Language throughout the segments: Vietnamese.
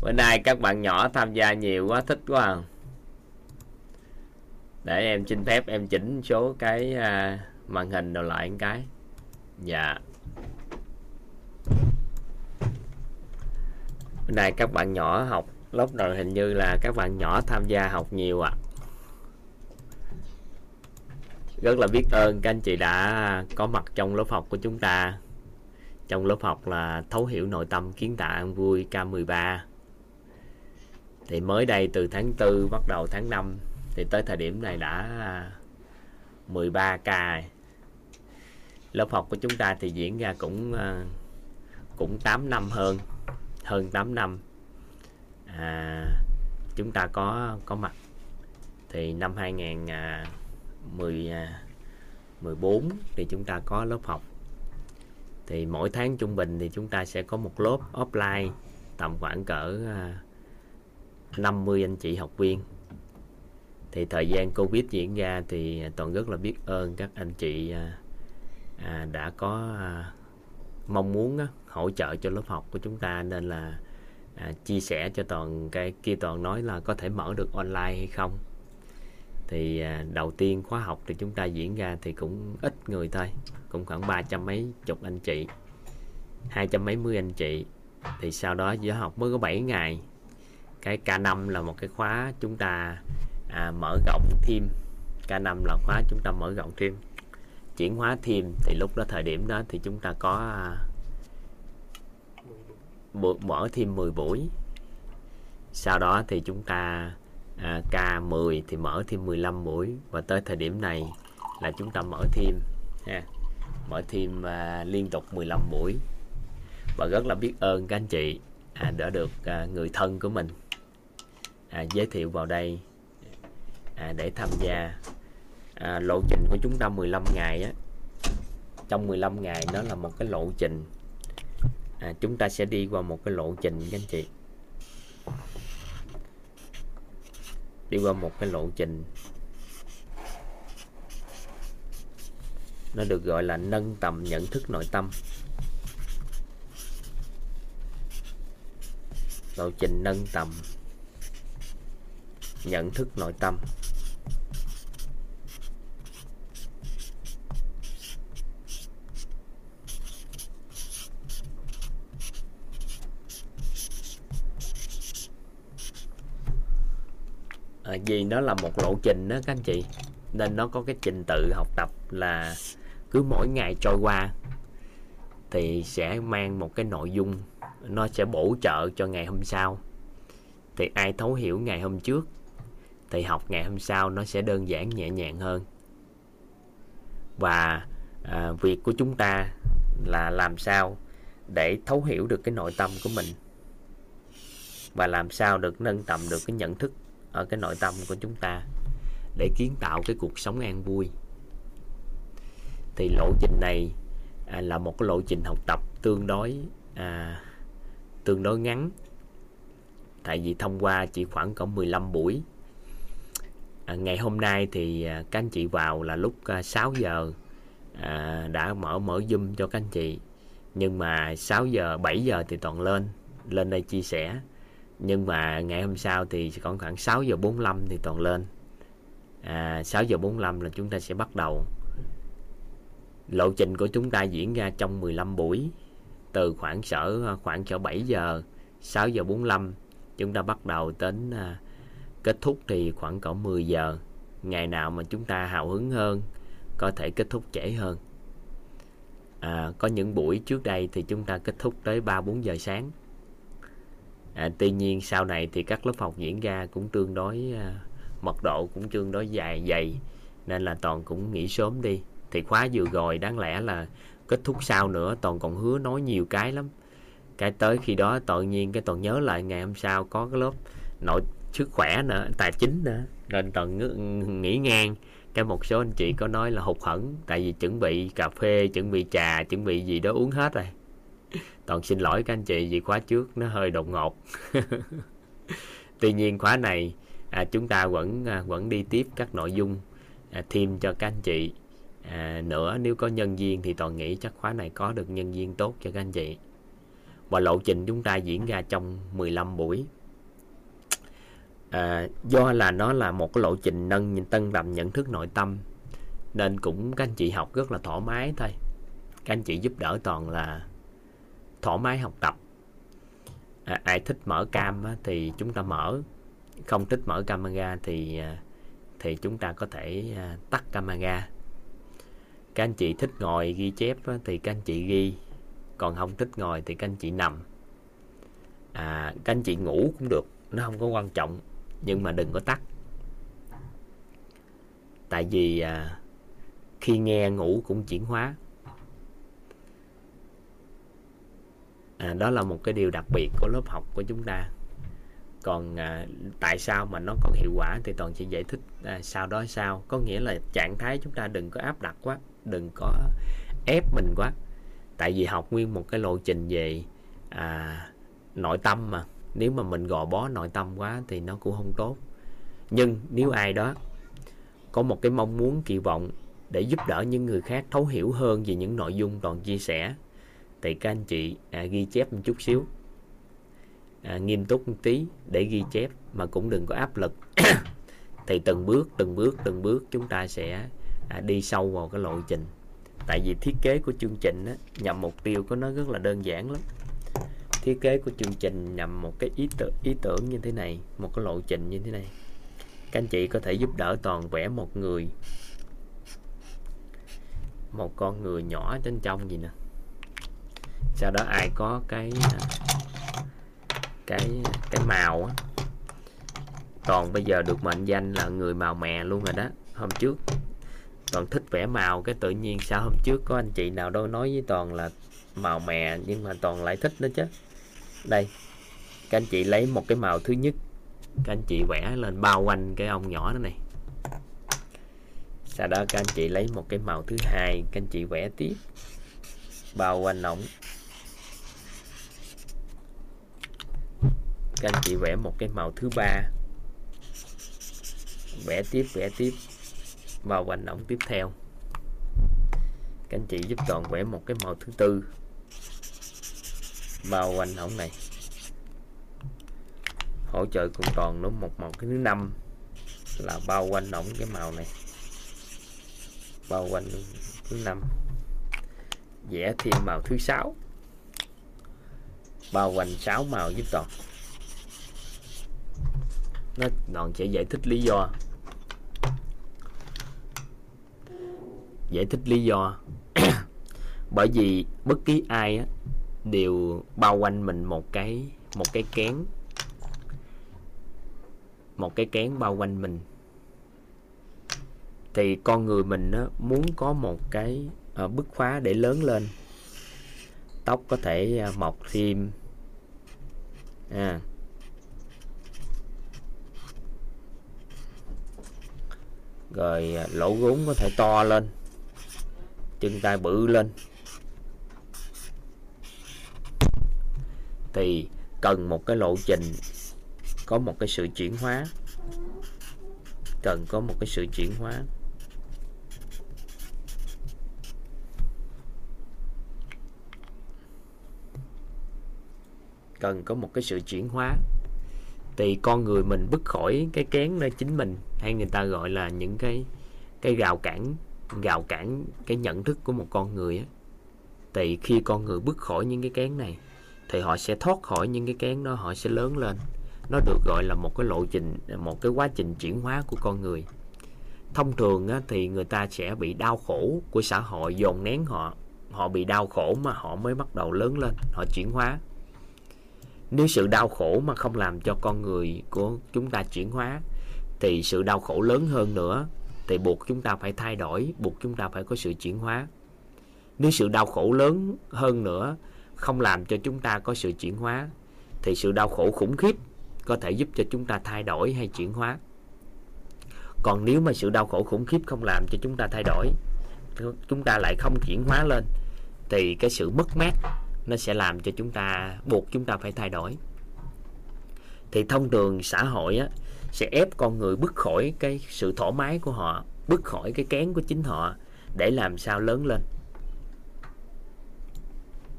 bữa nay các bạn nhỏ tham gia nhiều quá thích quá à. để em xin phép em chỉnh số cái à, màn hình đồ lại một cái dạ bữa nay các bạn nhỏ học lớp rồi hình như là các bạn nhỏ tham gia học nhiều ạ à. rất là biết ơn các anh chị đã có mặt trong lớp học của chúng ta trong lớp học là thấu hiểu nội tâm kiến tạo an vui K13 thì mới đây từ tháng 4 bắt đầu tháng 5 thì tới thời điểm này đã à, 13 ca lớp học của chúng ta thì diễn ra cũng à, cũng 8 năm hơn hơn 8 năm. À, chúng ta có có mặt. Thì năm 2014 à, à thì chúng ta có lớp học. Thì mỗi tháng trung bình thì chúng ta sẽ có một lớp offline tầm khoảng cỡ 50 anh chị học viên. Thì thời gian Covid diễn ra thì toàn rất là biết ơn các anh chị à, à, đã có à, mong muốn á, hỗ trợ cho lớp học của chúng ta. Nên là à, chia sẻ cho toàn cái kia toàn nói là có thể mở được online hay không. Thì à, đầu tiên khóa học thì chúng ta diễn ra thì cũng ít người thôi cũng khoảng ba trăm mấy chục anh chị hai trăm mấy mươi anh chị. Thì sau đó giữa học mới có 7 ngày cái K5 là một cái khóa chúng ta à, mở rộng thêm K5 là khóa chúng ta mở rộng thêm chuyển hóa thêm thì lúc đó thời điểm đó thì chúng ta có à, mở thêm 10 buổi. Sau đó thì chúng ta à, K10 thì mở thêm 15 buổi. Và tới thời điểm này là chúng ta mở thêm ha mở thêm à, liên tục 15 buổi. Và rất là biết ơn các anh chị à, đã được à, người thân của mình à, giới thiệu vào đây à, để tham gia à, lộ trình của chúng ta 15 ngày á. Trong 15 ngày đó là một cái lộ trình. À, chúng ta sẽ đi qua một cái lộ trình các anh chị. Đi qua một cái lộ trình. Nó được gọi là nâng tầm nhận thức nội tâm. Lộ trình nâng tầm nhận thức nội tâm. À, vì nó là một lộ trình đó các anh chị. Nên nó có cái trình tự học tập là cứ mỗi ngày trôi qua thì sẽ mang một cái nội dung. Nó sẽ bổ trợ cho ngày hôm sau. Thì ai thấu hiểu ngày hôm trước thì học ngày hôm sau nó sẽ đơn giản nhẹ nhàng hơn. Và à, việc của chúng ta là làm sao để thấu hiểu được cái nội tâm của mình và làm sao được nâng tầm được cái nhận thức ở cái nội tâm của chúng ta để kiến tạo cái cuộc sống an vui. Thì lộ trình này à, là một cái lộ trình học tập tương đối à, tương đối ngắn. Tại vì thông qua chỉ khoảng có 15 buổi à, ngày hôm nay thì à, các anh chị vào là lúc à, 6 giờ à, đã mở mở zoom cho các anh chị. Nhưng mà 6 giờ 7 giờ thì toàn lên lên đây chia sẻ. Nhưng mà ngày hôm sau thì còn khoảng 6 giờ 45 thì toàn lên. À, 6 giờ 45 là chúng ta sẽ bắt đầu. Lộ trình của chúng ta diễn ra trong 15 buổi. Từ khoảng sở khoảng sở 7 giờ 6 giờ 45 chúng ta bắt đầu đến à, kết thúc thì khoảng cỡ 10 giờ. Ngày nào mà chúng ta hào hứng hơn có thể kết thúc trễ hơn. À, có những buổi trước đây thì chúng ta kết thúc tới 3-4 giờ sáng. À, tuy nhiên sau này thì các lớp học diễn ra cũng tương đối à, mật độ cũng tương đối dài dày nên là toàn cũng nghỉ sớm đi. Thì khóa vừa rồi đáng lẽ là kết thúc sau nữa toàn còn hứa nói nhiều cái lắm. Cái tới khi đó tự nhiên cái toàn nhớ lại ngày hôm sau có cái lớp nội sức khỏe nữa tài chính nữa. Nên toàn nghĩ ngang. Cái một số anh chị có nói là hụt hẫng tại vì chuẩn bị cà phê chuẩn bị trà chuẩn bị gì đó uống hết rồi. Toàn xin lỗi các anh chị vì khóa trước nó hơi đột ngột. Tuy nhiên khóa này à, chúng ta vẫn à, vẫn đi tiếp các nội dung à, thêm cho các anh chị. À, nữa nếu có nhân viên thì toàn nghĩ chắc khóa này có được nhân viên tốt cho các anh chị. Và lộ trình chúng ta diễn ra trong 15 buổi à, do là nó là một cái lộ trình nâng tân làm nhận thức nội tâm nên cũng các anh chị học rất là thoải mái thôi. Các anh chị giúp đỡ toàn là thoải mái học tập. À, ai thích mở cam á, thì chúng ta mở không thích mở camera thì à, thì chúng ta có thể à, tắt camera các anh chị thích ngồi ghi chép á, thì các anh chị ghi còn không thích ngồi thì các anh chị nằm. À, các anh chị ngủ cũng được nó không có quan trọng nhưng mà đừng có tắt. Tại vì à, khi nghe ngủ cũng chuyển hóa. À, đó là một cái điều đặc biệt của lớp học của chúng ta. Còn à, tại sao mà nó có hiệu quả thì toàn sẽ giải thích à, sau đó sao có nghĩa là trạng thái chúng ta đừng có áp đặt quá đừng có ép mình quá. Tại vì học nguyên một cái lộ trình về à, nội tâm mà nếu mà mình gò bó nội tâm quá thì nó cũng không tốt. Nhưng nếu ai đó có một cái mong muốn kỳ vọng để giúp đỡ những người khác thấu hiểu hơn về những nội dung toàn chia sẻ thì các anh chị à, ghi chép một chút xíu. À, nghiêm túc một tí để ghi chép mà cũng đừng có áp lực. Thì từng bước từng bước từng bước chúng ta sẽ à, đi sâu vào cái lộ trình. Tại vì thiết kế của chương trình á, nhằm mục tiêu của nó rất là đơn giản lắm thiết kế của chương trình nhằm một cái ý tưởng ý tưởng như thế này, một cái lộ trình như thế này. Các anh chị có thể giúp đỡ toàn vẽ một người, một con người nhỏ trên trong gì nè. Sau đó ai có cái cái cái màu á. Toàn bây giờ được mệnh danh là người màu mè luôn rồi đó, hôm trước. Toàn thích vẽ màu cái tự nhiên, sao hôm trước có anh chị nào đâu nói với toàn là màu mè nhưng mà toàn lại thích nữa chứ đây, các anh chị lấy một cái màu thứ nhất. Các anh chị vẽ lên bao quanh cái ông nhỏ đó này. Sau đó các anh chị lấy một cái màu thứ hai, các anh chị vẽ tiếp. Bao quanh ổng. Các anh chị vẽ một cái màu thứ ba. Vẽ tiếp vẽ tiếp. Bao quanh ổng tiếp theo. Các anh chị giúp toàn vẽ một cái màu thứ tư bao quanh ổng này. Hỗ trợ còn còn nó một màu cái thứ năm là bao quanh ổng cái màu này. Bao quanh thứ năm. Vẽ thêm màu thứ sáu. Bao quanh sáu màu giúp toàn. Nó đoàn sẽ giải thích lý do. Giải thích lý do. Bởi vì bất kỳ ai á, đều bao quanh mình một cái một cái kén. Một cái kén bao quanh mình. Thì con người mình á, muốn có một cái à, bứt phá để lớn lên. Tóc có thể à, mọc thêm. À, rồi à, lỗ rốn có thể to lên. Chân tay bự lên. Thì cần một cái lộ trình, có một cái sự chuyển hóa. Cần có một cái sự chuyển hóa. Cần có một cái sự chuyển hóa. Thì con người mình bứt khỏi cái kén nơi chính mình, hay người ta gọi là những cái cái rào cản rào cản cái nhận thức của một con người á. Thì khi con người bứt khỏi những cái kén này thì họ sẽ thoát khỏi những cái kén đó họ sẽ lớn lên. Nó được gọi là một cái lộ trình một cái quá trình chuyển hóa của con người. Thông thường á, thì người ta sẽ bị đau khổ của xã hội dồn nén họ họ bị đau khổ mà họ mới bắt đầu lớn lên họ chuyển hóa. Nếu sự đau khổ mà không làm cho con người của chúng ta chuyển hóa thì sự đau khổ lớn hơn nữa thì buộc chúng ta phải thay đổi buộc chúng ta phải có sự chuyển hóa. Nếu sự đau khổ lớn hơn nữa không làm cho chúng ta có sự chuyển hóa thì sự đau khổ khủng khiếp có thể giúp cho chúng ta thay đổi hay chuyển hóa. Còn nếu mà sự đau khổ khủng khiếp không làm cho chúng ta thay đổi chúng ta lại không chuyển hóa lên thì cái sự mất mát nó sẽ làm cho chúng ta buộc chúng ta phải thay đổi. Thì thông thường xã hội á, sẽ ép con người bước khỏi cái sự thoải mái của họ bước khỏi cái kén của chính họ để làm sao lớn lên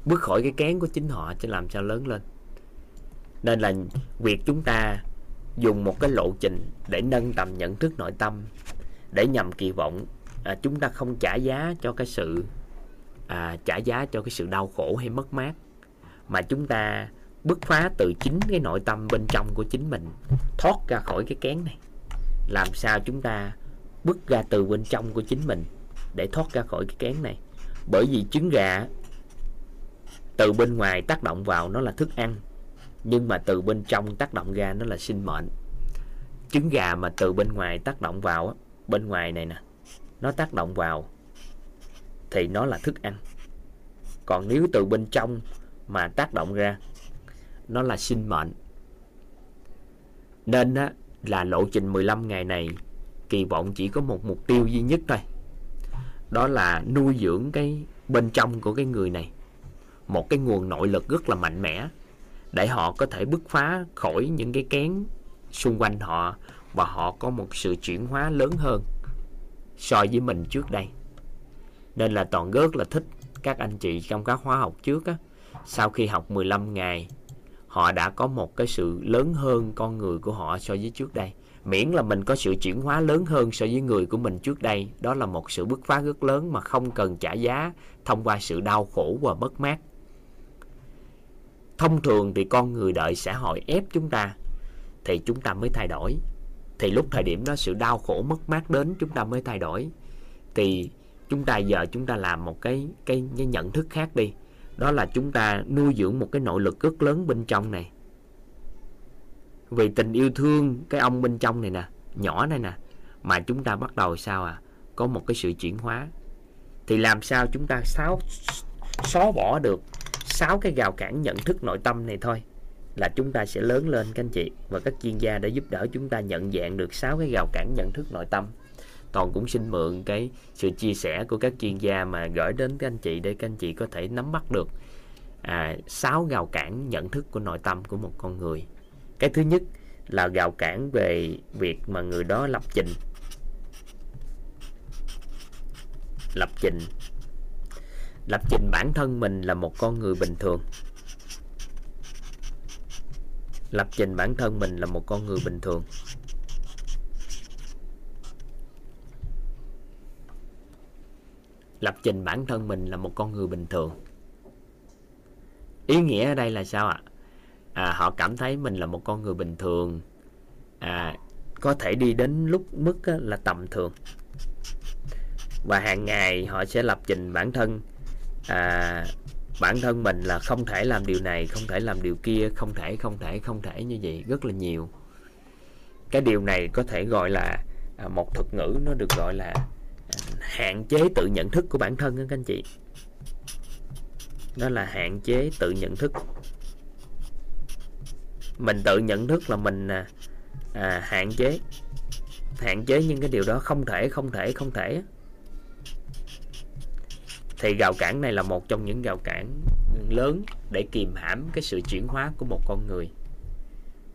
bước khỏi cái kén của chính họ chứ làm sao lớn lên. Nên là việc chúng ta dùng một cái lộ trình để nâng tầm nhận thức nội tâm để nhằm kỳ vọng à, chúng ta không trả giá cho cái sự à, trả giá cho cái sự đau khổ hay mất mát mà chúng ta bứt phá từ chính cái nội tâm bên trong của chính mình thoát ra khỏi cái kén này. Làm sao chúng ta bước ra từ bên trong của chính mình để thoát ra khỏi cái kén này? Bởi vì trứng gà từ bên ngoài tác động vào nó là thức ăn nhưng mà từ bên trong tác động ra nó là sinh mệnh. Trứng gà mà từ bên ngoài tác động vào bên ngoài này nè nó tác động vào thì nó là thức ăn. Còn nếu từ bên trong mà tác động ra nó là sinh mệnh. Nên á, là lộ trình 15 ngày này kỳ vọng chỉ có một mục tiêu duy nhất thôi. Đó là nuôi dưỡng cái bên trong của cái người này một cái nguồn nội lực rất là mạnh mẽ để họ có thể bứt phá khỏi những cái kén xung quanh họ và họ có một sự chuyển hóa lớn hơn so với mình trước đây. Nên là toàn rất là thích các anh chị trong các khóa học trước á. Sau khi học 15 ngày, họ đã có một cái sự lớn hơn con người của họ so với trước đây. Miễn là mình có sự chuyển hóa lớn hơn so với người của mình trước đây, đó là một sự bứt phá rất lớn mà không cần trả giá thông qua sự đau khổ và mất mát thông thường thì con người đợi xã hội ép chúng ta thì chúng ta mới thay đổi. Thì lúc thời điểm đó sự đau khổ mất mát đến chúng ta mới thay đổi. Thì chúng ta giờ chúng ta làm một cái cái, cái nhận thức khác đi. Đó là chúng ta nuôi dưỡng một cái nội lực rất lớn bên trong này. Vì tình yêu thương cái ông bên trong này nè nhỏ này nè mà chúng ta bắt đầu sao à? Có một cái sự chuyển hóa. Thì làm sao chúng ta xáo xóa bỏ được sáu cái gào cản nhận thức nội tâm này thôi là chúng ta sẽ lớn lên các anh chị. Và các chuyên gia đã giúp đỡ chúng ta nhận dạng được sáu cái gào cản nhận thức nội tâm. Toàn cũng xin mượn cái sự chia sẻ của các chuyên gia mà gửi đến các anh chị để các anh chị có thể nắm bắt được à, sáu gào cản nhận thức của nội tâm của một con người. Cái thứ nhất là gào cản về việc mà người đó lập trình. Lập trình lập trình bản thân mình là một con người bình thường. Lập trình bản thân mình là một con người bình thường. Lập trình bản thân mình là một con người bình thường. Ý nghĩa ở đây là sao ạ? À, họ cảm thấy mình là một con người bình thường. À, có thể đi đến lúc mức là tầm thường. Và hàng ngày họ sẽ lập trình bản thân à, bản thân mình là không thể làm điều này không thể làm điều kia không thể không thể không thể như vậy rất là nhiều. Cái điều này có thể gọi là à, một thuật ngữ nó được gọi là à, hạn chế tự nhận thức của bản thân đó các anh chị. Đó là hạn chế tự nhận thức. Mình tự nhận thức là mình à, à, hạn chế hạn chế những cái điều đó không thể không thể không thể thì rào cản này là một trong những rào cản lớn để kìm hãm cái sự chuyển hóa của một con người.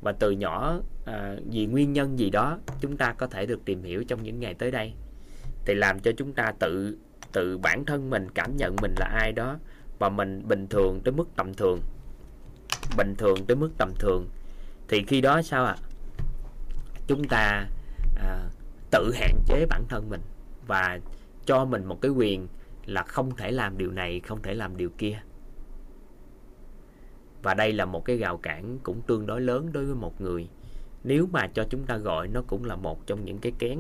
Và từ nhỏ à, vì nguyên nhân gì đó chúng ta có thể được tìm hiểu trong những ngày tới đây. Thì làm cho chúng ta tự tự bản thân mình cảm nhận mình là ai đó và mình bình thường tới mức tầm thường. Bình thường tới mức tầm thường. Thì khi đó sao ạ? À? chúng ta à, tự hạn chế bản thân mình và cho mình một cái quyền là không thể làm điều này không thể làm điều kia. Và đây là một cái rào cản cũng tương đối lớn đối với một người. Nếu mà cho chúng ta gọi nó cũng là một trong những cái kén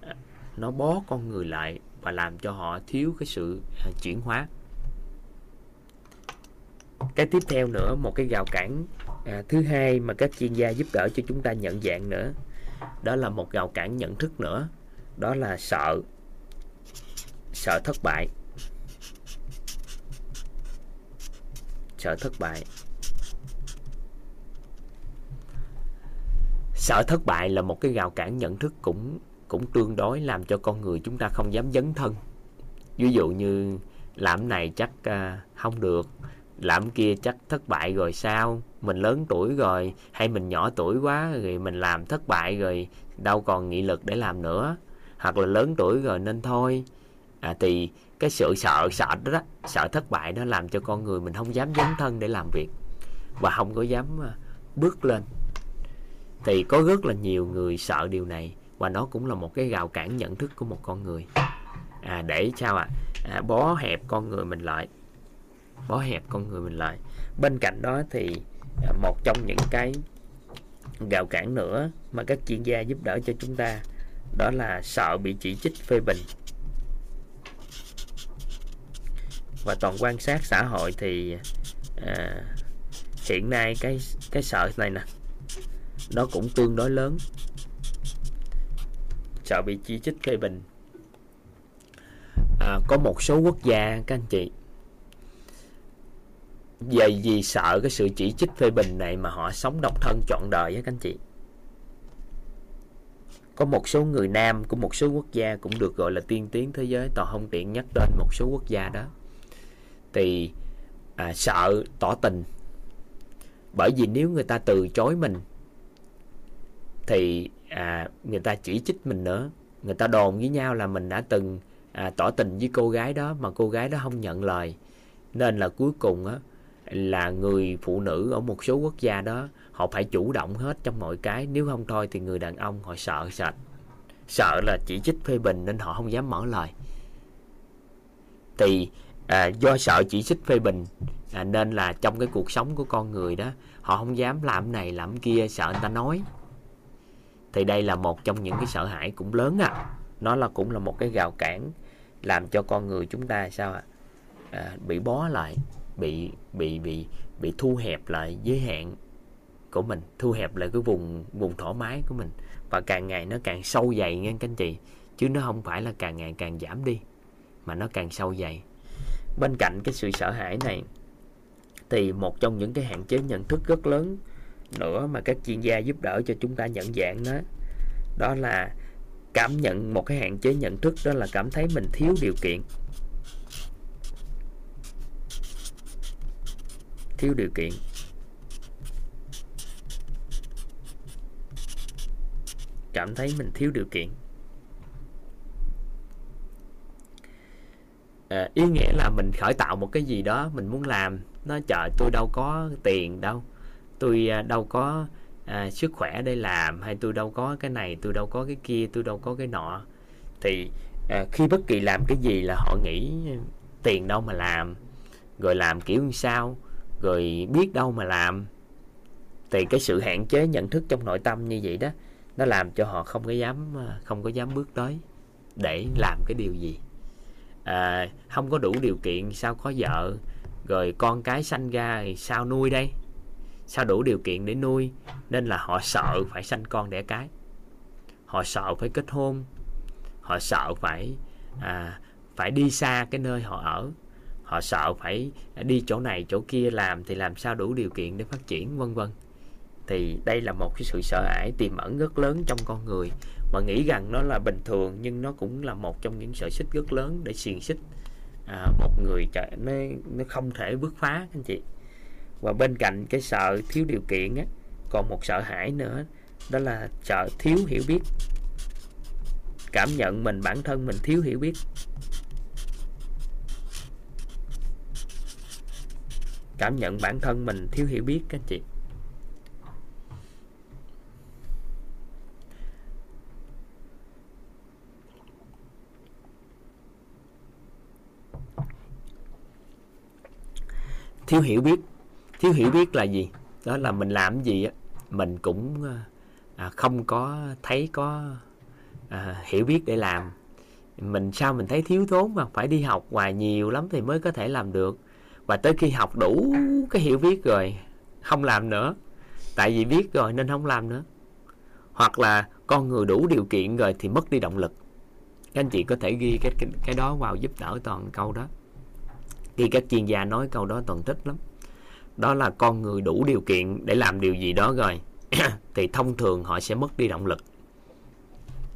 à, nó bó con người lại và làm cho họ thiếu cái sự à, chuyển hóa. Cái tiếp theo nữa một cái rào cản à, thứ hai mà các chuyên gia giúp đỡ cho chúng ta nhận dạng nữa đó là một rào cản nhận thức nữa đó là sợ sợ thất bại. Sợ thất bại. Sợ thất bại là một cái rào cản nhận thức cũng cũng tương đối làm cho con người chúng ta không dám dấn thân. Ví dụ như làm này chắc uh, không được làm kia chắc thất bại rồi sao? Mình lớn tuổi rồi hay mình nhỏ tuổi quá rồi mình làm thất bại rồi đâu còn nghị lực để làm nữa. Hoặc là lớn tuổi rồi nên thôi à, thì cái sự sợ sợ đó, đó sợ thất bại đó làm cho con người mình không dám dấn thân để làm việc và không có dám à, bước lên. Thì có rất là nhiều người sợ điều này và nó cũng là một cái rào cản nhận thức của một con người. À, để sao ạ? À? à, bó hẹp con người mình lại. Bó hẹp con người mình lại. Bên cạnh đó thì à, một trong những cái rào cản nữa mà các chuyên gia giúp đỡ cho chúng ta đó là sợ bị chỉ trích phê bình. Và toàn quan sát xã hội thì à, hiện nay cái cái sợ này nè nó cũng tương đối lớn. Sợ bị chỉ trích phê bình. À, có một số quốc gia các anh chị vì vì sợ cái sự chỉ trích phê bình này mà họ sống độc thân trọn đời á các anh chị. Có một số người nam của một số quốc gia cũng được gọi là tiên tiến thế giới toàn không tiện nhắc đến một số quốc gia đó thì à, sợ tỏ tình. Bởi vì nếu người ta từ chối mình thì à, người ta chỉ trích mình nữa. Người ta đồn với nhau là mình đã từng à, tỏ tình với cô gái đó mà cô gái đó không nhận lời. Nên là cuối cùng á là người phụ nữ ở một số quốc gia đó họ phải chủ động hết trong mọi cái. Nếu không thôi thì người đàn ông họ sợ sệt. Sợ là chỉ trích phê bình nên họ không dám mở lời. Thì à, do sợ chỉ trích phê bình à, nên là trong cái cuộc sống của con người đó họ không dám làm này làm kia sợ người ta nói. Thì đây là một trong những cái sợ hãi cũng lớn à. Nó là cũng là một cái gào cản làm cho con người chúng ta sao ạ? À, bị bó lại bị bị bị bị thu hẹp lại giới hạn của mình thu hẹp lại cái vùng vùng thoải mái của mình. Và càng ngày nó càng sâu dày nghe các anh chị chứ nó không phải là càng ngày càng giảm đi mà nó càng sâu dày bên cạnh cái sự sợ hãi này, thì một trong những cái hạn chế nhận thức rất lớn nữa mà các chuyên gia giúp đỡ cho chúng ta nhận dạng đó đó là cảm nhận một cái hạn chế nhận thức, đó là cảm thấy mình thiếu điều kiện. Thiếu điều kiện. Cảm thấy mình thiếu điều kiện. Ờ, ý nghĩa là mình khởi tạo một cái gì đó mình muốn làm nó chờ tôi đâu có tiền đâu. Tôi ờ, đâu có à, sức khỏe để làm hay tôi đâu có cái này tôi đâu có cái kia tôi đâu có cái nọ. Thì à, khi bất kỳ làm cái gì là họ nghĩ tiền đâu mà làm rồi làm kiểu như sao rồi biết đâu mà làm. Thì cái sự hạn chế nhận thức trong nội tâm như vậy đó nó làm cho họ không có dám không có dám bước tới để làm cái điều gì à, không có đủ điều kiện sao có vợ? Rồi con cái sanh ra thì sao nuôi đây? Sao đủ điều kiện để nuôi? Nên là họ sợ phải sanh con đẻ cái. Họ sợ phải kết hôn. Họ sợ phải à, phải đi xa cái nơi họ ở. Họ sợ phải đi chỗ này chỗ kia làm thì làm sao đủ điều kiện để phát triển vân vân. Thì đây là một cái sự sợ hãi tiềm ẩn rất lớn trong con người mà nghĩ rằng nó là bình thường nhưng nó cũng là một trong những sợi xích rất lớn để xiềng xích. À, một người trở nó, nó không thể bước phá anh chị. Và bên cạnh cái sợ thiếu điều kiện á còn một sợ hãi nữa đó là sợ thiếu hiểu biết. Cảm nhận mình bản thân mình thiếu hiểu biết. Cảm nhận bản thân mình thiếu hiểu biết các anh chị. Thiếu hiểu biết. Thiếu hiểu biết là gì? Đó là mình làm gì á mình cũng à, không có thấy có à, hiểu biết để làm. Mình sao mình thấy thiếu thốn mà phải đi học hoài nhiều lắm thì mới có thể làm được. Và tới khi học đủ cái hiểu biết rồi không làm nữa. Tại vì biết rồi nên không làm nữa. Hoặc là con người đủ điều kiện rồi thì mất đi động lực. Các anh chị có thể ghi cái, cái, cái đó vào giúp đỡ toàn câu đó ghi các chuyên gia nói câu đó toàn thích lắm. Đó là con người đủ điều kiện để làm điều gì đó rồi, thì thông thường họ sẽ mất đi động lực.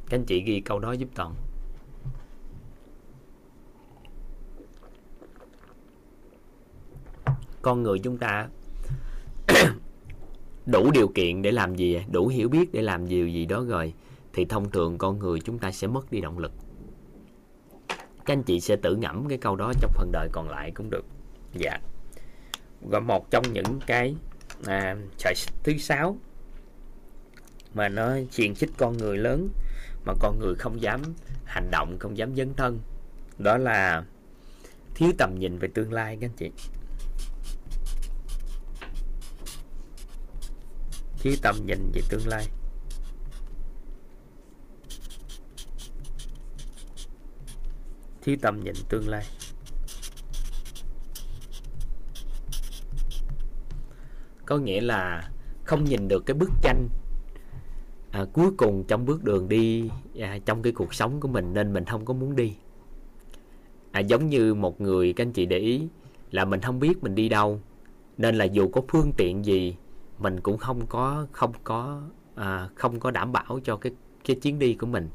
Các anh chị ghi câu đó giúp toàn. Con người chúng ta đủ điều kiện để làm gì, đủ hiểu biết để làm điều gì đó rồi, thì thông thường con người chúng ta sẽ mất đi động lực các anh chị sẽ tự ngẫm cái câu đó trong phần đời còn lại cũng được. Dạ. Và một trong những cái à, sợi thứ sáu mà nó xiềng xích con người lớn mà con người không dám hành động không dám dấn thân đó là thiếu tầm nhìn về tương lai các anh chị. Thiếu tầm nhìn về tương lai. Thiếu tầm nhìn tương lai. Có nghĩa là không nhìn được cái bức tranh à, cuối cùng trong bước đường đi à, trong cái cuộc sống của mình nên mình không có muốn đi. À, giống như một người các anh chị để ý là mình không biết mình đi đâu nên là dù có phương tiện gì mình cũng không có không có à, không có đảm bảo cho cái cái chuyến đi của mình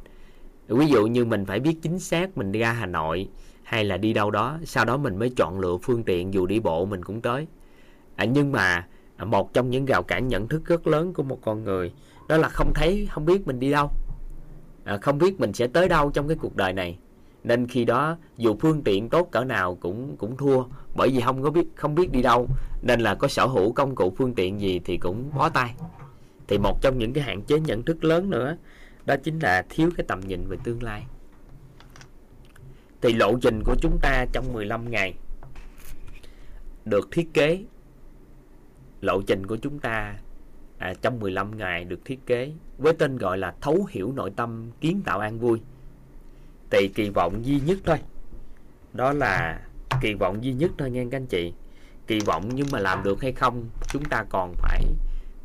ví dụ như mình phải biết chính xác mình đi ra Hà Nội hay là đi đâu đó sau đó mình mới chọn lựa phương tiện dù đi bộ mình cũng tới. À, nhưng mà một trong những rào cản nhận thức rất lớn của một con người đó là không thấy không biết mình đi đâu. À, không biết mình sẽ tới đâu trong cái cuộc đời này. Nên khi đó dù phương tiện tốt cỡ nào cũng cũng thua bởi vì không có biết không biết đi đâu nên là có sở hữu công cụ phương tiện gì thì cũng bó tay. Thì một trong những cái hạn chế nhận thức lớn nữa đó chính là thiếu cái tầm nhìn về tương lai. Thì lộ trình của chúng ta trong 15 ngày được thiết kế lộ trình của chúng ta à, trong 15 ngày được thiết kế với tên gọi là thấu hiểu nội tâm kiến tạo an vui. Thì kỳ vọng duy nhất thôi. Đó là kỳ vọng duy nhất thôi nha các anh chị. Kỳ vọng nhưng mà làm được hay không chúng ta còn phải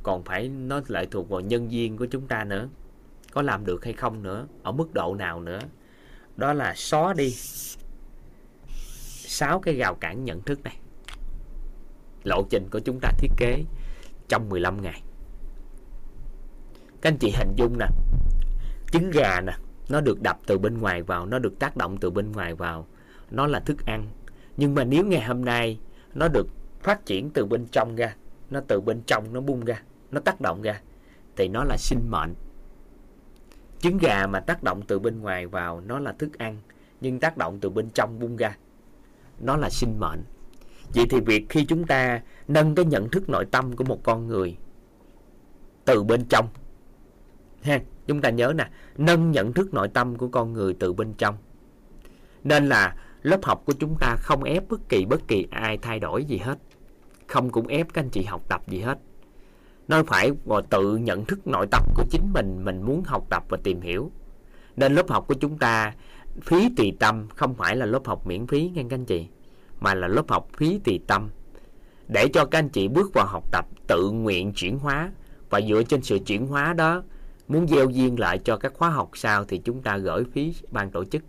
còn phải nó lại thuộc vào nhân viên của chúng ta nữa có làm được hay không nữa, ở mức độ nào nữa. Đó là xóa đi. Sáu cái rào cản nhận thức này. Lộ trình của chúng ta thiết kế trong 15 ngày. Các anh chị hình dung nè, trứng gà nè, nó được đập từ bên ngoài vào, nó được tác động từ bên ngoài vào, nó là thức ăn. Nhưng mà nếu ngày hôm nay nó được phát triển từ bên trong ra, nó từ bên trong nó bung ra, nó tác động ra, thì nó là sinh mệnh trứng gà mà tác động từ bên ngoài vào nó là thức ăn, nhưng tác động từ bên trong bung ra. Nó là sinh mệnh. Vậy thì việc khi chúng ta nâng cái nhận thức nội tâm của một con người từ bên trong, ha, chúng ta nhớ nè, nâng nhận thức nội tâm của con người từ bên trong. Nên là lớp học của chúng ta không ép bất kỳ bất kỳ ai thay đổi gì hết. Không cũng ép các anh chị học tập gì hết nó phải vào tự nhận thức nội tâm của chính mình mình muốn học tập và tìm hiểu. Nên lớp học của chúng ta, phí tùy tâm không phải là lớp học miễn phí nghe các anh chị, mà là lớp học phí tùy tâm. Để cho các anh chị bước vào học tập tự nguyện chuyển hóa, và dựa trên sự chuyển hóa đó, muốn gieo duyên lại cho các khóa học sau thì chúng ta gửi phí ban tổ chức.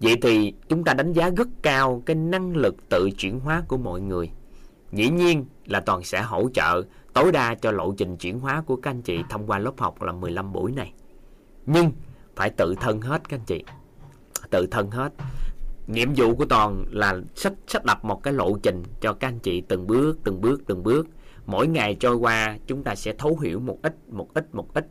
Vậy thì chúng ta đánh giá rất cao cái năng lực tự chuyển hóa của mọi người dĩ nhiên là toàn sẽ hỗ trợ tối đa cho lộ trình chuyển hóa của các anh chị thông qua lớp học là 15 buổi này. Nhưng phải tự thân hết các anh chị. Tự thân hết. Nhiệm vụ của toàn là sách sách lập một cái lộ trình cho các anh chị từng bước từng bước từng bước. Mỗi ngày trôi qua chúng ta sẽ thấu hiểu một ít một ít một ít.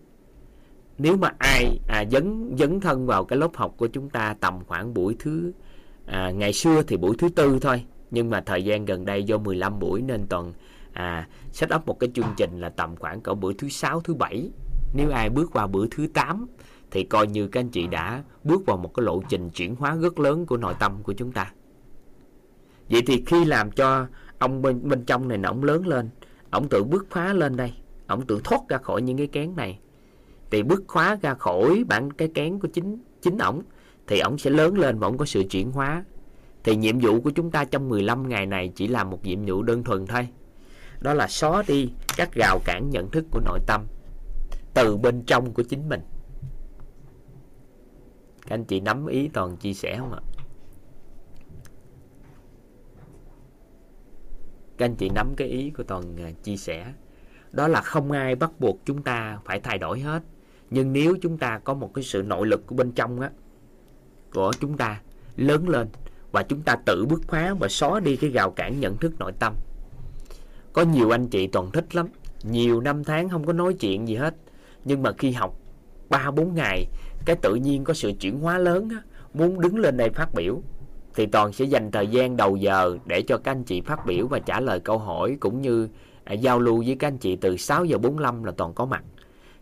Nếu mà ai à, dấn dấn thân vào cái lớp học của chúng ta tầm khoảng buổi thứ à, ngày xưa thì buổi thứ tư thôi nhưng mà thời gian gần đây do 15 buổi nên toàn à, set up một cái chương trình là tầm khoảng cỡ buổi thứ sáu thứ bảy. Nếu ai bước vào bữa thứ 8 thì coi như các anh chị đã bước vào một cái lộ trình chuyển hóa rất lớn của nội tâm của chúng ta. Vậy thì khi làm cho ông bên, bên trong này nó lớn lên ông tự bước phá lên đây ông tự thoát ra khỏi những cái kén này. Thì bước khóa ra khỏi bản cái kén của chính chính ổng thì ổng sẽ lớn lên và ổng có sự chuyển hóa thì nhiệm vụ của chúng ta trong 15 ngày này chỉ là một nhiệm vụ đơn thuần thôi. Đó là xóa đi các rào cản nhận thức của nội tâm từ bên trong của chính mình. Các anh chị nắm ý toàn chia sẻ không ạ? Các anh chị nắm cái ý của toàn à, chia sẻ. Đó là không ai bắt buộc chúng ta phải thay đổi hết. Nhưng nếu chúng ta có một cái sự nội lực của bên trong á, của chúng ta lớn lên và chúng ta tự bứt phá và xóa đi cái rào cản nhận thức nội tâm. Có nhiều anh chị toàn thích lắm. Nhiều năm tháng không có nói chuyện gì hết. Nhưng mà khi học ba bốn ngày cái tự nhiên có sự chuyển hóa lớn á. Muốn đứng lên đây phát biểu thì toàn sẽ dành thời gian đầu giờ để cho các anh chị phát biểu và trả lời câu hỏi cũng như à, giao lưu với các anh chị từ 6 giờ 45 là toàn có mặt.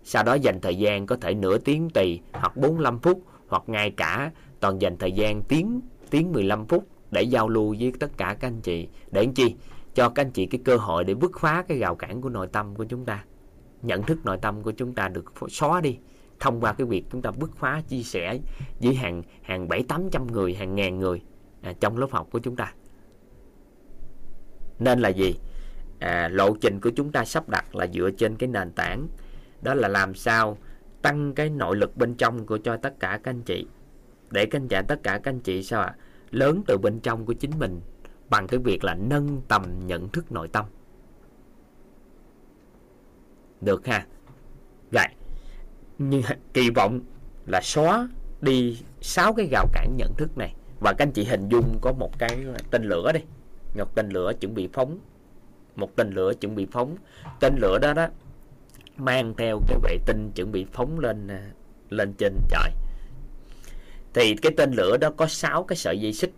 Sau đó dành thời gian có thể nửa tiếng tùy hoặc 45 phút hoặc ngay cả toàn dành thời gian tiếng tiếng 15 phút để giao lưu với tất cả các anh chị. Để anh chi? Cho các anh chị cái cơ hội để bứt phá cái rào cản của nội tâm của chúng ta. Nhận thức nội tâm của chúng ta được xóa đi. Thông qua cái việc chúng ta bứt phá chia sẻ với hàng hàng bảy tám trăm người hàng ngàn người à, trong lớp học của chúng ta. Nên là gì? À, lộ trình của chúng ta sắp đặt là dựa trên cái nền tảng. Đó là làm sao tăng cái nội lực bên trong của cho tất cả các anh chị. Để các anh chị tất cả các anh chị sao ạ? à? Lớn từ bên trong của chính mình, bằng cái việc là nâng tầm nhận thức nội tâm. Được ha? Rồi, như kỳ vọng là xóa đi sáu cái rào cản nhận thức này. Và các anh chị hình dung có một cái tên lửa đi. Một tên lửa chuẩn bị phóng. Một tên lửa chuẩn bị phóng. Tên lửa đó đó, mang theo cái vệ tinh chuẩn bị phóng lên à, lên trên trời thì cái tên lửa đó có 6 cái sợi dây xích.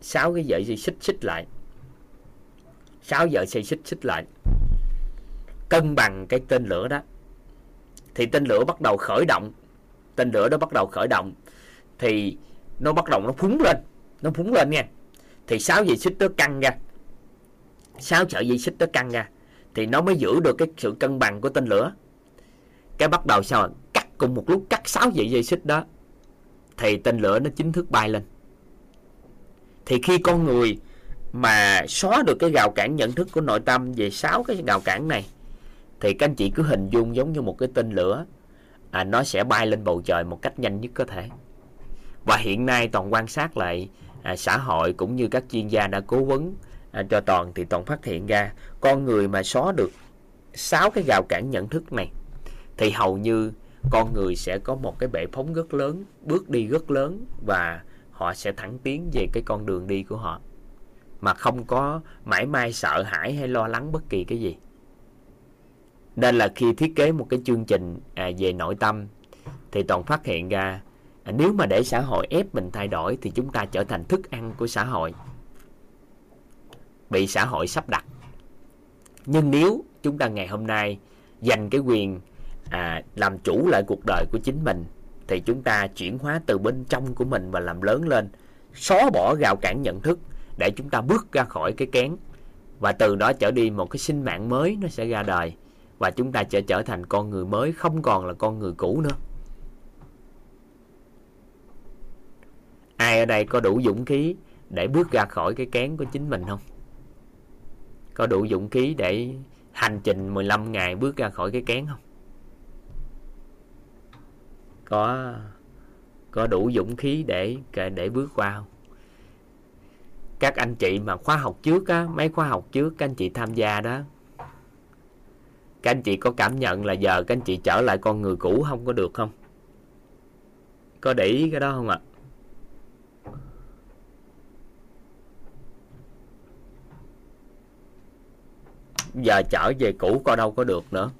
6 cái sợi dây xích xích lại. 6 sợi dây xích xích lại. Cân bằng cái tên lửa đó. Thì tên lửa bắt đầu khởi động. Tên lửa đó bắt đầu khởi động. Thì nó bắt đầu nó phúng lên. Nó phúng lên nha. Thì sáu dây xích nó căng ra. Sáu sợi dây xích nó căng ra. Thì nó mới giữ được cái sự cân bằng của tên lửa. Cái bắt đầu sao cắt cùng một lúc, cắt sáu dây dây xích đó thì tên lửa nó chính thức bay lên. Thì khi con người mà xóa được cái rào cản nhận thức của nội tâm về sáu cái rào cản này thì các anh chị cứ hình dung giống như một cái tên lửa à, nó sẽ bay lên bầu trời một cách nhanh nhất có thể. Và hiện nay toàn quan sát lại à, xã hội cũng như các chuyên gia đã cố vấn à, cho toàn thì toàn phát hiện ra con người mà xóa được sáu cái rào cản nhận thức này thì hầu như con người sẽ có một cái bệ phóng rất lớn bước đi rất lớn và họ sẽ thẳng tiến về cái con đường đi của họ. Mà không có mãi mai sợ hãi hay lo lắng bất kỳ cái gì. Nên là khi thiết kế một cái chương trình à, về nội tâm thì toàn phát hiện ra à, nếu mà để xã hội ép mình thay đổi thì chúng ta trở thành thức ăn của xã hội. Bị xã hội sắp đặt. Nhưng nếu chúng ta ngày hôm nay dành cái quyền à, làm chủ lại cuộc đời của chính mình thì chúng ta chuyển hóa từ bên trong của mình và làm lớn lên xóa bỏ rào cản nhận thức để chúng ta bước ra khỏi cái kén. Và từ đó trở đi một cái sinh mạng mới nó sẽ ra đời và chúng ta sẽ trở thành con người mới không còn là con người cũ nữa. Ai ở đây có đủ dũng khí để bước ra khỏi cái kén của chính mình không? Có đủ dũng khí để hành trình 15 ngày bước ra khỏi cái kén không? Có có đủ dũng khí để để bước qua không? Các anh chị mà khóa học trước á, mấy khóa học trước các anh chị tham gia đó, các anh chị có cảm nhận là giờ các anh chị trở lại con người cũ không có được không? Có để ý cái đó không ạ? Giờ trở về cũ coi đâu có được nữa.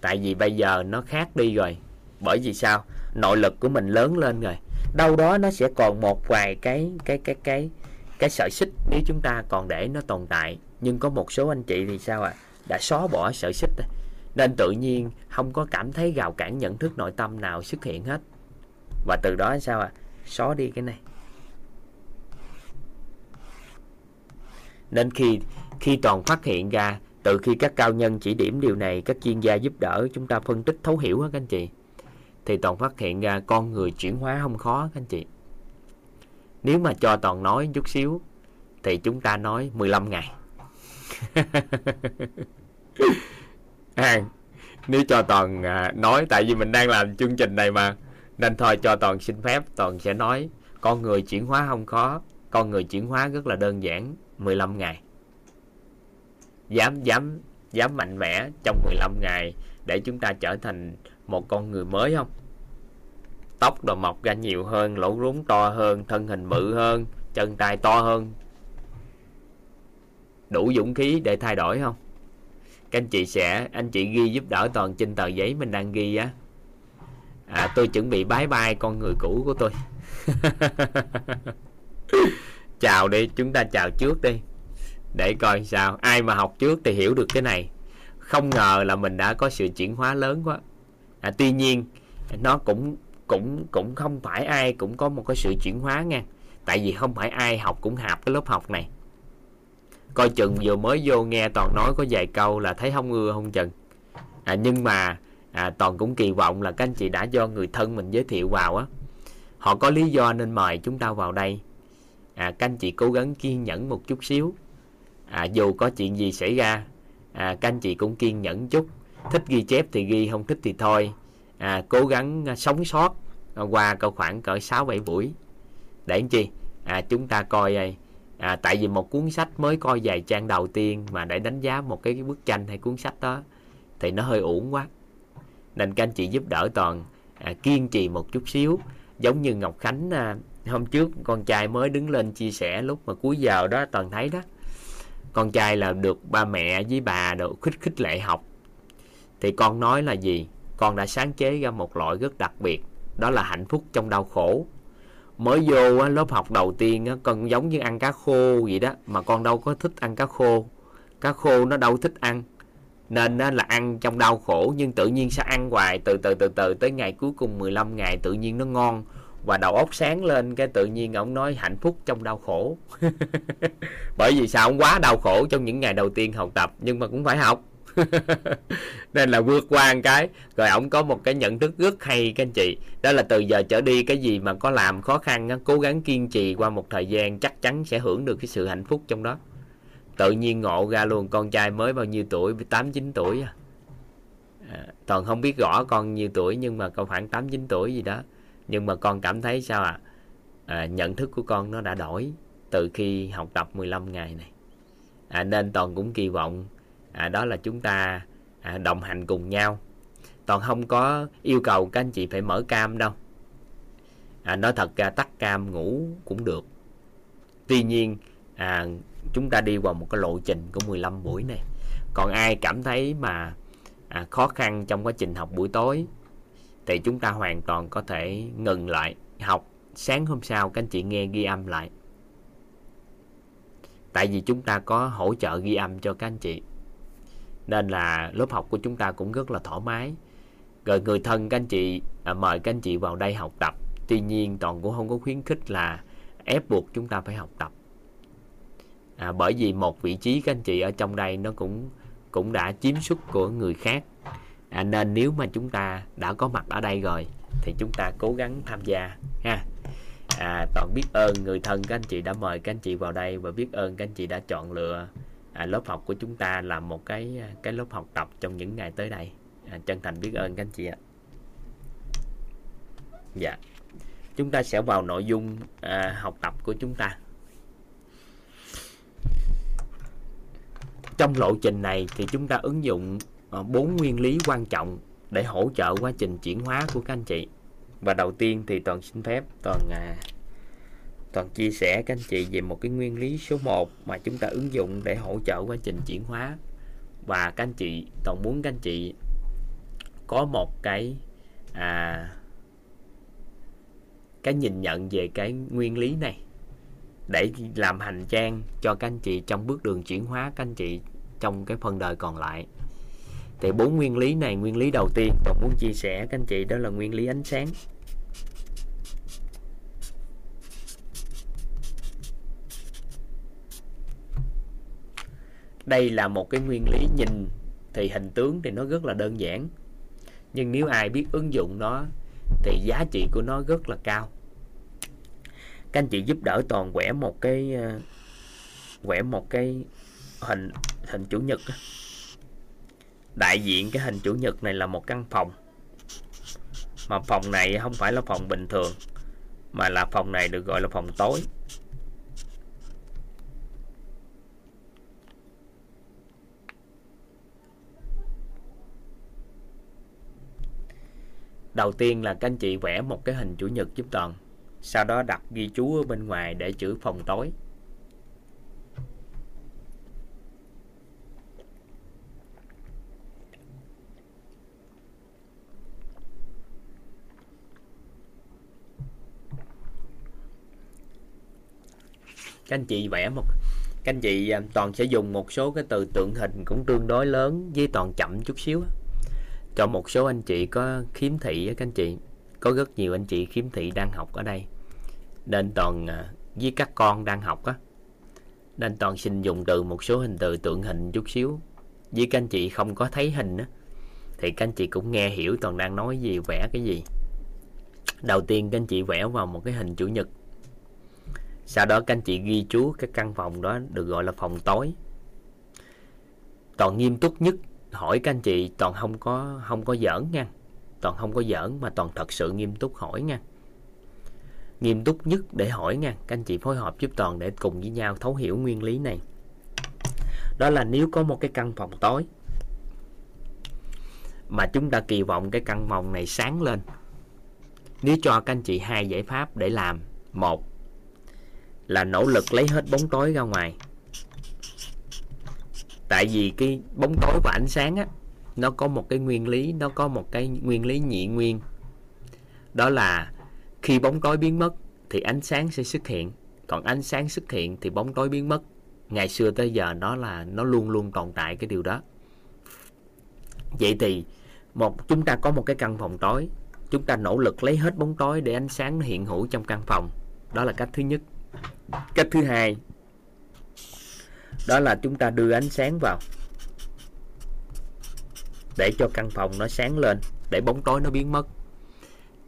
Tại vì bây giờ nó khác đi rồi bởi vì sao? Nội lực của mình lớn lên rồi. Đâu đó nó sẽ còn một vài cái cái cái cái cái sợi xích. Nếu chúng ta còn để nó tồn tại. Nhưng có một số anh chị thì sao ạ? À? đã xóa bỏ sợi xích rồi. nên tự nhiên không có cảm thấy gào cản nhận thức nội tâm nào xuất hiện hết. Và từ đó sao ạ? À? xóa đi cái này. Nên khi khi toàn phát hiện ra, từ khi các cao nhân chỉ điểm điều này, các chuyên gia giúp đỡ, chúng ta phân tích thấu hiểu các anh chị thì toàn phát hiện ra con người chuyển hóa không khó các anh chị. Nếu mà cho toàn nói chút xíu thì chúng ta nói 15 ngày. À, nếu cho toàn à, nói tại vì mình đang làm chương trình này mà nên thôi cho toàn xin phép toàn sẽ nói con người chuyển hóa không khó con người chuyển hóa rất là đơn giản 15 ngày. Dám dám dám mạnh mẽ trong 15 ngày để chúng ta trở thành một con người mới không? Tóc đồ mọc ra nhiều hơn lỗ rúng to hơn thân hình bự hơn chân tay to hơn. Đủ dũng khí để thay đổi không? Các anh chị sẽ anh chị ghi giúp đỡ toàn trên tờ giấy mình đang ghi á. À, tôi chuẩn bị bái bai con người cũ của tôi. Chào đi chúng ta chào trước đi. Để coi sao ai mà học trước thì hiểu được cái này. Không ngờ là mình đã có sự chuyển hóa lớn quá à, tuy nhiên nó cũng cũng cũng không phải ai cũng có một cái sự chuyển hóa nha. Tại vì không phải ai học cũng học cái lớp học này. Coi chừng vừa mới vô nghe toàn nói có vài câu là thấy không ưa không chừng. À, nhưng mà à, toàn cũng kỳ vọng là các anh chị đã do người thân mình giới thiệu vào á. Họ có lý do nên mời chúng ta vào đây. À, các anh chị cố gắng kiên nhẫn một chút xíu. À, dù có chuyện gì xảy ra à, các anh chị cũng kiên nhẫn chút thích ghi chép thì ghi không thích thì thôi. À, cố gắng à, sống sót à, qua cỡ khoảng cỡ 6 7 buổi. Để làm chi? À, chúng ta coi à, à, tại vì một cuốn sách mới coi vài trang đầu tiên mà để đánh giá một cái, cái bức tranh hay cuốn sách đó thì nó hơi uổng quá. Nên các anh chị giúp đỡ toàn à, kiên trì một chút xíu. Giống như Ngọc Khánh à, hôm trước con trai mới đứng lên chia sẻ lúc mà cuối giờ đó toàn thấy đó. Con trai là được ba mẹ với bà được khích khích lệ học thì con nói là gì? Con đã sáng chế ra một loại rất đặc biệt, đó là hạnh phúc trong đau khổ. Mới vô lớp học đầu tiên con giống như ăn cá khô vậy đó, mà con đâu có thích ăn cá khô. Cá khô nó đâu thích ăn, nên là ăn trong đau khổ, nhưng tự nhiên sẽ ăn hoài. Từ từ từ từ tới ngày cuối cùng 15 ngày, tự nhiên nó ngon. Và đầu óc sáng lên, cái tự nhiên ông nói hạnh phúc trong đau khổ. Bởi vì sao? Ông quá đau khổ trong những ngày đầu tiên học tập, nhưng mà cũng phải học. nên là vượt qua một cái. Rồi ổng có một cái nhận thức rất hay các anh chị. Đó là từ giờ trở đi cái gì mà có làm khó khăn cố gắng kiên trì qua một thời gian chắc chắn sẽ hưởng được cái sự hạnh phúc trong đó. Tự nhiên ngộ ra luôn con trai mới bao nhiêu tuổi? Tám chín tuổi à. à toàn không biết rõ con nhiêu tuổi nhưng mà còn khoảng tám chín tuổi gì đó. Nhưng mà con cảm thấy sao à? à nhận thức của con nó đã đổi từ khi học tập 15 ngày này. À, nên toàn cũng kỳ vọng à, đó là chúng ta à, đồng hành cùng nhau. Toàn không có yêu cầu các anh chị phải mở cam đâu. À, nói thật ra tắt cam ngủ cũng được. Tuy nhiên à, chúng ta đi qua một cái lộ trình của 15 buổi này. Còn ai cảm thấy mà à, khó khăn trong quá trình học buổi tối thì chúng ta hoàn toàn có thể ngừng lại học. Sáng hôm sau các anh chị nghe ghi âm lại. Tại vì chúng ta có hỗ trợ ghi âm cho các anh chị nên là lớp học của chúng ta cũng rất là thoải mái. Rồi người thân các anh chị à, mời các anh chị vào đây học tập. Tuy nhiên toàn cũng không có khuyến khích là ép buộc chúng ta phải học tập. À, bởi vì một vị trí các anh chị ở trong đây nó cũng cũng đã chiếm suất của người khác. À, nên nếu mà chúng ta đã có mặt ở đây rồi thì chúng ta cố gắng tham gia ha. À, toàn biết ơn người thân các anh chị đã mời các anh chị vào đây và biết ơn các anh chị đã chọn lựa à, lớp học của chúng ta là một cái à, cái lớp học tập trong những ngày tới đây. À, chân thành biết ơn các anh chị ạ. Dạ. Chúng ta sẽ vào nội dung à, học tập của chúng ta. Trong lộ trình này thì chúng ta ứng dụng à, bốn nguyên lý quan trọng để hỗ trợ quá trình chuyển hóa của các anh chị. Và đầu tiên thì toàn xin phép toàn à, toàn chia sẻ các anh chị về một cái nguyên lý số 1 mà chúng ta ứng dụng để hỗ trợ quá trình chuyển hóa. Và các anh chị toàn muốn các anh chị có một cái à, cái nhìn nhận về cái nguyên lý này. Để làm hành trang cho các anh chị trong bước đường chuyển hóa các anh chị trong cái phần đời còn lại. Thì bốn nguyên lý này nguyên lý đầu tiên tôi muốn chia sẻ các anh chị đó là nguyên lý ánh sáng. Đây là một cái nguyên lý nhìn thì hình tướng thì nó rất là đơn giản. Nhưng nếu ai biết ứng dụng nó thì giá trị của nó rất là cao. Các anh chị giúp đỡ toàn quẻ một cái ờ, quẻ một cái hình hình chủ nhật đại diện cái hình chủ nhật này là một căn phòng. Mà phòng này không phải là phòng bình thường, mà là phòng này được gọi là phòng tối. Đầu tiên là các anh chị vẽ một cái hình chủ nhật giúp toàn. Sau đó đặt ghi chú ở bên ngoài để chữ phòng tối. Các anh chị vẽ một, các anh chị à, toàn sẽ dùng một số cái từ tượng hình cũng tương đối lớn, với toàn chậm chút xíu cho một số anh chị có khiếm thị các anh chị. Có rất nhiều anh chị khiếm thị đang học ở đây. Nên toàn à, với các con đang học á. Nên toàn xin dùng từ một số hình từ tượng hình chút xíu. Với các anh chị không có thấy hình á, thì các anh chị cũng nghe hiểu toàn đang nói gì, vẽ cái gì. Đầu tiên các anh chị vẽ vào một cái hình chủ nhật. Sau đó các anh chị ghi chú cái căn phòng đó, được gọi là phòng tối. Toàn nghiêm túc nhất hỏi các anh chị, toàn không có không có giỡn nha. Toàn không có giỡn mà toàn thật sự nghiêm túc hỏi nha. Nghiêm túc nhất để hỏi nha. Các anh chị phối hợp giúp toàn để cùng với nhau thấu hiểu nguyên lý này. Đó là nếu có một cái căn phòng tối mà chúng ta kỳ vọng cái căn phòng này sáng lên, nếu cho các anh chị hai giải pháp để làm. Một là nỗ lực lấy hết bóng tối ra ngoài tại vì cái bóng tối và ánh sáng á, nó có một cái nguyên lý, nó có một cái nguyên lý nhị nguyên. Đó là khi bóng tối biến mất thì ánh sáng sẽ xuất hiện, còn ánh sáng xuất hiện thì bóng tối biến mất. Ngày xưa tới giờ nó là, nó luôn luôn tồn tại cái điều đó. Vậy thì một, chúng ta có một cái căn phòng tối. Chúng ta nỗ lực lấy hết bóng tối để ánh sáng hiện hữu trong căn phòng. Đó là cách thứ nhất. Cách thứ hai đó là chúng ta đưa ánh sáng vào. Để cho căn phòng nó sáng lên, để bóng tối nó biến mất.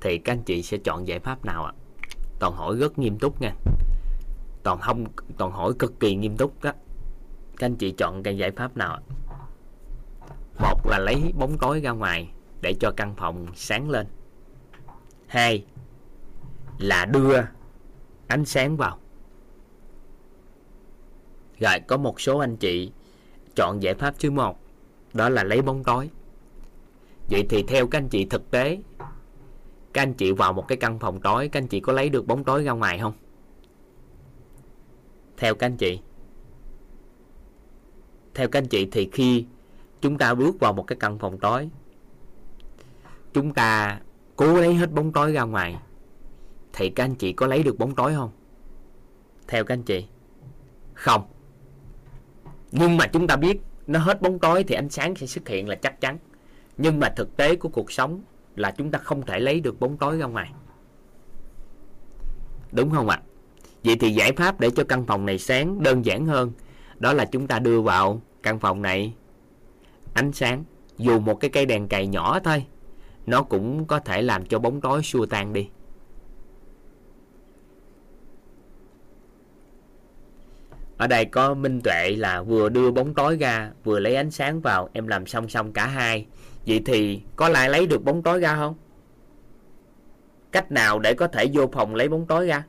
Thì các anh chị sẽ chọn giải pháp nào ạ? Toàn hỏi rất nghiêm túc nha. Toàn không, toàn hỏi cực kỳ nghiêm túc đó. Các anh chị chọn cái giải pháp nào ạ? Một là lấy bóng tối ra ngoài, để cho căn phòng sáng lên. Hai là đưa ánh sáng vào rồi có một số anh chị chọn giải pháp thứ một, đó là lấy bóng tối. Vậy thì theo các anh chị thực tế, các anh chị vào một cái căn phòng tối, các anh chị có lấy được bóng tối ra ngoài không? Theo các anh chị. Theo các anh chị thì khi chúng ta bước vào một cái căn phòng tối, chúng ta cố lấy hết bóng tối ra ngoài, thì các anh chị có lấy được bóng tối không? Theo các anh chị. Không nhưng mà chúng ta biết nó hết bóng tối thì ánh sáng sẽ xuất hiện là chắc chắn. Nhưng mà thực tế của cuộc sống là chúng ta không thể lấy được bóng tối ra ngoài. Đúng không ạ? Vậy thì giải pháp để cho căn phòng này sáng đơn giản hơn, đó là chúng ta đưa vào căn phòng này ánh sáng, dù một cái cây đèn cày nhỏ thôi. Nó cũng có thể làm cho bóng tối xua tan đi. Ở đây có minh tuệ là vừa đưa bóng tối ra, vừa lấy ánh sáng vào, em làm song song cả hai. Vậy thì có lại lấy được bóng tối ra không? Cách nào để có thể vô phòng lấy bóng tối ra?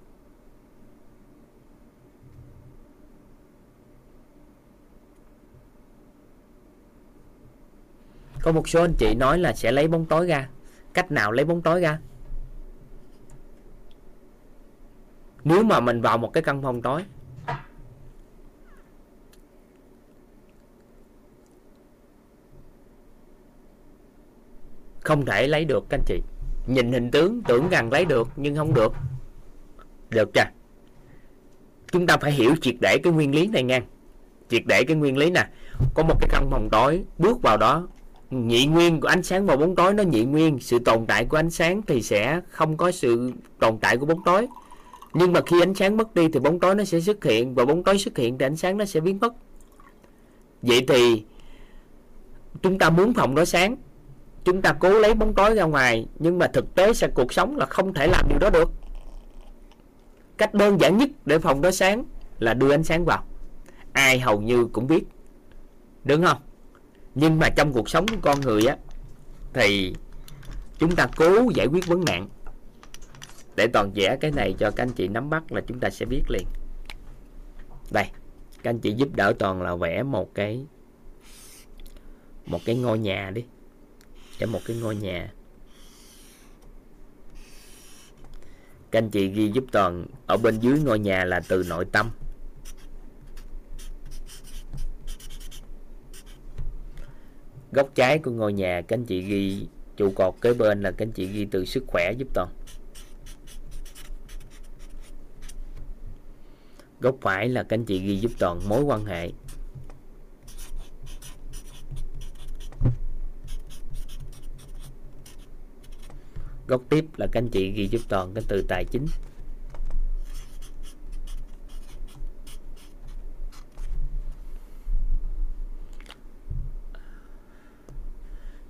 Có một số anh chị nói là sẽ lấy bóng tối ra. Cách nào lấy bóng tối ra? Nếu mà mình vào một cái căn phòng tối không thể lấy được, các anh chị. Nhìn hình tướng, tưởng rằng lấy được, nhưng không được. Được chưa chúng ta phải hiểu triệt để cái nguyên lý này nha triệt để cái nguyên lý nè. Có một cái căn phòng tối, bước vào đó, nhị nguyên của ánh sáng và bóng tối, nó nhị nguyên. Sự tồn tại của ánh sáng thì sẽ không có sự tồn tại của bóng tối. Nhưng mà khi ánh sáng mất đi thì bóng tối nó sẽ xuất hiện, và bóng tối xuất hiện thì ánh sáng nó sẽ biến mất. Vậy thì chúng ta muốn phòng đó sáng chúng ta cố lấy bóng tối ra ngoài, nhưng mà thực tế sẽ cuộc sống là không thể làm điều đó được. Cách đơn giản nhất để phòng đó sáng là đưa ánh sáng vào. Ai hầu như cũng biết. Đúng không? Nhưng mà trong cuộc sống của con người á, thì chúng ta cố giải quyết vấn nạn. Để toàn vẽ cái này cho các anh chị nắm bắt là chúng ta sẽ biết liền. Đây, các anh chị giúp đỡ toàn là vẽ một cái một cái ngôi nhà đi cho một cái ngôi nhà. Các anh chị ghi giúp toàn, ở bên dưới ngôi nhà là từ nội tâm. Góc trái của ngôi nhà, các anh chị ghi trụ cột, kế bên là các anh chị ghi từ sức khỏe giúp toàn. Góc phải là các anh chị ghi giúp toàn mối quan hệ. Góc tiếp là các anh chị ghi giúp toàn cái từ tài chính.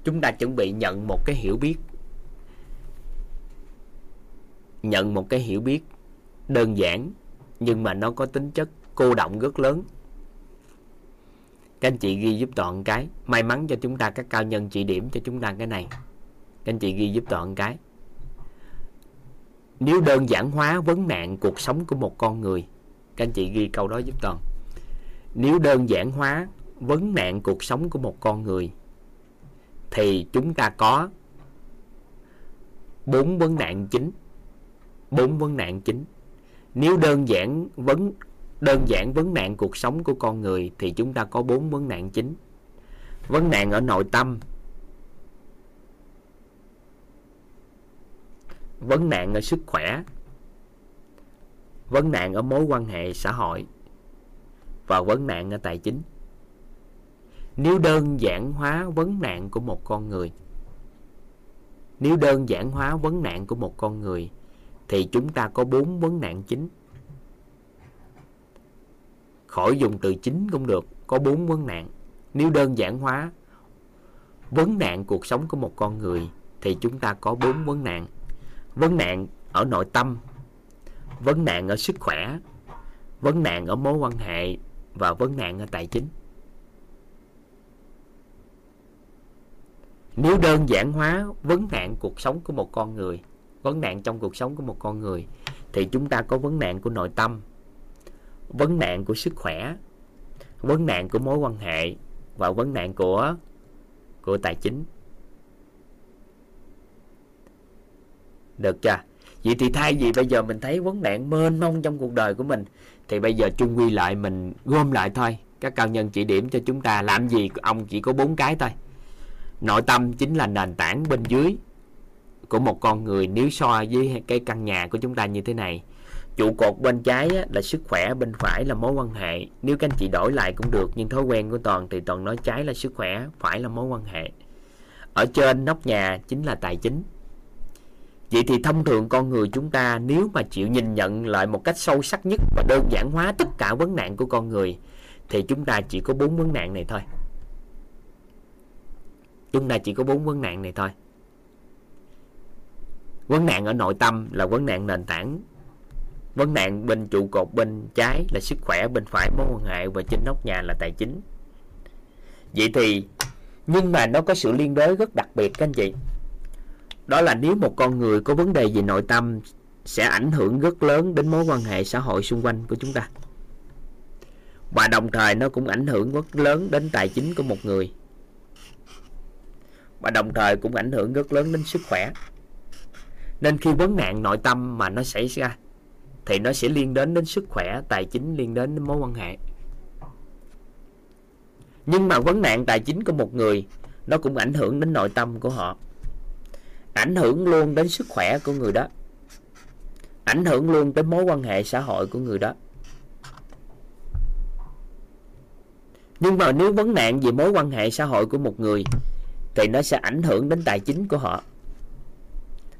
Chúng ta chuẩn bị nhận một cái hiểu biết. Nhận một cái hiểu biết đơn giản, nhưng mà nó có tính chất cô động rất lớn. Các anh chị ghi giúp toàn cái. May mắn cho chúng ta, các cao nhân chỉ điểm cho chúng ta cái này. Các anh chị ghi giúp toàn cái nếu đơn giản hóa vấn nạn cuộc sống của một con người, các anh chị ghi câu đó giúp toàn. Nếu đơn giản hóa vấn nạn cuộc sống của một con người, thì chúng ta có bốn vấn nạn chính. Bốn vấn nạn chính. Nếu đơn giản vấn, đơn giản vấn nạn cuộc sống của con người, thì chúng ta có bốn vấn nạn chính. Vấn nạn ở nội tâm. Vấn nạn ở sức khỏe, vấn nạn ở mối quan hệ xã hội và vấn nạn ở tài chính. Nếu đơn giản hóa vấn nạn của một con người, nếu đơn giản hóa vấn nạn của một con người thì chúng ta có bốn vấn nạn chính. Khỏi dùng từ chính cũng được, có bốn vấn nạn. Nếu đơn giản hóa vấn nạn cuộc sống của một con người thì chúng ta có bốn vấn nạn vấn nạn ở nội tâm, vấn nạn ở sức khỏe, vấn nạn ở mối quan hệ và vấn nạn ở tài chính. Nếu đơn giản hóa vấn nạn cuộc sống của một con người, vấn nạn trong cuộc sống của một con người, thì chúng ta có vấn nạn của nội tâm, vấn nạn của sức khỏe, vấn nạn của mối quan hệ và vấn nạn của của tài chính. Được chưa? Vậy thì thay vì bây giờ mình thấy vấn nạn mênh mông trong cuộc đời của mình, thì bây giờ chung quy lại mình gom lại thôi. Các cao nhân chỉ điểm cho chúng ta làm gì, ông chỉ có bốn cái thôi. Nội tâm chính là nền tảng bên dưới của một con người nếu so với cái căn nhà của chúng ta như thế này. Trụ cột bên trái là sức khỏe, bên phải là mối quan hệ. Nếu các anh chị đổi lại cũng được, nhưng thói quen của toàn thì toàn nói trái là sức khỏe, phải là mối quan hệ. Ở trên nóc nhà chính là tài chính vậy thì thông thường con người chúng ta nếu mà chịu nhìn nhận lại một cách sâu sắc nhất và đơn giản hóa tất cả vấn nạn của con người, thì chúng ta chỉ có bốn vấn nạn này thôi. Chúng ta chỉ có bốn vấn nạn này thôi. Vấn nạn ở nội tâm là vấn nạn nền tảng. Vấn nạn bên trụ cột bên trái là sức khỏe, bên phải mối quan hệ và trên nóc nhà là tài chính. Vậy thì, nhưng mà nó có sự liên đới rất đặc biệt các anh chị đó là nếu một con người có vấn đề về nội tâm, sẽ ảnh hưởng rất lớn đến mối quan hệ xã hội xung quanh của chúng ta. Và đồng thời nó cũng ảnh hưởng rất lớn đến tài chính của một người. Và đồng thời cũng ảnh hưởng rất lớn đến sức khỏe. Nên khi vấn nạn nội tâm mà nó xảy ra, thì nó sẽ liên đến đến sức khỏe, tài chính liên đến đến mối quan hệ. Nhưng mà vấn nạn tài chính của một người, nó cũng ảnh hưởng đến nội tâm của họ ảnh hưởng luôn đến sức khỏe của người đó. Ảnh hưởng luôn tới mối quan hệ xã hội của người đó. Nhưng mà nếu vấn nạn về mối quan hệ xã hội của một người, thì nó sẽ ảnh hưởng đến tài chính của họ.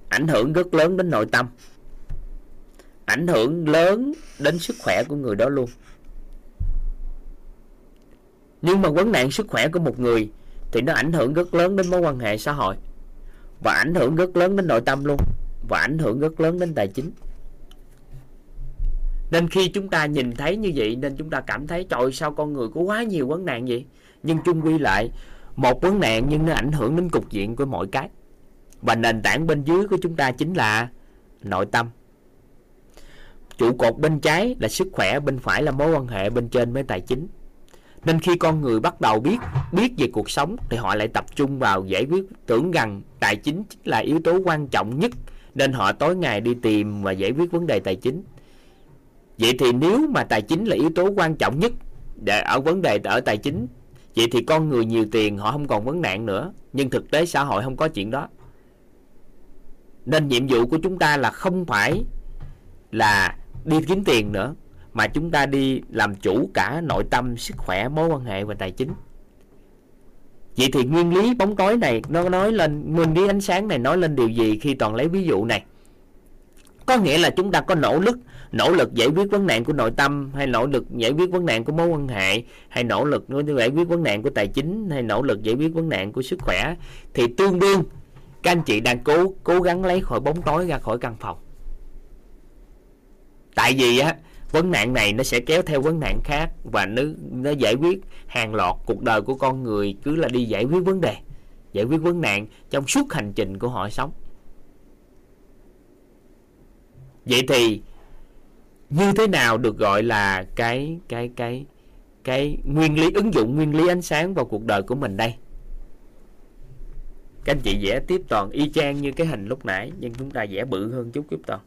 Ảnh hưởng rất lớn đến nội tâm. Ảnh hưởng lớn đến sức khỏe của người đó luôn. Nhưng mà vấn nạn sức khỏe của một người, thì nó ảnh hưởng rất lớn đến mối quan hệ xã hội và ảnh hưởng rất lớn đến nội tâm luôn. Và ảnh hưởng rất lớn đến tài chính. Nên khi chúng ta nhìn thấy như vậy, nên chúng ta cảm thấy, trời sao con người có quá nhiều vấn nạn vậy? Nhưng chung quy lại, một vấn nạn nhưng nó ảnh hưởng đến cục diện của mọi cái. Và nền tảng bên dưới của chúng ta chính là nội tâm. Trụ cột bên trái là sức khỏe, bên phải là mối quan hệ bên trên với tài chính nên khi con người bắt đầu biết biết về cuộc sống thì họ lại tập trung vào giải quyết tưởng rằng tài chính chính là yếu tố quan trọng nhất, nên họ tối ngày đi tìm và giải quyết vấn đề tài chính. Vậy thì nếu mà tài chính là yếu tố quan trọng nhất để ở vấn đề ở tài chính, vậy thì con người nhiều tiền họ không còn vấn nạn nữa, nhưng thực tế xã hội không có chuyện đó. Nên nhiệm vụ của chúng ta là không phải là đi kiếm tiền nữa mà chúng ta đi làm chủ cả nội tâm, sức khỏe, mối quan hệ và tài chính. Vậy thì nguyên lý bóng tối này, nó nói lên, nguyên lý ánh sáng này nói lên điều gì khi toàn lấy ví dụ này? Có nghĩa là chúng ta có nỗ lực nỗ lực giải quyết vấn nạn của nội tâm, hay nỗ lực giải quyết vấn nạn của mối quan hệ, hay nỗ lực giải quyết vấn nạn của tài chính, hay nỗ lực giải quyết vấn nạn của sức khỏe. Thì tương đương, các anh chị đang cố cố gắng lấy khỏi bóng tối ra khỏi căn phòng. Tại vì á vấn nạn này nó sẽ kéo theo vấn nạn khác và nó nó giải quyết hàng loạt cuộc đời của con người cứ là đi giải quyết vấn đề, giải quyết vấn nạn trong suốt hành trình của họ sống. Vậy thì như thế nào được gọi là cái cái cái cái nguyên lý ứng dụng, nguyên lý ánh sáng vào cuộc đời của mình đây? Các anh chị vẽ tiếp toàn y chang như cái hình lúc nãy, nhưng chúng ta vẽ bự hơn chút giúp toàn.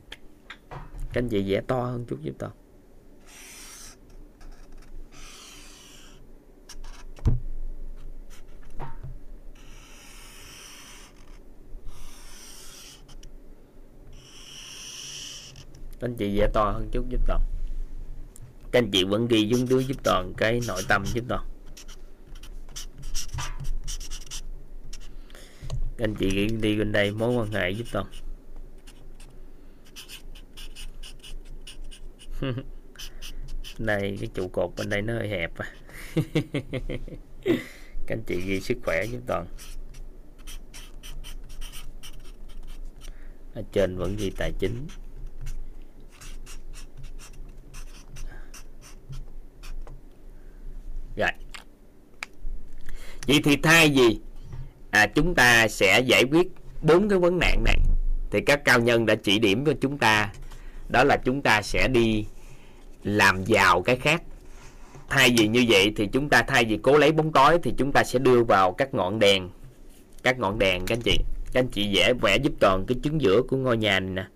Các anh chị vẽ to hơn chút giúp toàn. Các anh chị vẽ to hơn chút, giúp toàn. Các anh chị vẫn ghi xuống dưới giúp toàn cái nội tâm giúp toàn. Các anh chị đi bên đây, mối quan hệ giúp toàn. Này, cái trụ cột bên đây nó hơi hẹp à. Các anh chị ghi sức khỏe giúp toàn. Ở trên vẫn ghi tài chính. Rồi. Vậy thì thay vì à, chúng ta sẽ giải quyết bốn cái vấn nạn này thì các cao nhân đã chỉ điểm cho chúng ta đó là chúng ta sẽ đi làm giàu cái khác. Thay vì như vậy thì chúng ta thay vì cố lấy bóng tối thì chúng ta sẽ đưa vào các ngọn đèn. Các ngọn đèn các anh chị các anh chị vẽ vẽ giúp toàn cái trứng giữa của ngôi nhà này nè.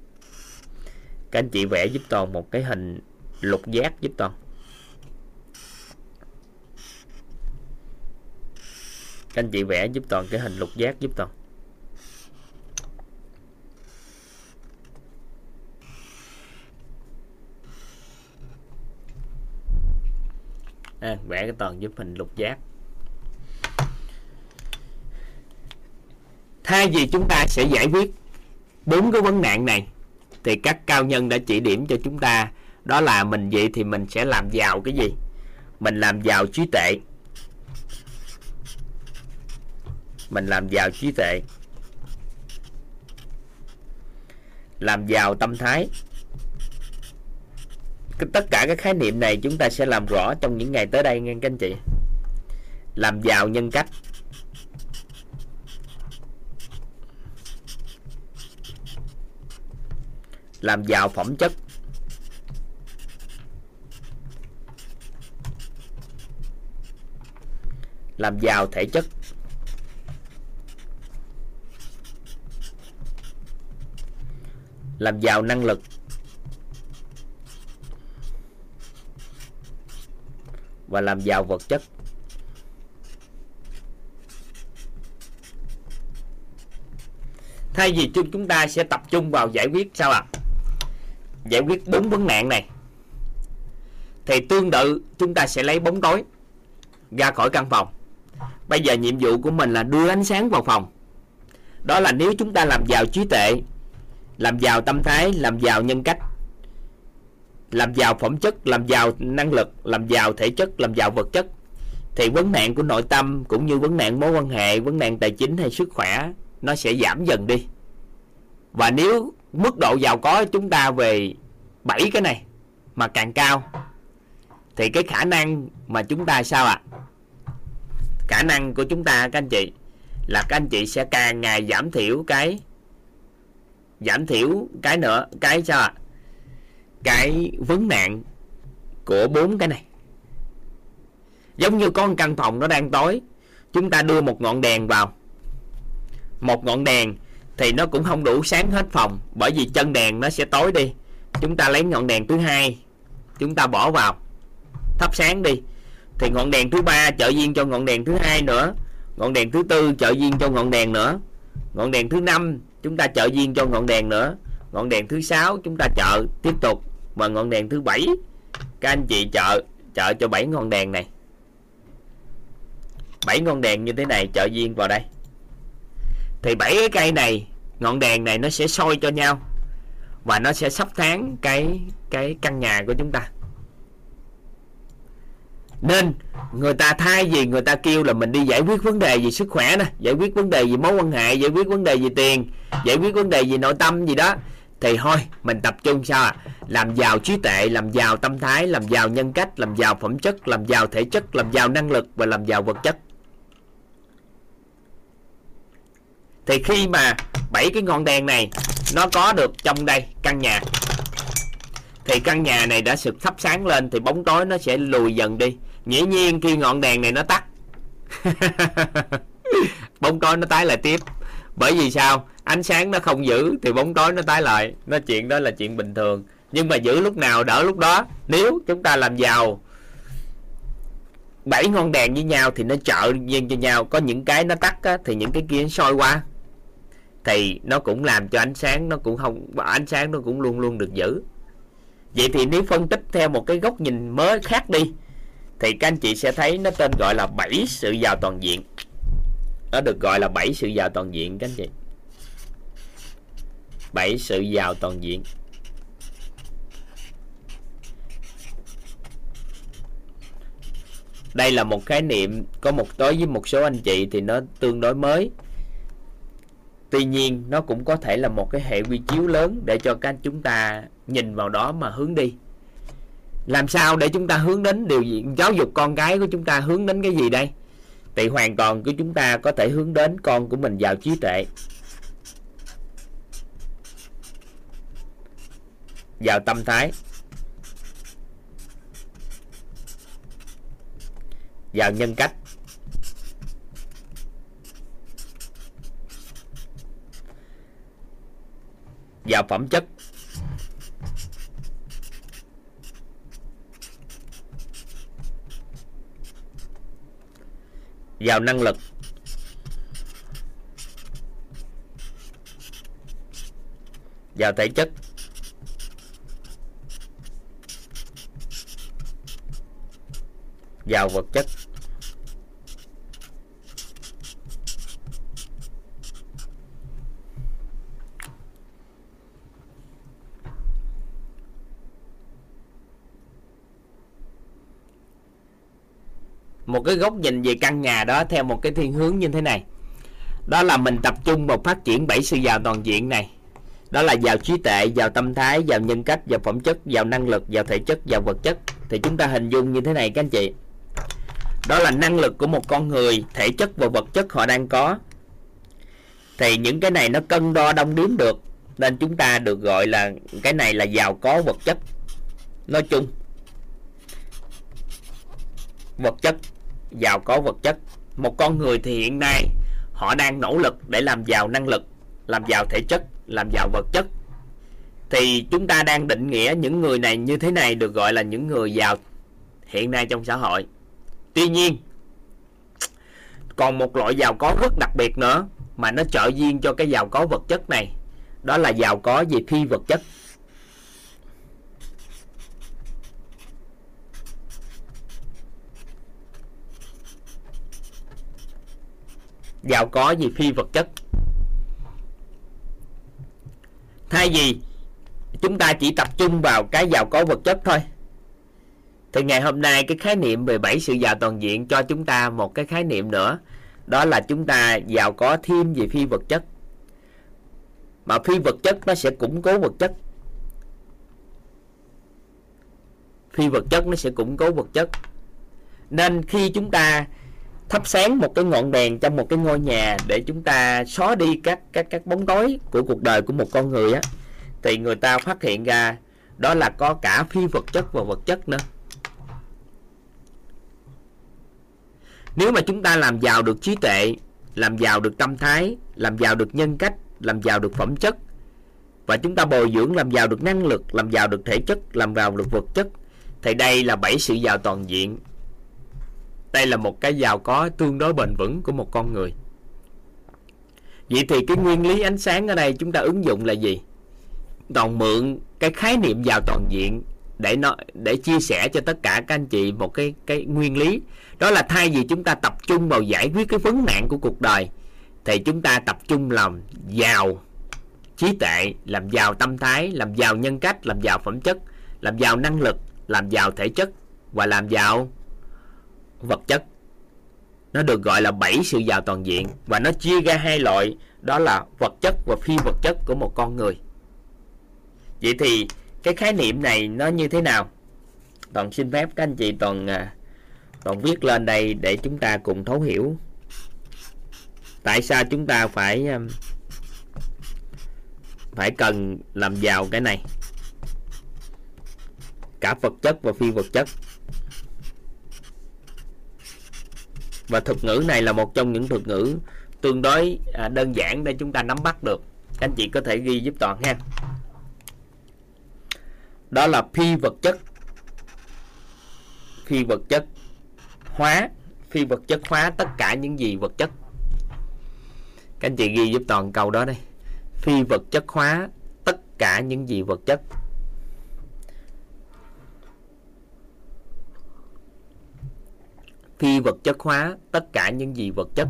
Các anh chị vẽ giúp toàn một cái hình lục giác giúp toàn. Các anh chị vẽ giúp toàn cái hình lục giác giúp toàn. À, vẽ cái toàn giúp hình lục giác. Thay vì chúng ta sẽ giải quyết bốn cái vấn nạn này? Thì các cao nhân đã chỉ điểm cho chúng ta đó là mình vậy thì mình sẽ làm giàu cái gì? Mình làm giàu trí tuệ. Mình làm giàu trí tuệ. Làm giàu tâm thái. Tất cả các khái niệm này chúng ta sẽ làm rõ trong những ngày tới đây, nghe các anh chị. Làm giàu nhân cách. Làm giàu phẩm chất. Làm giàu thể chất. Làm giàu năng lực. Và làm giàu vật chất. Thay vì chúng ta sẽ tập trung vào giải quyết sao ạ? À? giải quyết bốn vấn nạn này. Thì tương tự, chúng ta sẽ lấy bóng tối ra khỏi căn phòng. Bây giờ nhiệm vụ của mình là đưa ánh sáng vào phòng. Đó là nếu chúng ta làm giàu trí tuệ làm giàu tâm thái, làm giàu nhân cách. Làm giàu phẩm chất, làm giàu năng lực, làm giàu thể chất, làm giàu vật chất. Thì vấn nạn của nội tâm cũng như vấn nạn mối quan hệ, vấn nạn tài chính hay sức khỏe, nó sẽ giảm dần đi. Và nếu mức độ giàu có chúng ta về bảy cái này mà càng cao, thì cái khả năng mà chúng ta sao ạ? À? khả năng của chúng ta, các anh chị, là các anh chị sẽ càng ngày giảm thiểu cái giảm thiểu cái nữa cái sao ạ? À? cái vấn nạn của bốn cái này. Giống như con căn phòng nó đang tối, chúng ta đưa một ngọn đèn vào. Một ngọn đèn thì nó cũng không đủ sáng hết phòng, bởi vì chân đèn nó sẽ tối đi. Chúng ta lấy ngọn đèn thứ hai, chúng ta bỏ vào, thắp sáng đi. Thì ngọn đèn thứ ba trợ duyên cho ngọn đèn thứ hai nữa, ngọn đèn thứ tư trợ duyên cho ngọn đèn nữa, ngọn đèn thứ năm chúng ta trợ duyên cho ngọn đèn nữa. Ngọn đèn thứ sáu chúng ta trợ tiếp tục, và ngọn đèn thứ bảy, các anh chị chợ chợ cho bảy ngọn đèn này. Bảy ngọn đèn như thế này, trợ duyên vào đây. Thì bảy cái cây này, ngọn đèn này nó sẽ soi cho nhau, và nó sẽ sắp tháng cái cái căn nhà của chúng ta nên, người ta thay vì người ta kêu là mình đi giải quyết vấn đề gì sức khỏe nè, giải quyết vấn đề gì mối quan hệ, giải quyết vấn đề gì tiền, giải quyết vấn đề gì nội tâm gì đó, thì thôi, mình tập trung sao à làm giàu trí tuệ, làm giàu tâm thái, làm giàu nhân cách, làm giàu phẩm chất, làm giàu thể chất, làm giàu năng lực và làm giàu vật chất. Thì khi mà bảy cái ngọn đèn này nó có được trong đây, căn nhà, thì căn nhà này đã sực thắp sáng lên thì bóng tối nó sẽ lùi dần đi dĩ nhiên khi ngọn đèn này nó tắt. Bóng tối nó tái lại tiếp. Bởi vì sao? Ánh sáng nó không giữ thì bóng tối nó tái lại. Nó chuyện đó là chuyện bình thường. Nhưng mà giữ lúc nào đỡ lúc đó. Nếu chúng ta làm giàu bảy ngọn đèn với nhau thì nó trợ duyên cho nhau. Có những cái nó tắt á, thì những cái kia nó soi qua. Thì nó cũng làm cho ánh sáng nó cũng không ánh sáng nó cũng luôn luôn được giữ. Vậy thì nếu phân tích theo một cái góc nhìn mới khác đi thì các anh chị sẽ thấy nó tên gọi là bảy sự giàu toàn diện. Nó được gọi là bảy sự giàu toàn diện, các anh chị. Bảy sự giàu toàn diện. Đây là một khái niệm có một đối với một số anh chị thì nó tương đối mới. Tuy nhiên, nó cũng có thể là một cái hệ quy chiếu lớn để cho các chúng ta nhìn vào đó mà hướng đi làm sao để chúng ta hướng đến điều gì? Giáo dục con cái của chúng ta hướng đến cái gì đây? Thì hoàn toàn của chúng ta có thể hướng đến con của mình vào trí tuệ. Vào tâm thái. Vào nhân cách. Vào phẩm chất. Vào năng lực. Vào thể chất. Vào vật chất. Một cái góc nhìn về căn nhà đó theo một cái thiên hướng như thế này. Đó là mình tập trung vào phát triển bảy sự giàu toàn diện này. Đó là giàu trí tuệ, giàu tâm thái, giàu nhân cách, giàu phẩm chất, giàu năng lực, giàu thể chất, giàu vật chất. Thì chúng ta hình dung như thế này các anh chị. Đó là năng lực của một con người, thể chất và vật chất họ đang có. Thì những cái này nó cân đo đong đếm được, nên chúng ta được gọi là, cái này là giàu có vật chất. Nói chung, vật chất giàu có vật chất. Một con người thì hiện nay họ đang nỗ lực để làm giàu năng lực, làm giàu thể chất, làm giàu vật chất. Thì chúng ta đang định nghĩa những người này như thế này được gọi là những người giàu hiện nay trong xã hội. Tuy nhiên, còn một loại giàu có rất đặc biệt nữa mà nó trợ duyên cho cái giàu có vật chất này, đó là giàu có về phi vật chất. Giàu có gì phi vật chất? Thay vì chúng ta chỉ tập trung vào cái giàu có vật chất thôi, thì ngày hôm nay cái khái niệm về bảy sự giàu toàn diện cho chúng ta một cái khái niệm nữa, đó là chúng ta giàu có thêm về phi vật chất. Mà phi vật chất nó sẽ củng cố vật chất. Phi vật chất nó sẽ củng cố vật chất. Nên khi chúng ta thắp sáng một cái ngọn đèn trong một cái ngôi nhà để chúng ta xóa đi các các các bóng tối của cuộc đời của một con người á. Thì người ta phát hiện ra đó là có cả phi vật chất và vật chất nữa. Nếu mà chúng ta làm giàu được trí tuệ, làm giàu được tâm thái, làm giàu được nhân cách, làm giàu được phẩm chất, và chúng ta bồi dưỡng, làm giàu được năng lực, làm giàu được thể chất, làm giàu được vật chất, thì đây là bảy sự giàu toàn diện đây là một cái giàu có tương đối bền vững của một con người. Vậy thì cái nguyên lý ánh sáng ở đây chúng ta ứng dụng là gì? Toàn mượn cái khái niệm giàu toàn diện để nó, để chia sẻ cho tất cả các anh chị một cái cái nguyên lý. Đó là thay vì chúng ta tập trung vào giải quyết cái vấn nạn của cuộc đời, thì chúng ta tập trung làm giàu trí tuệ, làm giàu tâm thái, làm giàu nhân cách, làm giàu phẩm chất, làm giàu năng lực, làm giàu thể chất và làm giàu vật chất. Nó được gọi là bảy sự giàu toàn diện và nó chia ra hai loại, đó là vật chất và phi vật chất của một con người. Vậy thì cái khái niệm này nó như thế nào? Toàn xin phép các anh chị toàn à, toàn viết lên đây để chúng ta cùng thấu hiểu. Tại sao chúng ta phải à, phải cần làm giàu cái này? Cả vật chất và phi vật chất. Và thuật ngữ này là một trong những thuật ngữ tương đối à, đơn giản để chúng ta nắm bắt được. Các anh chị có thể ghi giúp toàn ha. Đó là phi vật chất. Phi vật chất hóa phi vật chất hóa tất cả những gì vật chất. Các anh chị ghi giúp toàn câu đó đây. Phi vật chất hóa tất cả những gì vật chất. Phi vật chất hóa tất cả những gì vật chất.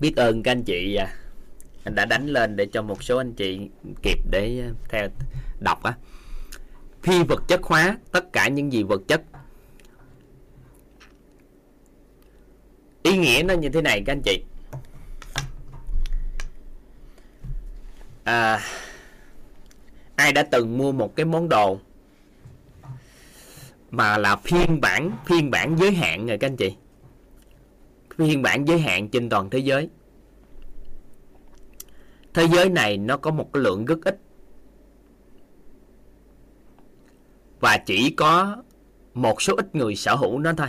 Biết ơn các anh chị à, anh đã đánh lên để cho một số anh chị kịp để à, theo đọc á. Phi vật chất hóa tất cả những gì vật chất. Ý nghĩa nó như thế này các anh chị. À, ai đã từng mua một cái món đồ mà là phiên bản phiên bản giới hạn rồi các anh chị? Phiên bản giới hạn trên toàn thế giới. Thế giới này nó có một cái lượng rất ít. Và chỉ có một số ít người sở hữu nó thôi.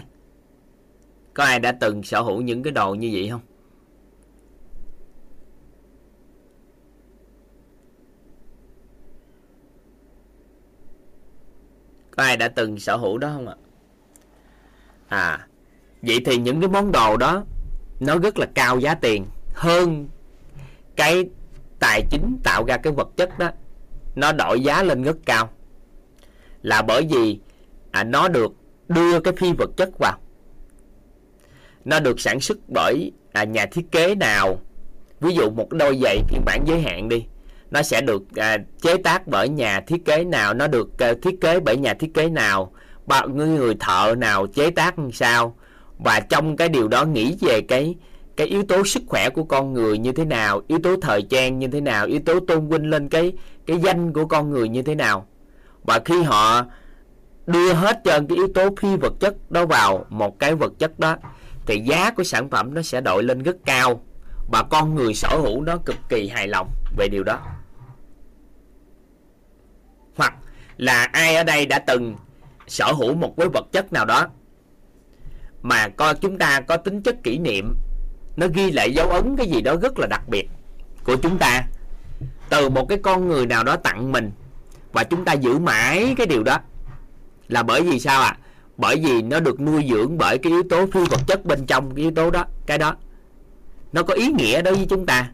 Có ai đã từng sở hữu những cái đồ như vậy không? Có ai đã từng sở hữu đó không ạ? À vậy thì những cái món đồ đó nó rất là cao giá tiền hơn cái tài chính tạo ra cái vật chất đó. Nó đổi giá lên rất cao. Là bởi vì à, nó được đưa cái phi vật chất vào. Nó được sản xuất bởi à, nhà thiết kế nào. Ví dụ một đôi giày phiên bản giới hạn đi nó sẽ được à, chế tác bởi nhà thiết kế nào nó được à, thiết kế bởi nhà thiết kế nào bao người thợ nào chế tác làm sao. Và trong cái điều đó nghĩ về cái cái yếu tố sức khỏe của con người như thế nào yếu tố thời trang như thế nào yếu tố tôn vinh lên cái cái danh của con người như thế nào. Và khi họ đưa hết trơn cái yếu tố phi vật chất đó vào một cái vật chất đó thì giá của sản phẩm nó sẽ đội lên rất cao. Và con người sở hữu nó cực kỳ hài lòng về điều đó hoặc là ai ở đây đã từng sở hữu một cái vật chất nào đó. Mà coi chúng ta có tính chất kỷ niệm, nó ghi lại dấu ấn cái gì đó rất là đặc biệt của chúng ta. Từ một cái con người nào đó tặng mình và chúng ta giữ mãi cái điều đó là bởi vì sao ạ? À? bởi vì nó được nuôi dưỡng bởi cái yếu tố phi vật chất bên trong cái yếu tố đó, cái đó. Nó có ý nghĩa đối với chúng ta.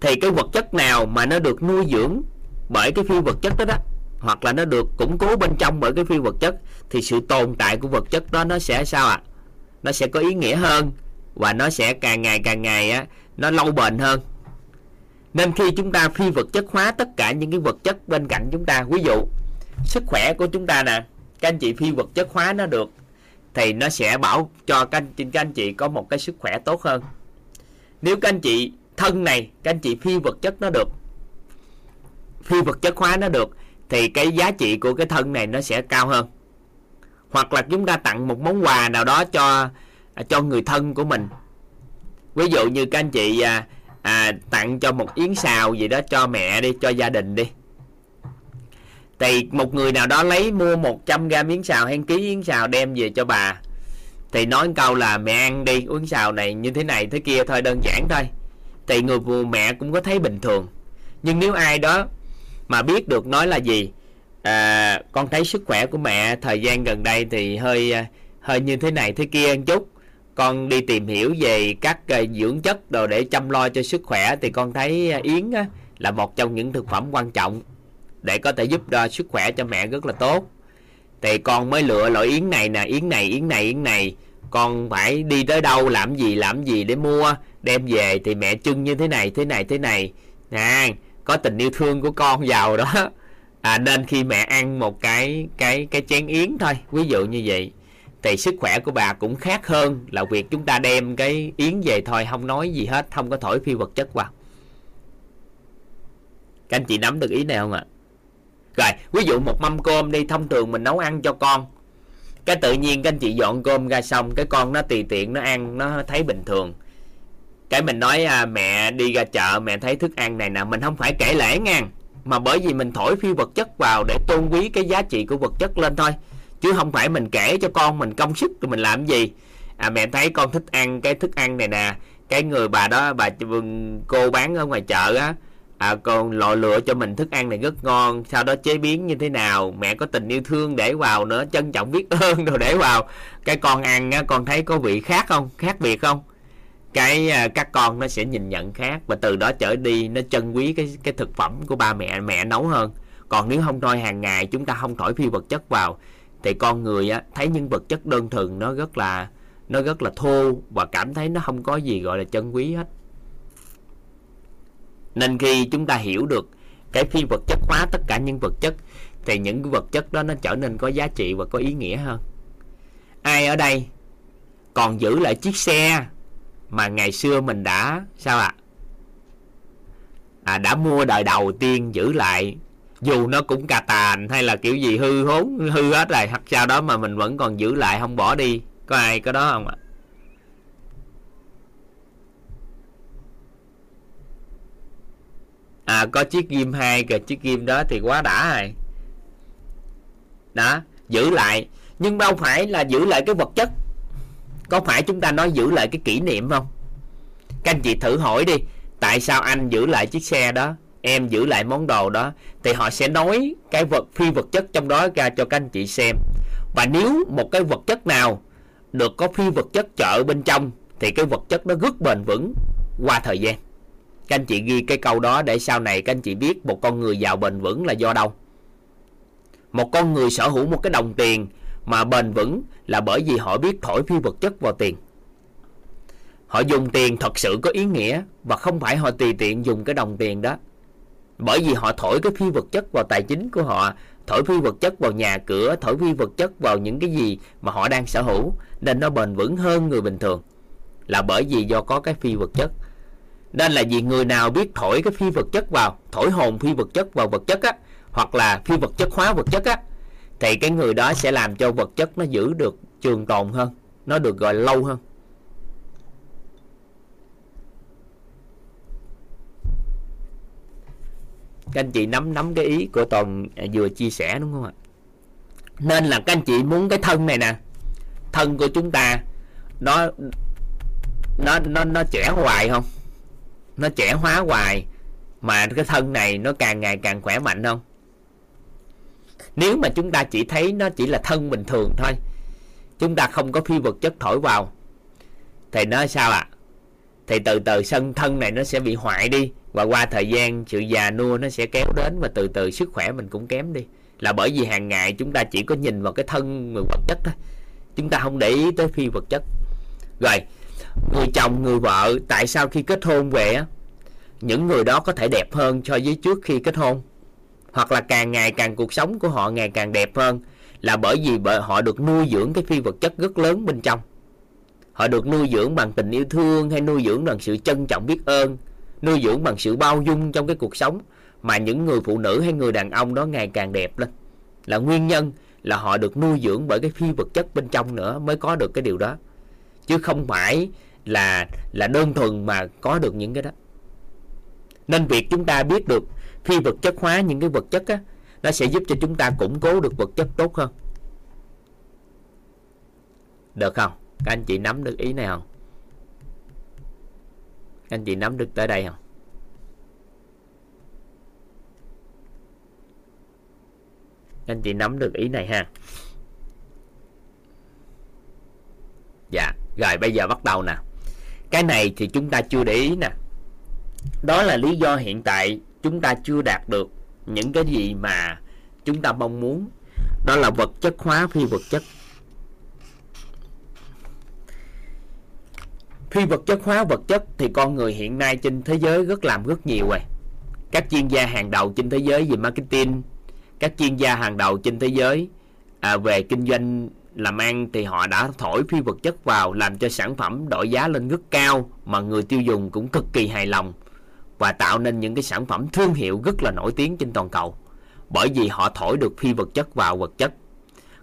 Thì cái vật chất nào mà nó được nuôi dưỡng bởi cái phi vật chất đó đó hoặc là nó được củng cố bên trong bởi cái phi vật chất thì sự tồn tại của vật chất đó nó sẽ sao ạ à? nó sẽ có ý nghĩa hơn và nó sẽ càng ngày càng ngày á nó lâu bền hơn nên khi chúng ta phi vật chất hóa tất cả những cái vật chất bên cạnh chúng ta ví dụ sức khỏe của chúng ta nè các anh chị phi vật chất hóa nó được thì nó sẽ bảo cho các anh, các anh chị có một cái sức khỏe tốt hơn nếu các anh chị thân này các anh chị phi vật chất nó được phi vật chất hóa nó được thì cái giá trị của cái thân này nó sẽ cao hơn. Hoặc là chúng ta tặng một món quà nào đó cho à, cho người thân của mình. Ví dụ như các anh chị à, à, tặng cho một yến xào gì đó cho mẹ đi cho gia đình đi. Thì một người nào đó lấy mua 100 gram yến xào hay ký yến xào đem về cho bà. Thì nói câu là mẹ ăn đi uống xào này như thế này thế kia thôi đơn giản thôi. Thì người mẹ cũng có thấy bình thường. Nhưng nếu ai đó mà biết được nói là gì? À, con thấy sức khỏe của mẹ thời gian gần đây thì hơi à, hơi như thế này thế kia một chút. Con đi tìm hiểu về các à, dưỡng chất đồ để chăm lo cho sức khỏe thì con thấy à, yến là một trong những thực phẩm quan trọng để có thể giúp đo sức khỏe cho mẹ rất là tốt. Thì con mới lựa loại yến này nè yến này yến này yến này. Con phải đi tới đâu làm gì làm gì để mua đem về thì mẹ trưng như thế này thế này thế này. Nè có tình yêu thương của con vào đó. À, nên khi mẹ ăn một cái cái cái chén yến thôi ví dụ như vậy thì sức khỏe của bà cũng khác hơn là việc chúng ta đem cái yến về thôi không nói gì hết không có thổi phi vật chất vào. Các anh chị nắm được ý này không ạ? Rồi ví dụ một mâm cơm đi thông thường mình nấu ăn cho con. Cái tự nhiên các anh chị dọn cơm ra xong cái con nó tùy tiện nó ăn nó thấy bình thường cái mình nói à, mẹ đi ra chợ mẹ thấy thức ăn này nè mình không phải kể lễ ngang mà bởi vì mình thổi phi vật chất vào để tôn quý cái giá trị của vật chất lên thôi. Chứ không phải mình kể cho con mình công sức rồi mình làm gì. À mẹ thấy con thích ăn cái thức ăn này nè. Cái người bà đó bà cô bán ở ngoài chợ á à, còn lọ lựa cho mình thức ăn này rất ngon. Sau đó chế biến như thế nào mẹ có tình yêu thương để vào nữa trân trọng biết ơn rồi để vào. Cái con ăn á con thấy có vị khác không? Khác biệt không? Cái à, các con nó sẽ nhìn nhận khác và từ đó trở đi nó trân quý cái cái thực phẩm của ba mẹ mẹ nấu hơn. Còn nếu không thôi, hàng ngày chúng ta không thổi phi vật chất vào, thì con người á, thấy những vật chất đơn thuần nó rất là, nó rất là thô và cảm thấy nó không có gì gọi là trân quý hết. Nên khi chúng ta hiểu được cái phi vật chất hóa tất cả những vật chất, thì những cái vật chất đó nó trở nên có giá trị và có ý nghĩa hơn. Ai ở đây còn giữ lại chiếc xe mà ngày xưa mình đã sao ạ? À? à, đã mua đời đầu tiên giữ lại. Dù nó cũng cà tàn hay là kiểu gì hư hốn hư hết rồi. Hoặc sau đó mà mình vẫn còn giữ lại không bỏ đi. Có ai có đó không ạ? À có chiếc ghim hai kìa. Chiếc ghim đó thì quá đã rồi. Đó giữ lại. Nhưng đâu phải là giữ lại cái vật chất có phải chúng ta nói giữ lại cái kỷ niệm không? Các anh chị thử hỏi đi. Tại sao anh giữ lại chiếc xe đó, em giữ lại món đồ đó, thì họ sẽ nói cái vật, phi vật chất trong đó ra cho các anh chị xem. Và nếu một cái vật chất nào được có phi vật chất chợ bên trong, thì cái vật chất nó rất bền vững qua thời gian. Các anh chị ghi cái câu đó để sau này các anh chị biết một con người giàu bền vững là do đâu. Một con người sở hữu một cái đồng tiền mà bền vững là bởi vì họ biết thổi phi vật chất vào tiền. Họ dùng tiền thật sự có ý nghĩa và không phải họ tùy tiện dùng cái đồng tiền đó. Bởi vì họ thổi cái phi vật chất vào tài chính của họ, thổi phi vật chất vào nhà cửa, thổi phi vật chất vào những cái gì mà họ đang sở hữu, nên nó bền vững hơn người bình thường. Là bởi vì do có cái phi vật chất. Nên là vì người nào biết thổi cái phi vật chất vào, thổi hồn phi vật chất vào vật chất á, hoặc là phi vật chất hóa vật chất á thì cái người đó sẽ làm cho vật chất nó giữ được trường tồn hơn, nó được gọi lâu hơn. Các anh chị nắm nắm cái ý của toàn à, vừa chia sẻ đúng không ạ? Nên là các anh chị muốn cái thân này nè, thân của chúng ta, nó nó nó nó trẻ hoài không? Nó trẻ hóa hoài mà cái thân này nó càng ngày càng khỏe mạnh không? Nếu mà chúng ta chỉ thấy nó chỉ là thân bình thường thôi, chúng ta không có phi vật chất thổi vào, thì nó sao ạ? À? thì từ từ sân thân này nó sẽ bị hoại đi, và qua thời gian sự già nua nó sẽ kéo đến, và từ từ sức khỏe mình cũng kém đi. Là bởi vì hàng ngày chúng ta chỉ có nhìn vào cái thân người vật chất thôi, chúng ta không để ý tới phi vật chất. Rồi, người chồng, người vợ, tại sao khi kết hôn về á, những người đó có thể đẹp hơn so với trước khi kết hôn? Hoặc là càng ngày càng cuộc sống của họ ngày càng đẹp hơn là bởi vì bởi họ được nuôi dưỡng cái phi vật chất rất lớn bên trong. Họ được nuôi dưỡng bằng tình yêu thương hay nuôi dưỡng bằng sự trân trọng biết ơn, nuôi dưỡng bằng sự bao dung trong cái cuộc sống mà những người phụ nữ hay người đàn ông đó ngày càng đẹp lên. Là nguyên nhân là họ được nuôi dưỡng bởi cái phi vật chất bên trong nữa mới có được cái điều đó. Chứ không phải là là đơn thuần mà có được những cái đó. Nên việc chúng ta biết được phi vật chất hóa những cái vật chất á, nó sẽ giúp cho chúng ta củng cố được vật chất tốt hơn. Được không? Các anh chị nắm được ý này không? Các anh chị nắm được tới đây không? Các anh chị nắm được ý này ha. Dạ rồi bây giờ bắt đầu nè. Cái này thì chúng ta chưa để ý nè. Đó là lý do hiện tại chúng ta chưa đạt được những cái gì mà chúng ta mong muốn. Đó là vật chất hóa phi vật chất. Phi vật chất hóa vật chất thì con người hiện nay trên thế giới rất làm rất nhiều rồi. Các chuyên gia hàng đầu trên thế giới về marketing các chuyên gia hàng đầu trên thế giới à, về kinh doanh làm ăn thì họ đã thổi phi vật chất vào làm cho sản phẩm đổi giá lên rất cao mà người tiêu dùng cũng cực kỳ hài lòng và tạo nên những cái sản phẩm thương hiệu rất là nổi tiếng trên toàn cầu. Bởi vì họ thổi được phi vật chất vào vật chất.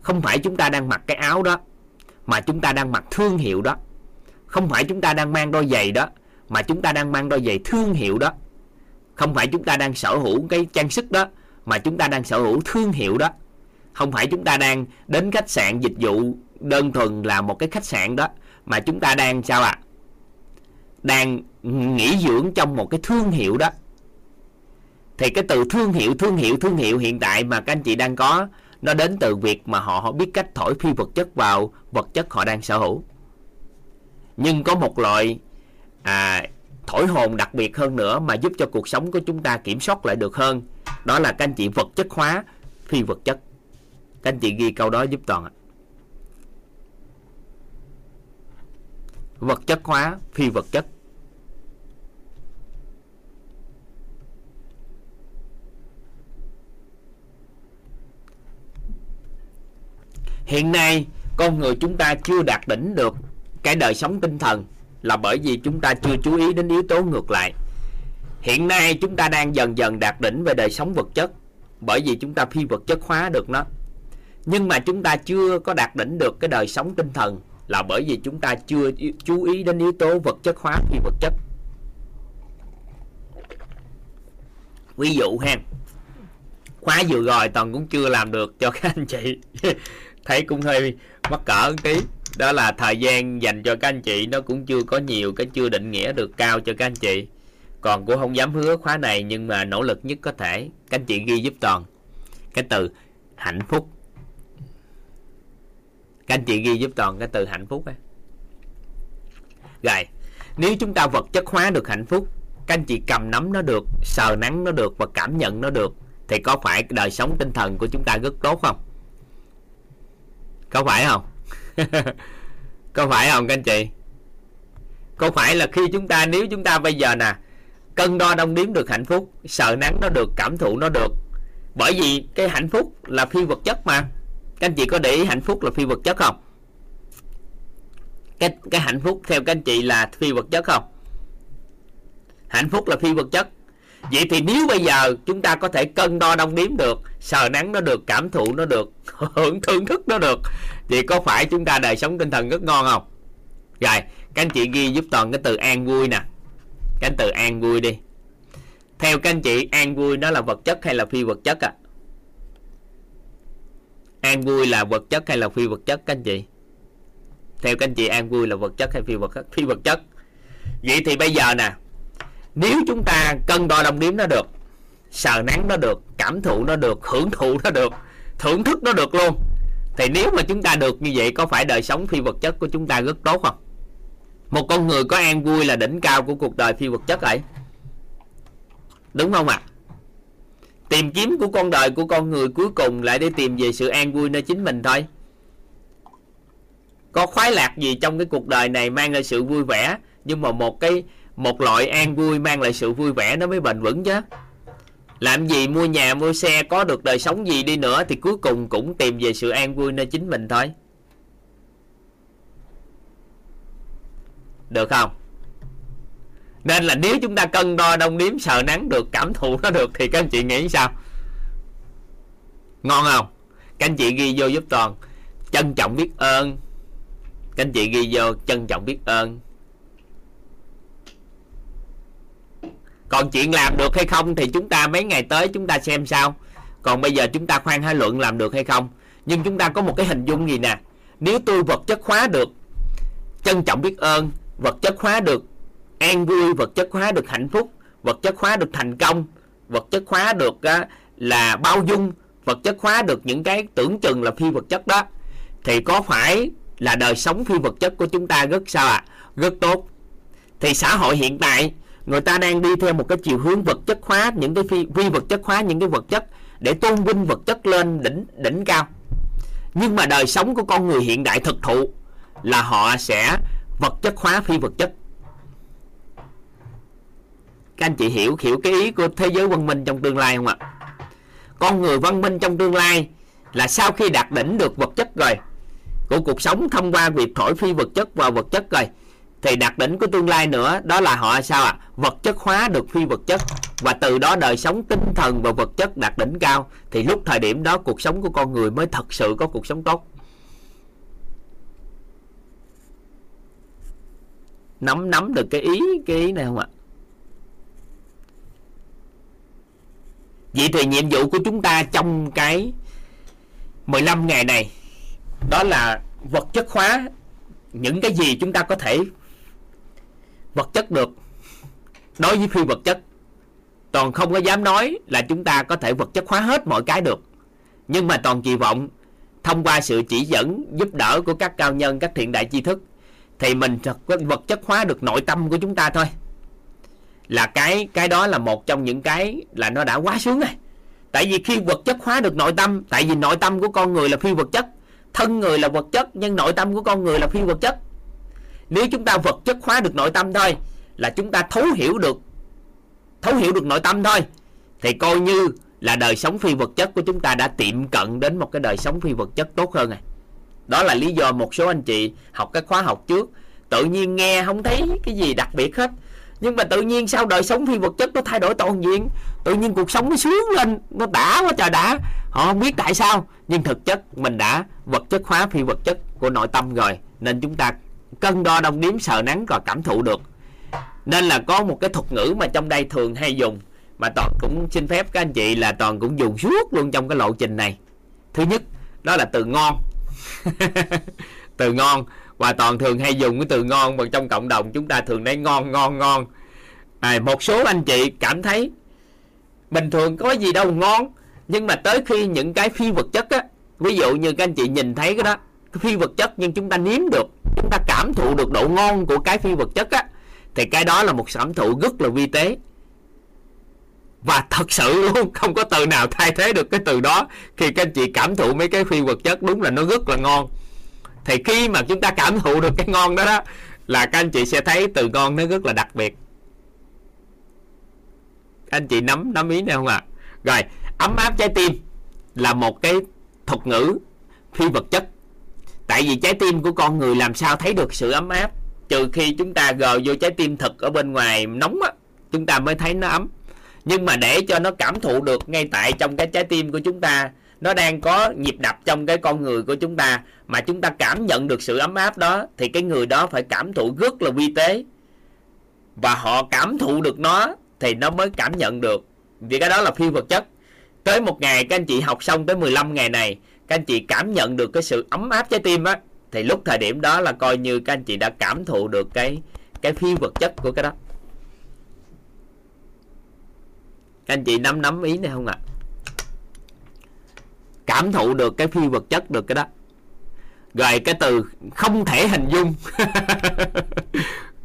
Không phải chúng ta đang mặc cái áo đó, mà chúng ta đang mặc thương hiệu đó. Không phải chúng ta đang mang đôi giày đó, mà chúng ta đang mang đôi giày thương hiệu đó. Không phải chúng ta đang sở hữu cái trang sức đó, mà chúng ta đang sở hữu thương hiệu đó. Không phải chúng ta đang đến khách sạn dịch vụ đơn thuần là một cái khách sạn đó, mà chúng ta đang sao ạ? à? Đang nghỉ dưỡng trong một cái thương hiệu đó. Thì cái từ thương hiệu thương hiệu thương hiệu hiện tại mà các anh chị đang có nó đến từ việc mà họ, họ biết cách thổi phi vật chất vào vật chất họ đang sở hữu. Nhưng có một loại à, thổi hồn đặc biệt hơn nữa mà giúp cho cuộc sống của chúng ta kiểm soát lại được hơn đó là các anh chị vật chất hóa phi vật chất. Các anh chị ghi câu đó giúp toàn ạ. Vật chất hóa phi vật chất. Hiện nay, con người chúng ta chưa đạt đỉnh được cái đời sống tinh thần là bởi vì chúng ta chưa chú ý đến yếu tố ngược lại. Hiện nay chúng ta đang dần dần đạt đỉnh về đời sống vật chất bởi vì chúng ta phi vật chất hóa được nó. Nhưng mà chúng ta chưa có đạt đỉnh được cái đời sống tinh thần là bởi vì chúng ta chưa chú ý đến yếu tố vật chất hóa phi vật chất. Ví dụ ha, khóa vừa rồi toàn cũng chưa làm được cho các anh chị. thấy cũng hơi mắc cỡ một tí. Đó là thời gian dành cho các anh chị, nó cũng chưa có nhiều, cái chưa định nghĩa được cao cho các anh chị. Còn cũng không dám hứa khóa này, nhưng mà nỗ lực nhất có thể. Các anh chị ghi giúp toàn. Cái từ hạnh phúc. Các anh chị ghi giúp toàn cái từ hạnh phúc ấy. rồi, nếu chúng ta vật chất hóa được hạnh phúc, các anh chị cầm nắm nó được, sờ nắng nó được và cảm nhận nó được, thì có phải đời sống tinh thần của chúng ta rất tốt không? Có phải không? Có phải không các anh chị? Có phải là khi chúng ta, nếu chúng ta bây giờ nè, cân đo đong đếm được hạnh phúc, sợ nắng nó được, cảm thụ nó được. Bởi vì cái hạnh phúc là phi vật chất mà. Các anh chị có để ý hạnh phúc là phi vật chất không? Cái cái hạnh phúc theo các anh chị là phi vật chất không? Hạnh phúc là phi vật chất vậy thì nếu bây giờ chúng ta có thể cân đo đong đếm được, sờ nắng nó được, cảm thụ nó được, hưởng thưởng thức nó được, thì có phải chúng ta đời sống tinh thần rất ngon không? Rồi, các anh chị ghi giúp toàn cái từ an vui nè. Cái từ an vui đi. Theo các anh chị, an vui nó là vật chất hay là phi vật chất à an vui là vật chất hay là phi vật chất các anh chị? Theo các anh chị, an vui là vật chất hay phi vật chất? Phi vật chất. Vậy thì bây giờ nè nếu chúng ta cân đo đồng điếm nó được, sờ nắng nó được, cảm thụ nó được, hưởng thụ nó được, thưởng thức nó được luôn, thì nếu mà chúng ta được như vậy, có phải đời sống phi vật chất của chúng ta rất tốt không? Một con người có an vui là đỉnh cao của cuộc đời phi vật chất ấy. Đúng không ạ? À? tìm kiếm của con đời của con người cuối cùng lại để tìm về sự an vui nơi chính mình thôi. Có khoái lạc gì trong cái cuộc đời này mang lại sự vui vẻ, nhưng mà một cái một loại an vui mang lại sự vui vẻ nó mới bền vững chứ. Làm gì mua nhà, mua xe, có được đời sống gì đi nữa thì cuối cùng cũng tìm về sự an vui nơi chính mình thôi. Được không? Nên là nếu chúng ta cân đo đong đếm sờ nắng được, cảm thụ nó được thì các anh chị nghĩ sao? Ngon không? Các anh chị ghi vô giúp toàn. Trân trọng biết ơn. Các anh chị ghi vô, trân trọng biết ơn. Còn chuyện làm được hay không thì chúng ta mấy ngày tới chúng ta xem sao. Còn bây giờ chúng ta khoan hai luận làm được hay không? Nhưng chúng ta có một cái hình dung gì nè. Nếu tôi vật chất hóa được trân trọng biết ơn vật chất hóa được an vui vật chất hóa được hạnh phúc vật chất hóa được thành công vật chất hóa được uh, là bao dung vật chất hóa được những cái tưởng chừng là phi vật chất đó thì có phải là đời sống phi vật chất của chúng ta rất sao ạ? À? rất tốt. Thì xã hội hiện tại người ta đang đi theo một cái chiều hướng vật chất hóa những cái phi, phi vật chất hóa những cái vật chất để tôn vinh vật chất lên đỉnh đỉnh cao. Nhưng mà đời sống của con người hiện đại thực thụ là họ sẽ vật chất hóa phi vật chất. Các anh chị hiểu hiểu cái ý của thế giới văn minh trong tương lai không ạ? Con người văn minh trong tương lai là sau khi đạt đỉnh được vật chất rồi của cuộc sống thông qua việc thổi phi vật chất vào vật chất rồi thì đạt đỉnh của tương lai nữa, đó là họ sao ạ? À? vật chất hóa được phi vật chất. Và từ đó đời sống tinh thần và vật chất đạt đỉnh cao. Thì lúc thời điểm đó cuộc sống của con người mới thật sự có cuộc sống tốt. Nắm nắm được cái ý cái ý này không ạ? Vậy thì nhiệm vụ của chúng ta trong cái 15 ngày này, đó là vật chất hóa. Những cái gì chúng ta có thể vật chất được. Đối với phi vật chất, toàn không có dám nói là chúng ta có thể vật chất hóa hết mọi cái được. Nhưng mà toàn kỳ vọng, thông qua sự chỉ dẫn, giúp đỡ của các cao nhân, các thiện đại tri thức, thì mình vật chất hóa được nội tâm của chúng ta thôi. Là cái cái đó là một trong những cái là nó đã quá sướng rồi. Tại vì khi vật chất hóa được nội tâm, tại vì nội tâm của con người là phi vật chất, thân người là vật chất, nhưng nội tâm của con người là phi vật chất nếu chúng ta vật chất hóa được nội tâm thôi, là chúng ta thấu hiểu được, thấu hiểu được nội tâm thôi, thì coi như là đời sống phi vật chất của chúng ta đã tiệm cận đến một cái đời sống phi vật chất tốt hơn này đó là lý do một số anh chị học các khóa học trước, tự nhiên nghe không thấy cái gì đặc biệt hết. Nhưng mà tự nhiên sau đời sống phi vật chất nó thay đổi toàn diện, tự nhiên cuộc sống nó sướng lên, nó đã quá trời đã. Họ không biết tại sao, nhưng thực chất mình đã vật chất hóa phi vật chất của nội tâm rồi, nên chúng ta cân đo đong đếm sợ nắng và cảm thụ được. Nên là có một cái thuật ngữ mà trong đây thường hay dùng mà toàn cũng xin phép các anh chị là toàn cũng dùng suốt luôn trong cái lộ trình này. Thứ nhất đó là từ ngon. Từ ngon. Và toàn thường hay dùng cái từ ngon mà trong cộng đồng chúng ta thường nói ngon ngon ngon. À, một số anh chị cảm thấy bình thường có gì đâu ngon nhưng mà tới khi những cái phi vật chất á ví dụ như các anh chị nhìn thấy cái đó phi vật chất nhưng chúng ta nếm được, chúng ta cảm thụ được độ ngon của cái phi vật chất á, thì cái đó là một cảm thụ rất là vi tế. Và thật sự luôn, không có từ nào thay thế được cái từ đó khi các anh chị cảm thụ mấy cái phi vật chất đúng là nó rất là ngon. Thì khi mà chúng ta cảm thụ được cái ngon đó đó, là các anh chị sẽ thấy từ ngon nó rất là đặc biệt. Anh chị nắm nắm ý này không ạ? À? rồi, ấm áp trái tim là một cái thuật ngữ phi vật chất tại vì trái tim của con người làm sao thấy được sự ấm áp? Trừ khi chúng ta gờ vô trái tim thật ở bên ngoài nóng á, chúng ta mới thấy nó ấm. Nhưng mà để cho nó cảm thụ được ngay tại trong cái trái tim của chúng ta, nó đang có nhịp đập trong cái con người của chúng ta, mà chúng ta cảm nhận được sự ấm áp đó, thì cái người đó phải cảm thụ rất là vi tế. Và họ cảm thụ được nó, thì nó mới cảm nhận được. Vì cái đó là phi vật chất. Tới một ngày các anh chị học xong tới 15 ngày này các anh chị cảm nhận được cái sự ấm áp trái tim á, thì lúc thời điểm đó là coi như các anh chị đã cảm thụ được cái cái phi vật chất của cái đó. Các anh chị nắm nắm ý này không ạ? À? cảm thụ được cái phi vật chất được cái đó. Rồi cái từ không thể hình dung.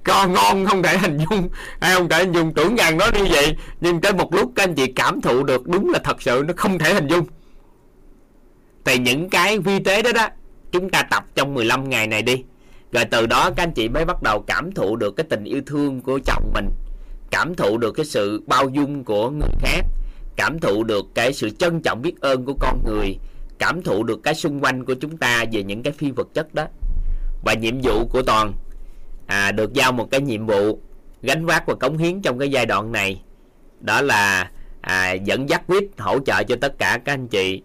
Con ngon không thể hình dung. Hay không thể hình dung? Tưởng rằng nó như vậy, nhưng tới một lúc các anh chị cảm thụ được đúng là thật sự nó không thể hình dung thì những cái vi tế đó đó chúng ta tập trong 15 ngày này đi. Rồi từ đó các anh chị mới bắt đầu cảm thụ được cái tình yêu thương của chồng mình. Cảm thụ được cái sự bao dung của người khác. Cảm thụ được cái sự trân trọng biết ơn của con người. Cảm thụ được cái xung quanh của chúng ta về những cái phi vật chất đó. Và nhiệm vụ của toàn à, được giao một cái nhiệm vụ gánh vác và cống hiến trong cái giai đoạn này. Đó là à, dẫn dắt quýt hỗ trợ cho tất cả các anh chị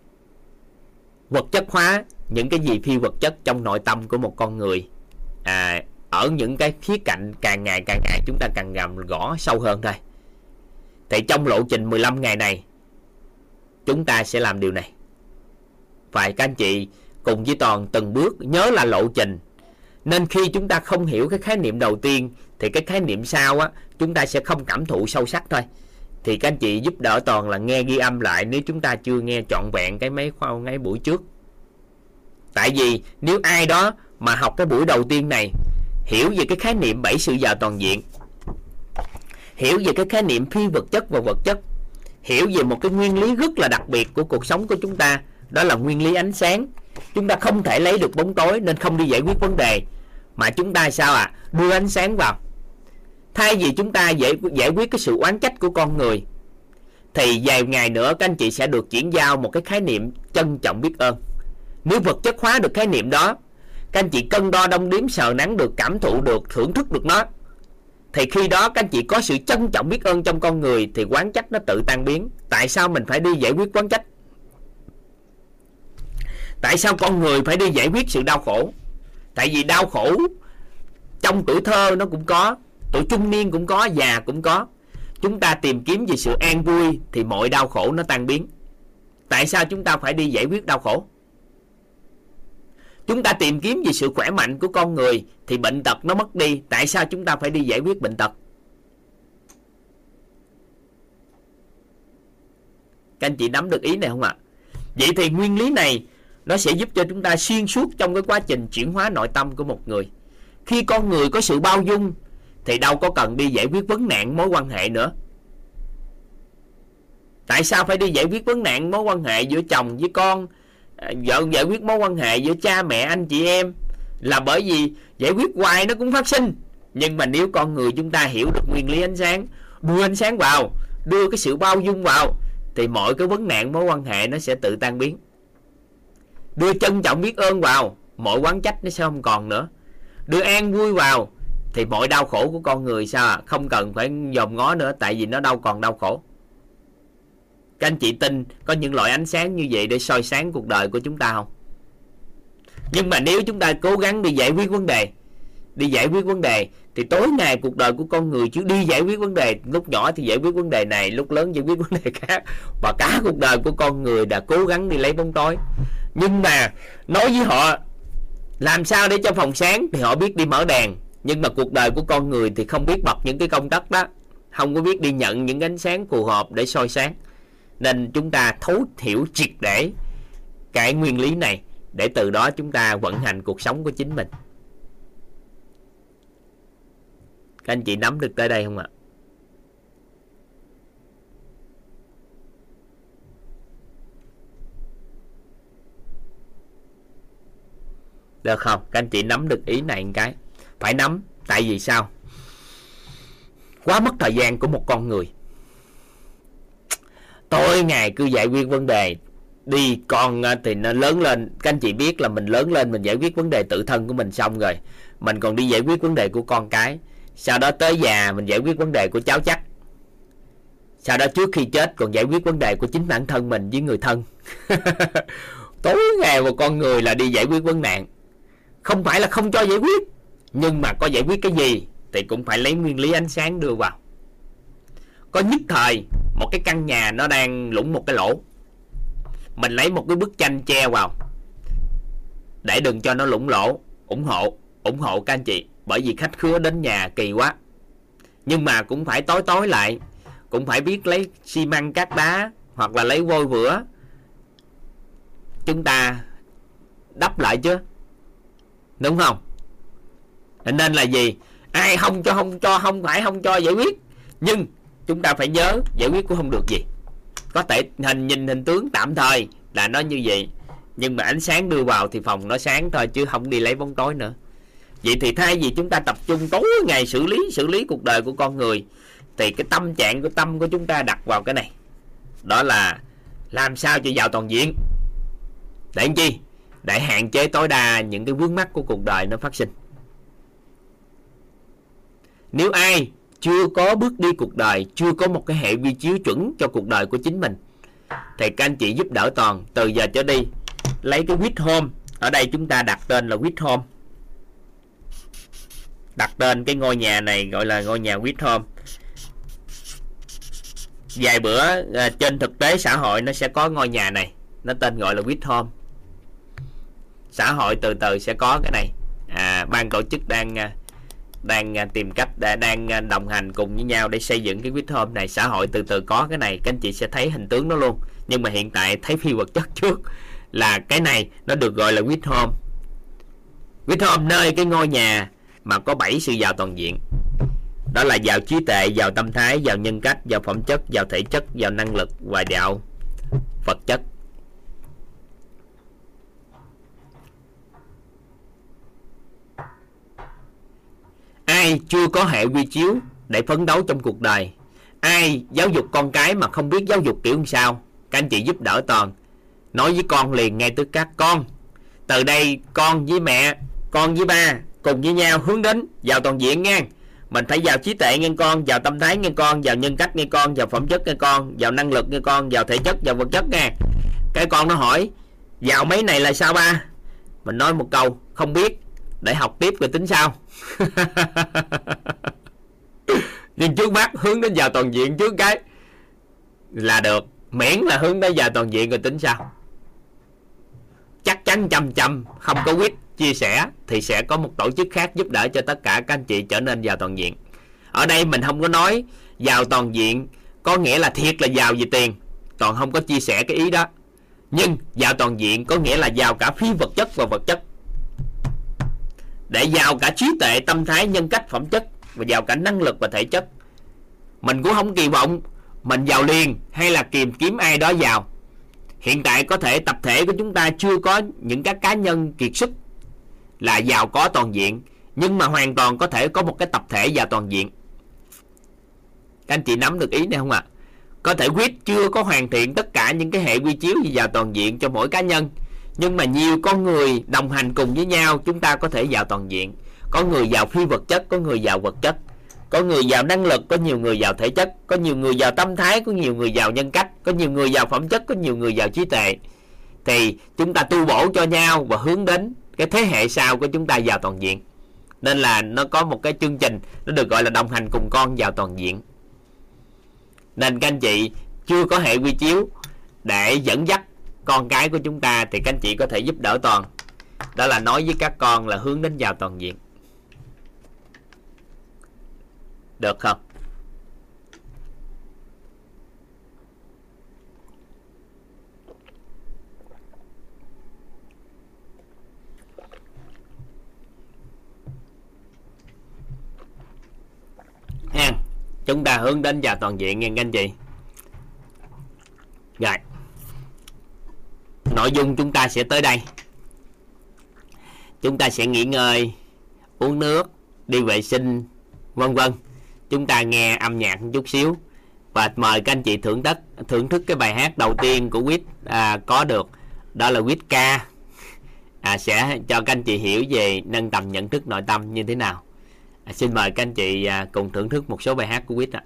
vật chất hóa những cái gì phi vật chất trong nội tâm của một con người. À, ở những cái khía cạnh càng ngày càng ngày chúng ta càng gầm gõ sâu hơn thôi. Thì trong lộ trình 15 ngày này chúng ta sẽ làm điều này. Phải các anh chị cùng với toàn từng bước nhớ là lộ trình. Nên khi chúng ta không hiểu cái khái niệm đầu tiên thì cái khái niệm sau á chúng ta sẽ không cảm thụ sâu sắc thôi thì các anh chị giúp đỡ toàn là nghe ghi âm lại nếu chúng ta chưa nghe trọn vẹn cái mấy khoa ngay buổi trước. Tại vì nếu ai đó mà học cái buổi đầu tiên này, hiểu về cái khái niệm bảy sự giàu toàn diện, hiểu về cái khái niệm phi vật chất và vật chất, hiểu về một cái nguyên lý rất là đặc biệt của cuộc sống của chúng ta, đó là nguyên lý ánh sáng. Chúng ta không thể lấy được bóng tối nên không đi giải quyết vấn đề. Mà chúng ta sao à đưa ánh sáng vào thay vì chúng ta giải giải quyết cái sự oán trách của con người, thì vài ngày nữa các anh chị sẽ được chuyển giao một cái khái niệm trân trọng biết ơn. Nếu vật chất hóa được khái niệm đó, các anh chị cân đo đong đếm sờ nắng được, cảm thụ được, thưởng thức được nó, thì khi đó các anh chị có sự trân trọng biết ơn trong con người, thì quán trách nó tự tan biến. Tại sao mình phải đi giải quyết quán trách? Tại sao con người phải đi giải quyết sự đau khổ? Tại vì đau khổ trong tuổi thơ nó cũng có tuổi trung niên cũng có, già cũng có. Chúng ta tìm kiếm về sự an vui thì mọi đau khổ nó tan biến. Tại sao chúng ta phải đi giải quyết đau khổ? Chúng ta tìm kiếm về sự khỏe mạnh của con người thì bệnh tật nó mất đi. Tại sao chúng ta phải đi giải quyết bệnh tật? Các anh chị nắm được ý này không ạ? Vậy thì nguyên lý này nó sẽ giúp cho chúng ta xuyên suốt trong cái quá trình chuyển hóa nội tâm của một người. Khi con người có sự bao dung thì đâu có cần đi giải quyết vấn nạn mối quan hệ nữa. Tại sao phải đi giải quyết vấn nạn mối quan hệ giữa chồng với con à, vợ, giải quyết mối quan hệ giữa cha mẹ, anh chị em? Là bởi vì giải quyết hoài nó cũng phát sinh. Nhưng mà nếu con người chúng ta hiểu được nguyên lý ánh sáng, đưa ánh sáng vào, đưa cái sự bao dung vào, thì mọi cái vấn nạn mối quan hệ nó sẽ tự tan biến. Đưa trân trọng biết ơn vào, mọi quán trách nó sẽ không còn nữa. Đưa an vui vào thì mọi đau khổ của con người sao à? không cần phải dòm ngó nữa, tại vì nó đâu còn đau khổ. Các anh chị tin có những loại ánh sáng như vậy để soi sáng cuộc đời của chúng ta không? Nhưng mà nếu chúng ta cố gắng đi giải quyết vấn đề, đi giải quyết vấn đề, thì tối ngày cuộc đời của con người chứ đi giải quyết vấn đề, lúc nhỏ thì giải quyết vấn đề này, lúc lớn giải quyết vấn đề khác. Và cả cuộc đời của con người đã cố gắng đi lấy bóng tối. Nhưng mà nói với họ, làm sao để cho phòng sáng thì họ biết đi mở đèn? Nhưng mà cuộc đời của con người thì không biết bật những cái công tắc đó. Không có biết đi nhận những ánh sáng phù hợp để soi sáng. Nên chúng ta thấu hiểu triệt để cái nguyên lý này, để từ đó chúng ta vận hành cuộc sống của chính mình. Các anh chị nắm được tới đây không ạ? Được không? Các anh chị nắm được ý này một cái phải nắm, tại vì sao? Quá mất thời gian của một con người. Tối ngày cứ giải quyết vấn đề đi, con ờ, thì nó lớn lên. Các anh chị biết là mình lớn lên, mình giải quyết vấn đề tự thân của mình xong rồi. Mình còn đi giải quyết vấn đề của con cái. Sau đó tới già, mình giải quyết vấn đề của cháu chắc. Sau đó trước khi chết còn giải quyết vấn đề của chính bản thân mình với người thân. Tối ngày một con người là đi giải quyết vấn nạn. Không phải là không cho giải quyết nhưng mà có giải quyết cái gì thì cũng phải lấy nguyên lý ánh sáng đưa vào. Có nhất thời, một cái căn nhà nó đang lũng một cái lỗ. Mình lấy một cái bức tranh che vào. Để đừng cho nó lũng lỗ, ủng hộ ủng hộ các anh chị. Bởi vì khách khứa đến nhà kỳ quá. Nhưng mà cũng phải tối tối lại. Cũng phải biết lấy xi măng cát đá hoặc là lấy vôi vữa. Chúng ta đắp lại chứ. Đúng không? Nên là gì? Ai không cho không cho, không phải không cho giải quyết. Nhưng chúng ta phải nhớ giải quyết cũng không được gì. Có thể hình nhìn hình tướng tạm thời là nó như vậy. Nhưng mà ánh sáng đưa vào thì phòng nó sáng thôi, chứ không đi lấy bóng tối nữa. Vậy thì thay vì chúng ta tập trung tối ngày xử lý xử lý cuộc đời của con người, thì cái tâm trạng của tâm của chúng ta đặt vào cái này. Đó là làm sao cho giàu toàn diện. Để làm chi? Để hạn chế tối đa những cái vướng mắt của cuộc đời nó phát sinh nếu ai chưa có bước đi cuộc đời chưa có một cái hệ vi chiếu chuẩn cho cuộc đời của chính mình thì các anh chị giúp đỡ toàn từ giờ trở đi. Lấy cái quýt home ở đây chúng ta đặt tên là quýt home đặt tên cái ngôi nhà này gọi là ngôi nhà quýt home vài bữa à, trên thực tế xã hội nó sẽ có ngôi nhà này nó tên gọi là quýt home xã hội từ từ sẽ có cái này. À, ban tổ chức đang à, đang à, tìm cách đang à, đồng hành cùng với nhau để xây dựng cái quýt home này. Xã hội từ từ có cái này, các anh chị sẽ thấy hình tướng nó luôn. Nhưng mà hiện tại thấy phi vật chất trước là cái này, nó được gọi là quýt home quýt home nơi cái ngôi nhà mà có bảy sự giàu toàn diện. Đó là giàu trí tuệ, giàu tâm thái, giàu nhân cách, giàu phẩm chất, giàu thể chất, giàu năng lực và giàu vật chất. Ai chưa có hệ quy chiếu để phấn đấu trong cuộc đời? Ai giáo dục con cái mà không biết giáo dục kiểu sao? Các anh chị giúp đỡ toàn. Nói với con liền ngay tức các con, từ đây con với mẹ, con với ba cùng với nhau hướng đến vào toàn diện nha. Mình phải vào trí tuệ nghe con, vào tâm thái nghe con, vào nhân cách nghe con, vào phẩm chất nghe con, vào năng lực nghe con, vào thể chất, vào vật chất nghe cái con nó hỏi vào mấy này là sao ba? Mình nói một câu, không biết. Để học tiếp rồi tính sao nhưng trước mắt hướng đến vào toàn diện trước cái là được. Miễn là hướng đến vào toàn diện rồi tính sao chắc chắn chăm chăm, không có quyết, chia sẻ thì sẽ có một tổ chức khác giúp đỡ cho tất cả các anh chị trở nên giàu toàn diện. Ở đây mình không có nói giàu toàn diện có nghĩa là thiệt là giàu về tiền toàn không có chia sẻ cái ý đó. Nhưng giàu toàn diện có nghĩa là giàu cả phi vật chất và vật chất để giàu cả trí tuệ, tâm thái, nhân cách, phẩm chất và giàu cả năng lực và thể chất. Mình cũng không kỳ vọng mình giàu liền hay là tìm kiếm ai đó giàu. Hiện tại có thể tập thể của chúng ta chưa có những các cá nhân kiệt xuất là giàu có toàn diện, nhưng mà hoàn toàn có thể có một cái tập thể giàu toàn diện. Các anh chị nắm được ý này không ạ? À? có thể quyết chưa có hoàn thiện tất cả những cái hệ quy chiếu gì giàu toàn diện cho mỗi cá nhân nhưng mà nhiều con người đồng hành cùng với nhau, chúng ta có thể giàu toàn diện. Có người giàu phi vật chất, có người giàu vật chất. Có người giàu năng lực, có nhiều người giàu thể chất. Có nhiều người giàu tâm thái, có nhiều người giàu nhân cách. Có nhiều người giàu phẩm chất, có nhiều người giàu trí tuệ. Thì chúng ta tu bổ cho nhau và hướng đến cái thế hệ sau của chúng ta vào toàn diện. Nên là nó có một cái chương trình, nó được gọi là đồng hành cùng con vào toàn diện. Nên các anh chị chưa có hệ quy chiếu để dẫn dắt con cái của chúng ta thì các anh chị có thể giúp đỡ toàn. Đó là nói với các con là hướng đến vào toàn diện. Được không? Ha chúng ta hướng đến vào toàn diện nha các anh chị. Rồi nội dung chúng ta sẽ tới đây. Chúng ta sẽ nghỉ ngơi uống nước đi vệ sinh vân vân. Chúng ta nghe âm nhạc một chút xíu. Và mời các anh chị thưởng thức thưởng thức cái bài hát đầu tiên của quýt à, có được. Đó là quýt ca. À, sẽ cho các anh chị hiểu về nâng tầm nhận thức nội tâm như thế nào. À, xin mời các anh chị à, cùng thưởng thức một số bài hát của quýt ạ.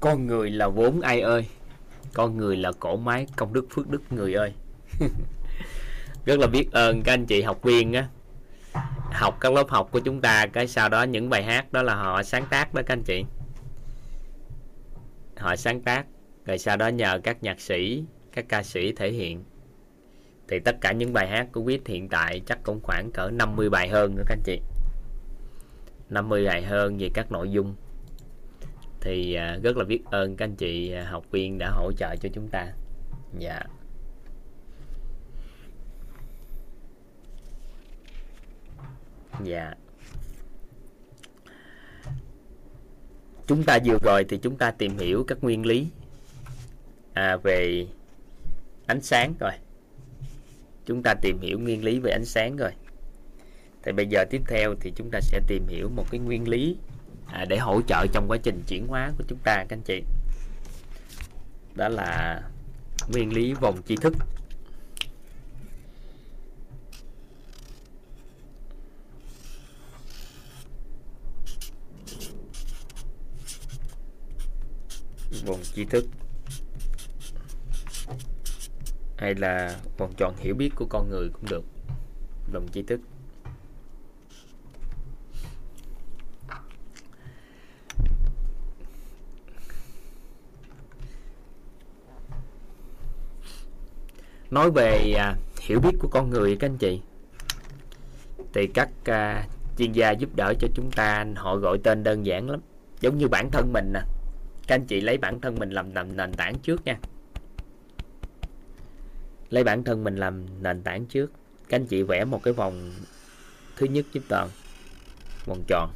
Con người là vốn ai ơi? Con người là cổ máy công đức phước đức người ơi. Rất là biết ơn các anh chị học viên á. Học các lớp học của chúng ta, cái sau đó những bài hát đó là họ sáng tác đó các anh chị. Họ sáng tác, rồi sau đó nhờ các nhạc sĩ, các ca sĩ thể hiện. Thì tất cả những bài hát của Quýt hiện tại chắc cũng khoảng cỡ 50 bài hơn nữa các anh chị. 50 bài hơn về các nội dung thì à, rất là biết ơn các anh chị à, học viên đã hỗ trợ cho chúng ta. Dạ. Dạ. Chúng ta vừa rồi thì chúng ta tìm hiểu các nguyên lý à, về ánh sáng rồi. Chúng ta tìm hiểu nguyên lý về ánh sáng rồi. Thì bây giờ tiếp theo thì chúng ta sẽ tìm hiểu một cái nguyên lý à, để hỗ trợ trong quá trình chuyển hóa của chúng ta các anh chị. Đó là nguyên lý vòng tri thức. Vòng tri thức hay là vòng tròn hiểu biết của con người cũng được. Vòng tri thức. Nói về à, hiểu biết của con người các anh chị thì các à, chuyên gia giúp đỡ cho chúng ta họ gọi tên đơn giản lắm giống như bản thân mình nè. Các anh chị lấy bản thân mình làm, làm nền tảng trước nha. Lấy bản thân mình làm nền tảng trước các anh chị vẽ một cái vòng thứ nhất giúp toàn vòng tròn.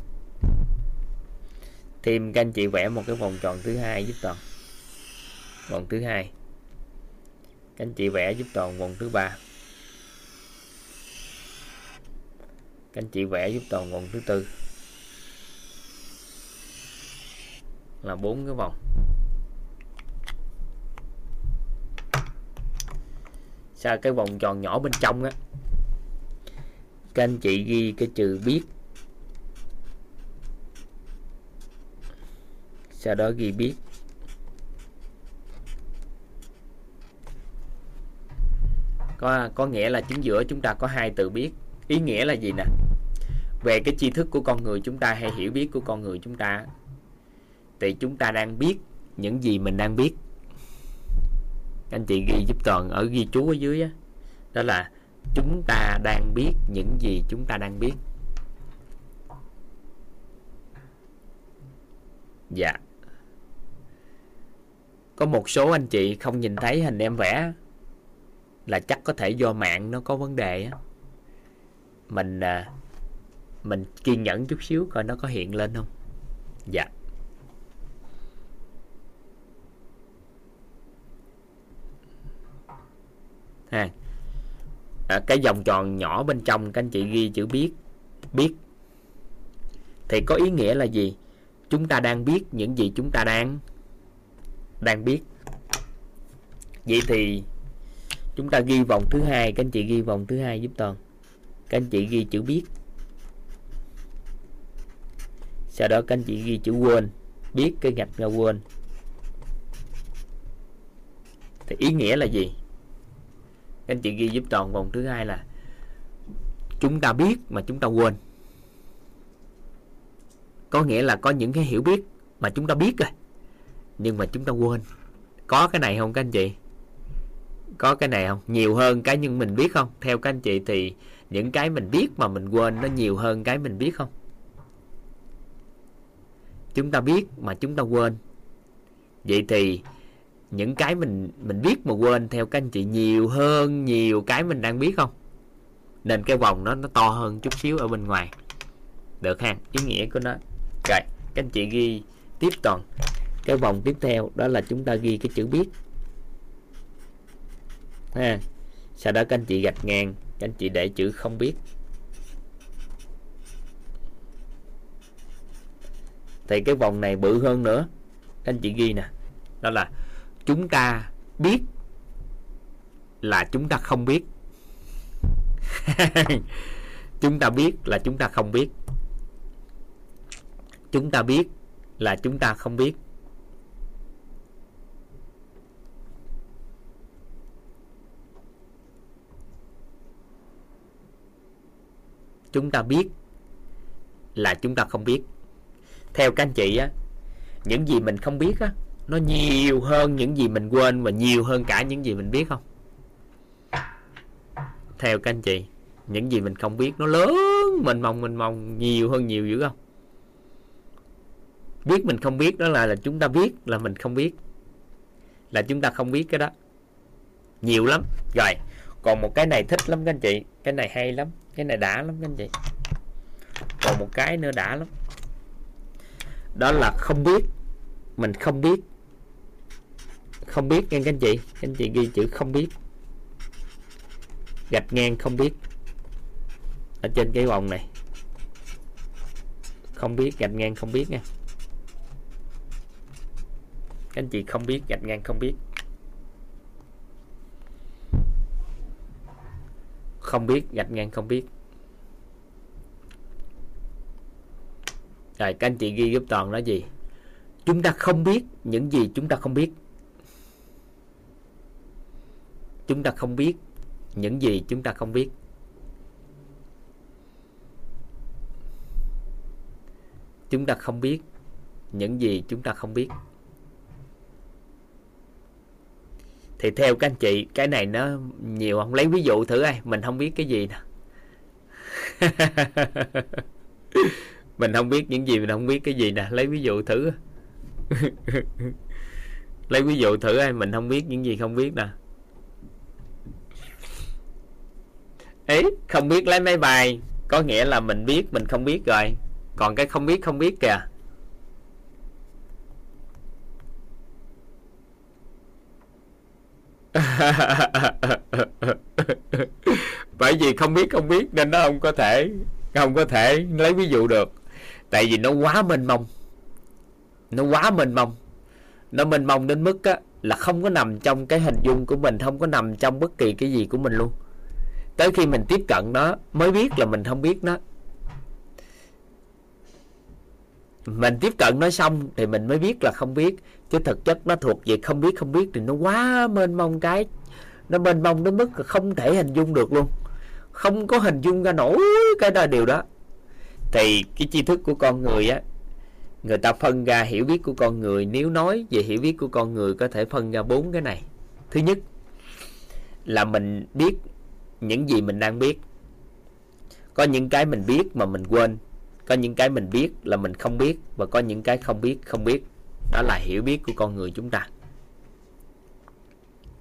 Thêm các anh chị vẽ một cái vòng tròn thứ hai giúp toàn vòng thứ hai các anh chị vẽ giúp toàn vòng thứ ba. Các anh chị vẽ giúp toàn vòng thứ tư. Là bốn cái vòng. Sau cái vòng tròn nhỏ bên trong á, các anh chị ghi cái chữ biết. Sau đó ghi biết. Có có nghĩa là chính giữa chúng ta có hai từ biết. Ý nghĩa là gì nè? Về cái tri thức của con người chúng ta hay hiểu biết của con người chúng ta thì chúng ta đang biết những gì mình đang biết. Anh chị ghi giúp toàn ở ghi chú ở dưới đó, đó là chúng ta đang biết những gì chúng ta đang biết. Dạ. Có một số anh chị không nhìn thấy hình em vẽ là chắc có thể do mạng nó có vấn đề á. Mình à, mình kiên nhẫn chút xíu coi nó có hiện lên không. Dạ. Ha. À, cái vòng tròn nhỏ bên trong các anh chị ghi chữ biết biết. Thì có ý nghĩa là gì? Chúng ta đang biết những gì chúng ta đang đang biết. Vậy thì chúng ta ghi vòng thứ hai, các anh chị ghi vòng thứ hai giúp toàn. Các anh chị ghi chữ biết. Sau đó các anh chị ghi chữ quên. Biết cái gạch ra quên. Thì ý nghĩa là gì? Các anh chị ghi giúp toàn vòng thứ hai là chúng ta biết mà chúng ta quên. Có nghĩa là có những cái hiểu biết mà chúng ta biết rồi, nhưng mà chúng ta quên. Có cái này không các anh chị? Có cái này không? Nhiều hơn cái nhưng mình biết không? Theo các anh chị thì những cái mình biết mà mình quên nó nhiều hơn cái mình biết không? Chúng ta biết mà chúng ta quên. Vậy thì những cái mình mình biết mà quên theo các anh chị nhiều hơn nhiều cái mình đang biết không? Nên cái vòng nó nó to hơn chút xíu ở bên ngoài. Được ha? Ý nghĩa của nó. Rồi, các anh chị ghi tiếp toàn. Cái vòng tiếp theo đó là chúng ta ghi cái chữ biết ha, sau đó các anh chị gạch ngang, các anh chị để chữ không biết. Thì cái vòng này bự hơn nữa. Các anh chị ghi nè. Đó là chúng ta biết là chúng ta không biết. Chúng ta biết là chúng ta không biết. Chúng ta biết là chúng ta không biết. Chúng ta biết là chúng ta không biết. Theo các anh chị á, những gì mình không biết á, nó nhiều hơn những gì mình quên và nhiều hơn cả những gì mình biết không? Theo các anh chị, những gì mình không biết nó lớn, mình mong mình mong nhiều hơn nhiều dữ không? Biết mình không biết đó là là chúng ta biết là mình không biết. Là chúng ta không biết cái đó. Nhiều lắm. Rồi còn một cái này thích lắm các anh chị. Cái này hay lắm. Cái này đã lắm các anh chị. Còn một cái nữa đã lắm. Đó là không biết. Mình không biết. Không biết nha các anh chị. Các anh chị ghi chữ không biết. Gạch ngang không biết. Ở trên cái vòng này. Không biết, gạch ngang không biết nha. Các anh chị không biết, gạch ngang không biết. Không biết, gạch ngang không biết. Rồi, các anh chị ghi giúp toàn nói gì? Chúng ta không biết những gì chúng ta không biết. Chúng ta không biết những gì chúng ta không biết. Chúng ta không biết những gì chúng ta không biết. Thì theo các anh chị, cái này nó nhiều, không lấy ví dụ thử ai, mình không biết cái gì nè. Mình không biết những gì, mình không biết cái gì nè, lấy ví dụ thử. Lấy ví dụ thử ai, mình không biết những gì không biết nè. Ấy không biết lấy máy bay, có nghĩa là mình biết, mình không biết rồi. Còn cái không biết không biết kìa. bởi vì không biết không biết nên nó không có thể không có thể lấy ví dụ được. Tại vì nó quá mênh mông. Nó quá mênh mông. Nó mênh mông đến mức á, là không có nằm trong cái hình dung của mình không có nằm trong bất kỳ cái gì của mình luôn. Tới khi mình tiếp cận nó mới biết là mình không biết nó. Mình tiếp cận nó xong thì mình mới biết là không biết chứ thực chất nó thuộc về không biết không biết thì nó quá mênh mông cái. Nó mênh mông đến mức không thể hình dung được luôn. Không có hình dung ra nổi cái đó điều đó. Thì cái tri thức của con người á, người ta phân ra hiểu biết của con người. Nếu nói về hiểu biết của con người có thể phân ra bốn cái này. Thứ nhất là mình biết những gì mình đang biết. Có những cái mình biết mà mình quên. Có những cái mình biết là mình không biết. Và có những cái không biết không biết đó là hiểu biết của con người chúng ta.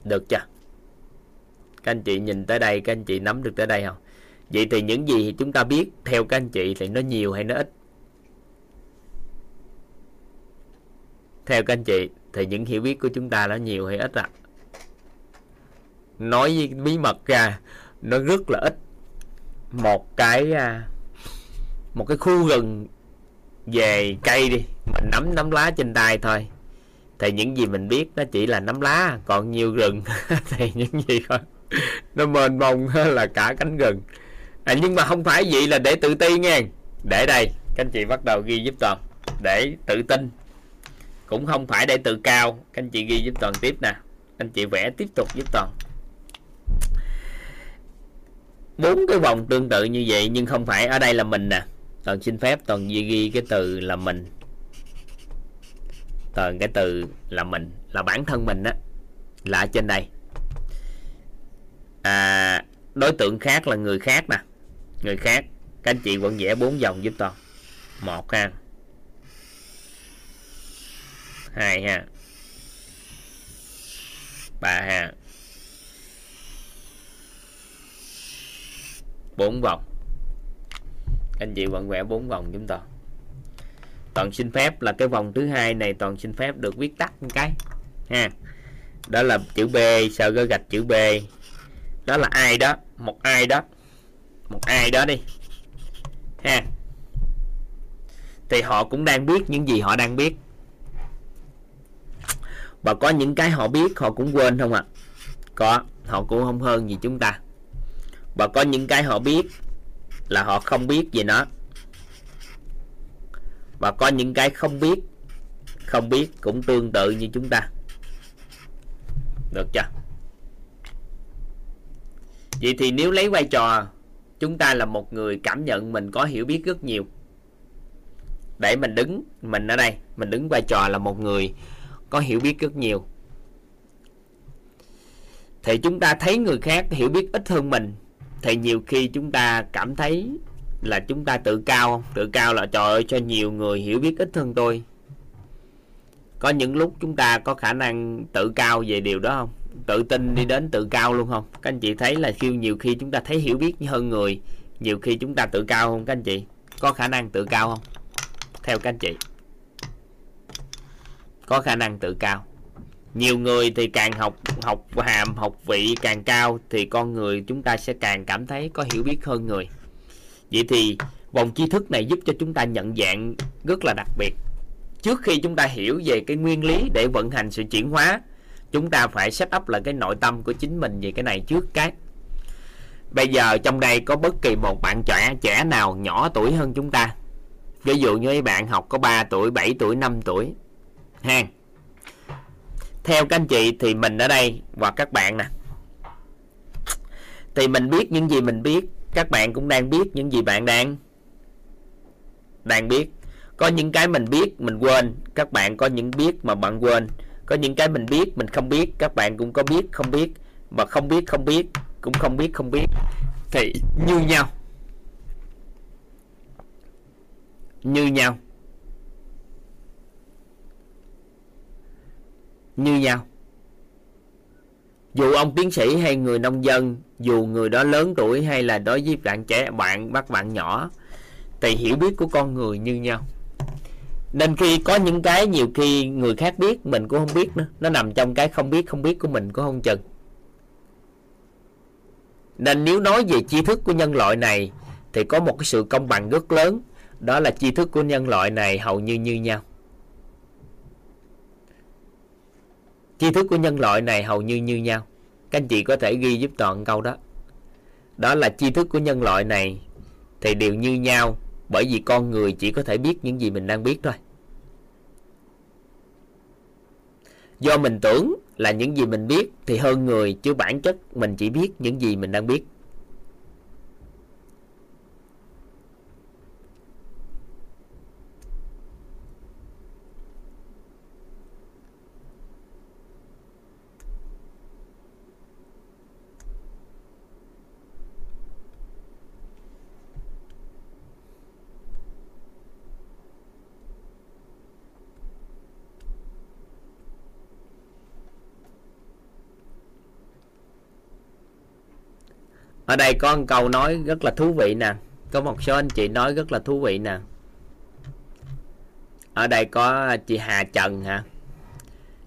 Được chưa? Các anh chị nhìn tới đây, các anh chị nắm được tới đây không? Vậy thì những gì chúng ta biết theo các anh chị thì nó nhiều hay nó ít? Theo các anh chị thì những hiểu biết của chúng ta nó nhiều hay ít ạ? À? nói bí mật ra, nó rất là ít. Một cái à, một cái khu rừng về cây đi mình nắm nắm lá trên tay thôi. Thì những gì mình biết nó chỉ là nắm lá còn nhiều rừng thì những gì thôi. Nó mênh mông là cả cánh rừng. À, nhưng mà không phải vậy là để tự ti nghe. Để đây các anh chị bắt đầu ghi giúp toàn. Để tự tin. Cũng không phải để tự cao. Các anh chị ghi giúp toàn tiếp nè. Anh chị vẽ tiếp tục giúp toàn. Bốn cái vòng tương tự như vậy nhưng không phải ở đây là mình nè toàn xin phép toàn ghi, ghi cái từ là mình. Toàn cái từ là mình là bản thân mình á là ở trên đây. À, đối tượng khác là người khác nè. Người khác các anh chị vẫn vẽ bốn dòng giúp toàn một ha. Hai ha. Ba ha. Bốn vòng anh chị vẫn vẽ bốn vòng chúng ta. Toàn xin phép là cái vòng thứ hai này, toàn xin phép được viết tắt một cái, ha. Đó là chữ B sợ gơ gạch chữ B. Đó là ai đó? Một ai đó. Một ai đó đi, ha. Thì họ cũng đang biết những gì họ đang biết. Và có những cái họ biết, họ cũng quên không ạ? À? có, họ cũng không hơn gì chúng ta. Và có những cái họ biết là họ không biết về nó. Và có những cái không biết không biết cũng tương tự như chúng ta. Được chưa? Vậy thì nếu lấy vai trò, chúng ta là một người cảm nhận mình có hiểu biết rất nhiều. Để mình đứng, mình ở đây, mình đứng vai trò là một người có hiểu biết rất nhiều. Thì chúng ta thấy người khác hiểu biết ít hơn mình thì nhiều khi chúng ta cảm thấy là chúng ta tự cao không? Tự cao là trời ơi, cho nhiều người hiểu biết ít hơn tôi. Có những lúc chúng ta có khả năng tự cao về điều đó không? Tự tin đi đến tự cao luôn không? Các anh chị thấy là khi nhiều khi chúng ta thấy hiểu biết hơn người, nhiều khi chúng ta tự cao không các anh chị? Có khả năng tự cao không? Theo các anh chị. Có khả năng tự cao nhiều người thì càng học học hàm, học vị càng cao thì con người chúng ta sẽ càng cảm thấy có hiểu biết hơn người. Vậy thì vòng tri thức này giúp cho chúng ta nhận dạng rất là đặc biệt. Trước khi chúng ta hiểu về cái nguyên lý để vận hành sự chuyển hóa, chúng ta phải set up là cái nội tâm của chính mình về cái này trước cái. Bây giờ trong đây có bất kỳ một bạn trẻ trẻ nào nhỏ tuổi hơn chúng ta. Ví dụ như bạn học có 3 tuổi 7 tuổi 5 tuổi. Ha theo các anh chị thì mình ở đây và các bạn nè. Thì mình biết những gì mình biết, các bạn cũng đang biết những gì bạn đang đang biết. Có những cái mình biết, mình quên, các bạn có những biết mà bạn quên. Có những cái mình biết, mình không biết, các bạn cũng có biết, không biết. Mà không biết không biết, cũng không biết không biết. Thì như nhau. Như nhau. Như nhau. Dù ông tiến sĩ hay người nông dân, dù người đó lớn tuổi hay là đối với bạn trẻ, bạn bắt bạn nhỏ thì hiểu biết của con người như nhau. Nên khi có những cái, nhiều khi người khác biết, mình cũng không biết nữa. Nó nằm trong cái không biết không biết của mình cũng không chừng. Nên nếu nói về tri thức của nhân loại này, thì có một cái sự công bằng rất lớn. Đó là tri thức của nhân loại này hầu như như nhau. Tri thức của nhân loại này hầu như như nhau. Các anh chị có thể ghi giúp toàn câu đó. Đó là tri thức của nhân loại này thì đều như nhau bởi vì con người chỉ có thể biết những gì mình đang biết thôi. Do mình tưởng là những gì mình biết thì hơn người chứ bản chất mình chỉ biết những gì mình đang biết. Ở đây có một câu nói rất là thú vị nè. Có một số anh chị nói rất là thú vị nè. Ở đây có à, chị Hà Trần hả?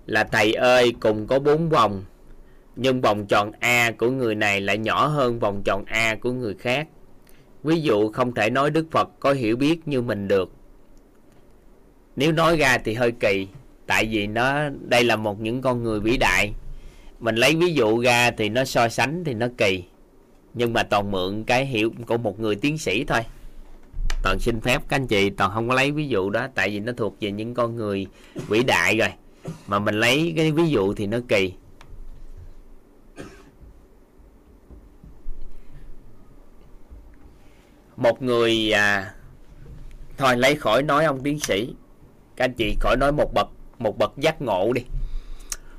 Là thầy ơi, cùng có bốn vòng. Nhưng vòng tròn A của người này lại nhỏ hơn vòng tròn A của người khác. Ví dụ không thể nói Đức Phật có hiểu biết như mình được. Nếu nói ra thì hơi kỳ, tại vì nó, đây là một những con người vĩ đại. Mình lấy ví dụ ra thì nó so sánh thì nó kỳ nhưng mà toàn mượn cái hiệu của một người tiến sĩ thôi. Toàn xin phép các anh chị toàn không có lấy ví dụ đó tại vì nó thuộc về những con người vĩ đại rồi. Mà mình lấy cái ví dụ thì nó kỳ. Một người à, thôi lấy khỏi nói ông tiến sĩ. Các anh chị khỏi nói một bậc một bậc giác ngộ đi.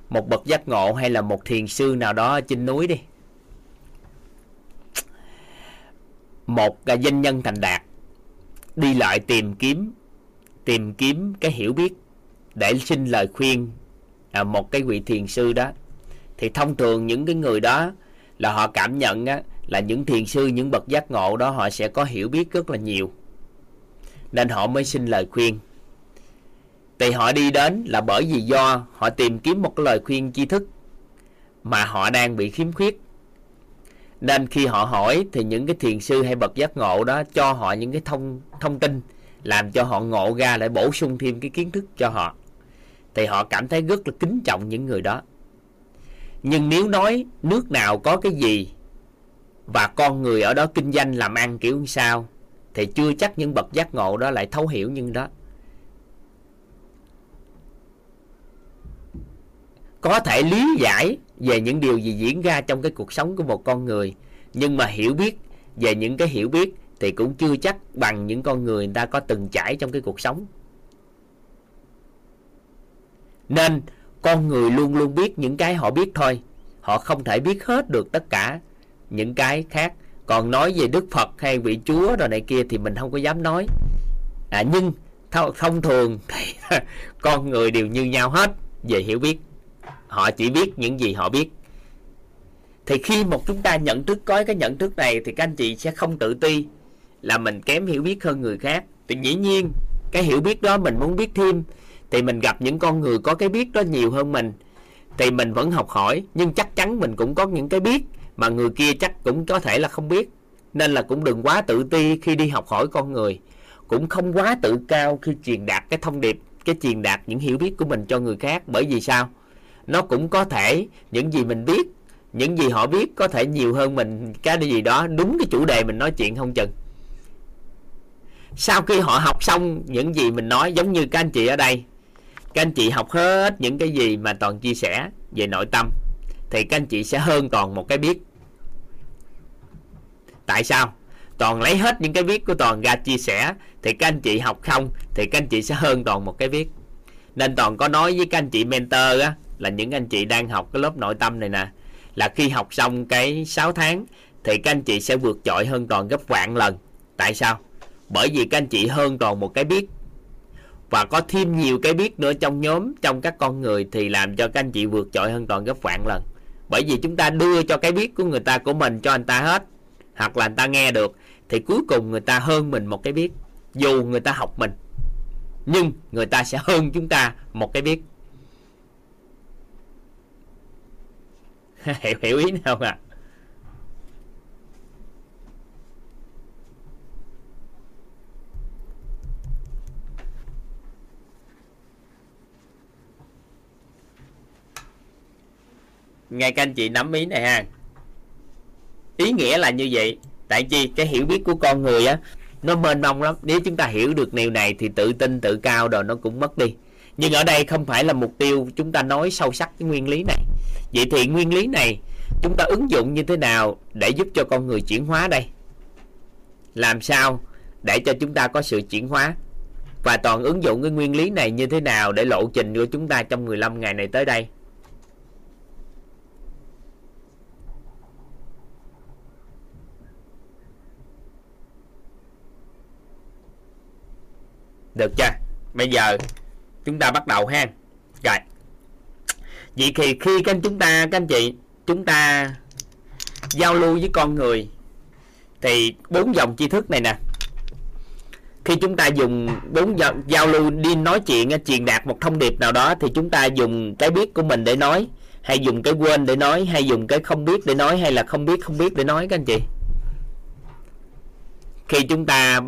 Một bậc giác ngộ hay là một thiền sư nào đó trên núi đi. Một là doanh nhân thành đạt. Đi lại tìm kiếm tìm kiếm cái hiểu biết. Để xin lời khuyên à, một cái vị thiền sư đó. Thì thông thường những cái người đó là họ cảm nhận á, là những thiền sư những bậc giác ngộ đó họ sẽ có hiểu biết rất là nhiều. Nên họ mới xin lời khuyên. Thì họ đi đến là bởi vì do họ tìm kiếm một cái lời khuyên tri thức mà họ đang bị khiếm khuyết nên khi họ hỏi thì những cái thiền sư hay bậc giác ngộ đó cho họ những cái thông thông tin, làm cho họ ngộ ra lại bổ sung thêm cái kiến thức cho họ. Thì họ cảm thấy rất là kính trọng những người đó. Nhưng nếu nói nước nào có cái gì và con người ở đó kinh doanh làm ăn kiểu sao, thì chưa chắc những bậc giác ngộ đó lại thấu hiểu những đó. Có thể lý giải về những điều gì diễn ra trong cái cuộc sống của một con người. Nhưng mà hiểu biết về những cái hiểu biết thì cũng chưa chắc bằng những con người người ta có từng trải trong cái cuộc sống. Nên con người luôn luôn biết những cái họ biết thôi. Họ không thể biết hết được tất cả những cái khác. Còn nói về đức phật hay vị chúa rồi này kia thì mình không có dám nói. À, nhưng thông thường thì con người đều như nhau hết về hiểu biết họ chỉ biết những gì họ biết. Thì khi một chúng ta nhận thức, có cái nhận thức này thì các anh chị sẽ không tự ti là mình kém hiểu biết hơn người khác. Thì dĩ nhiên, cái hiểu biết đó mình muốn biết thêm, thì mình gặp những con người có cái biết đó nhiều hơn mình, thì mình vẫn học hỏi. Nhưng chắc chắn mình cũng có những cái biết mà người kia chắc cũng có thể là không biết. Nên là cũng đừng quá tự ti khi đi học hỏi con người. Cũng không quá tự cao khi truyền đạt cái thông điệp, cái truyền đạt những hiểu biết của mình cho người khác. Bởi vì sao? Nó cũng có thể, những gì mình biết, những gì họ biết có thể nhiều hơn mình cái gì đó. Đúng cái chủ đề mình nói chuyện không chừng sau khi họ học xong những gì mình nói, giống như các anh chị ở đây, các anh chị học hết những cái gì mà toàn chia sẻ về nội tâm, thì các anh chị sẽ hơn toàn một cái biết. Tại sao? Toàn lấy hết những cái biết của toàn ra chia sẻ, thì các anh chị học không, thì các anh chị sẽ hơn toàn một cái biết. Nên toàn có nói với các anh chị mentor á là những anh chị đang học cái lớp nội tâm này nè. Là khi học xong cái 6 tháng thì các anh chị sẽ vượt trội hơn toàn gấp vạn lần. Tại sao? Bởi vì các anh chị hơn toàn một cái biết. Và có thêm nhiều cái biết nữa trong nhóm, trong các con người thì làm cho các anh chị vượt trội hơn toàn gấp vạn lần. Bởi vì chúng ta đưa cho cái biết của người ta của mình cho anh ta hết. Hoặc là anh ta nghe được, thì cuối cùng người ta hơn mình một cái biết. Dù người ta học mình, nhưng người ta sẽ hơn chúng ta một cái biết. hiểu hiểu ý nào không ạ? À? ngay các anh chị nắm ý này ha. Ý nghĩa là như vậy. Tại chi, cái hiểu biết của con người á, nó mênh mông lắm. Nếu chúng ta hiểu được điều này thì tự tin, tự cao rồi nó cũng mất đi. Nhưng ở đây không phải là mục tiêu chúng ta nói sâu sắc cái nguyên lý này vậy thì nguyên lý này chúng ta ứng dụng như thế nào để giúp cho con người chuyển hóa đây? Làm sao để cho chúng ta có sự chuyển hóa? Và toàn ứng dụng cái nguyên lý này như thế nào để lộ trình của chúng ta trong 15 ngày này tới đây? Được chưa? Bây giờ chúng ta bắt đầu ha. Rồi vậy thì khi các anh chúng ta, các anh chị, chúng ta giao lưu với con người, thì bốn dòng tri thức này nè khi chúng ta dùng bốn dòng giao lưu đi nói chuyện, truyền đạt một thông điệp nào đó, thì chúng ta dùng cái biết của mình để nói, hay dùng cái quên để nói, hay dùng cái không biết để nói, hay là không biết không biết để nói, các anh chị khi chúng ta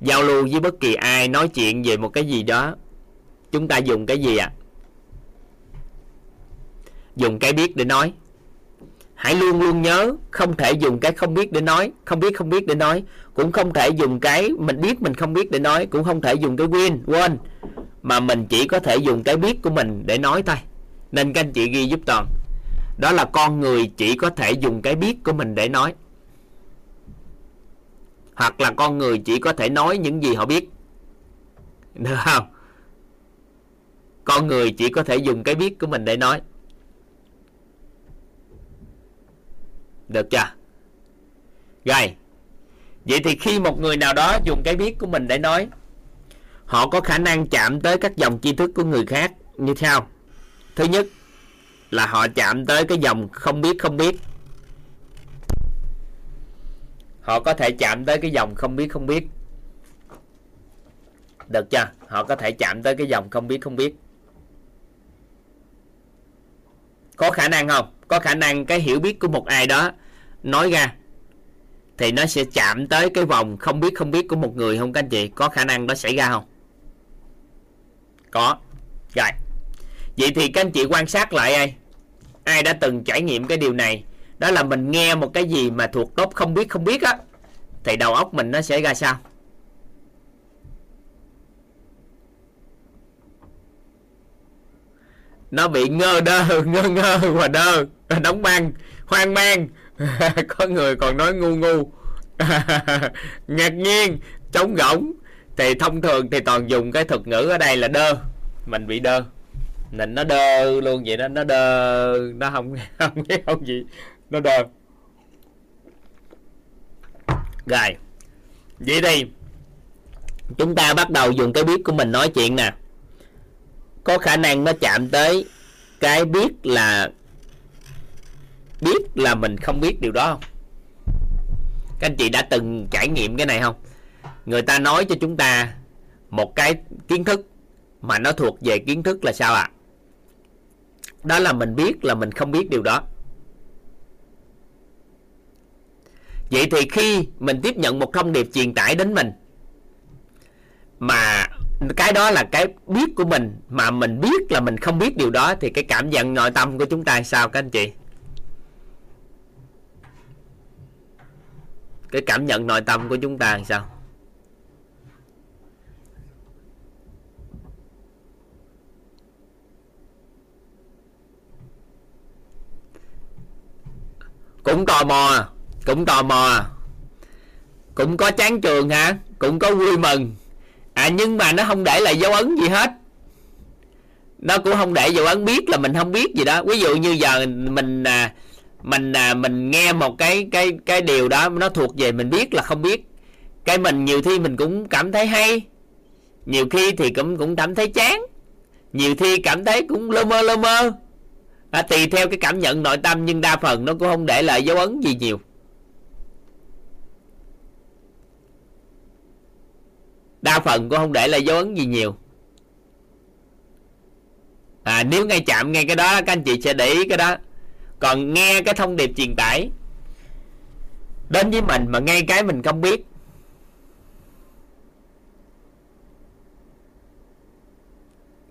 giao lưu với bất kỳ ai nói chuyện về một cái gì đó, chúng ta dùng cái gì ạ à? Dùng cái biết để nói. Hãy luôn luôn nhớ, không thể dùng cái không biết để nói, không biết không biết để nói, cũng không thể dùng cái mình biết mình không biết để nói, cũng không thể dùng cái quên quên. Mà mình chỉ có thể dùng cái biết của mình để nói thôi. Nên các anh chị ghi giúp toàn. Đó là con người chỉ có thể dùng cái biết của mình để nói. Hoặc là con người chỉ có thể nói những gì họ biết. Được không? Con người chỉ có thể dùng cái biết của mình để nói. Được chưa? Rồi. Vậy thì khi một người nào đó dùng cái biết của mình để nói, họ có khả năng chạm tới các dòng tri thức của người khác như sau. Thứ nhất là họ chạm tới cái dòng không biết không biết. Họ có thể chạm tới cái dòng không biết không biết. Được chưa? Họ có thể chạm tới cái dòng không biết không biết. Có khả năng không? Có khả năng cái hiểu biết của một ai đó nói ra thì nó sẽ chạm tới cái vòng không biết không biết của một người không các anh chị? Có khả năng đó xảy ra không? Có. Rồi. Vậy thì các anh chị quan sát lại ai? Ai đã từng trải nghiệm cái điều này? Đó là mình nghe một cái gì mà thuộc top không biết không biết á, thì đầu óc mình nó sẽ ra sao? Nó bị ngơ đơ, ngơ ngơ và đơ. Đóng băng, hoang mang. Có người còn nói ngu ngu. Ngạc nhiên, trống rỗng. Thì thông thường thì toàn dùng cái thuật ngữ ở đây là đơ. Mình bị đơ. Nên nó đơ luôn vậy đó, nó đơ. Nó không không biết không gì. Nó đơ. Rồi. Vậy thì chúng ta bắt đầu dùng cái biết của mình nói chuyện nè có khả năng nó chạm tới cái biết là biết là mình không biết điều đó không? Các anh chị đã từng trải nghiệm cái này không? Người ta nói cho chúng ta một cái kiến thức mà nó thuộc về kiến thức là sao ạ? À? đó là mình biết là mình không biết điều đó. Vậy thì khi mình tiếp nhận một thông điệp truyền tải đến mình mà cái đó là cái biết của mình, mà mình biết là mình không biết điều đó, thì cái cảm nhận nội tâm của chúng ta sao các anh chị? Cái cảm nhận nội tâm của chúng ta làm sao? Cũng tò mò, cũng tò mò. Cũng có chán trường hả? Cũng có vui mừng à nhưng mà nó không để lại dấu ấn gì hết. Nó cũng không để dấu ấn biết là mình không biết gì đó. Ví dụ như giờ mình à, mình à, mình nghe một cái cái cái điều đó nó thuộc về mình biết là không biết. Cái mình nhiều khi mình cũng cảm thấy hay. Nhiều khi thì cũng cũng cảm thấy chán. Nhiều khi cảm thấy cũng lơ mơ lơ mơ. À, tùy theo cái cảm nhận nội tâm nhưng đa phần nó cũng không để lại dấu ấn gì nhiều. Đa phần cũng không để lại dấu ấn gì nhiều. À, nếu ngay chạm ngay cái đó các anh chị sẽ để ý cái đó. Còn nghe cái thông điệp truyền tải đến với mình mà ngay cái mình không biết.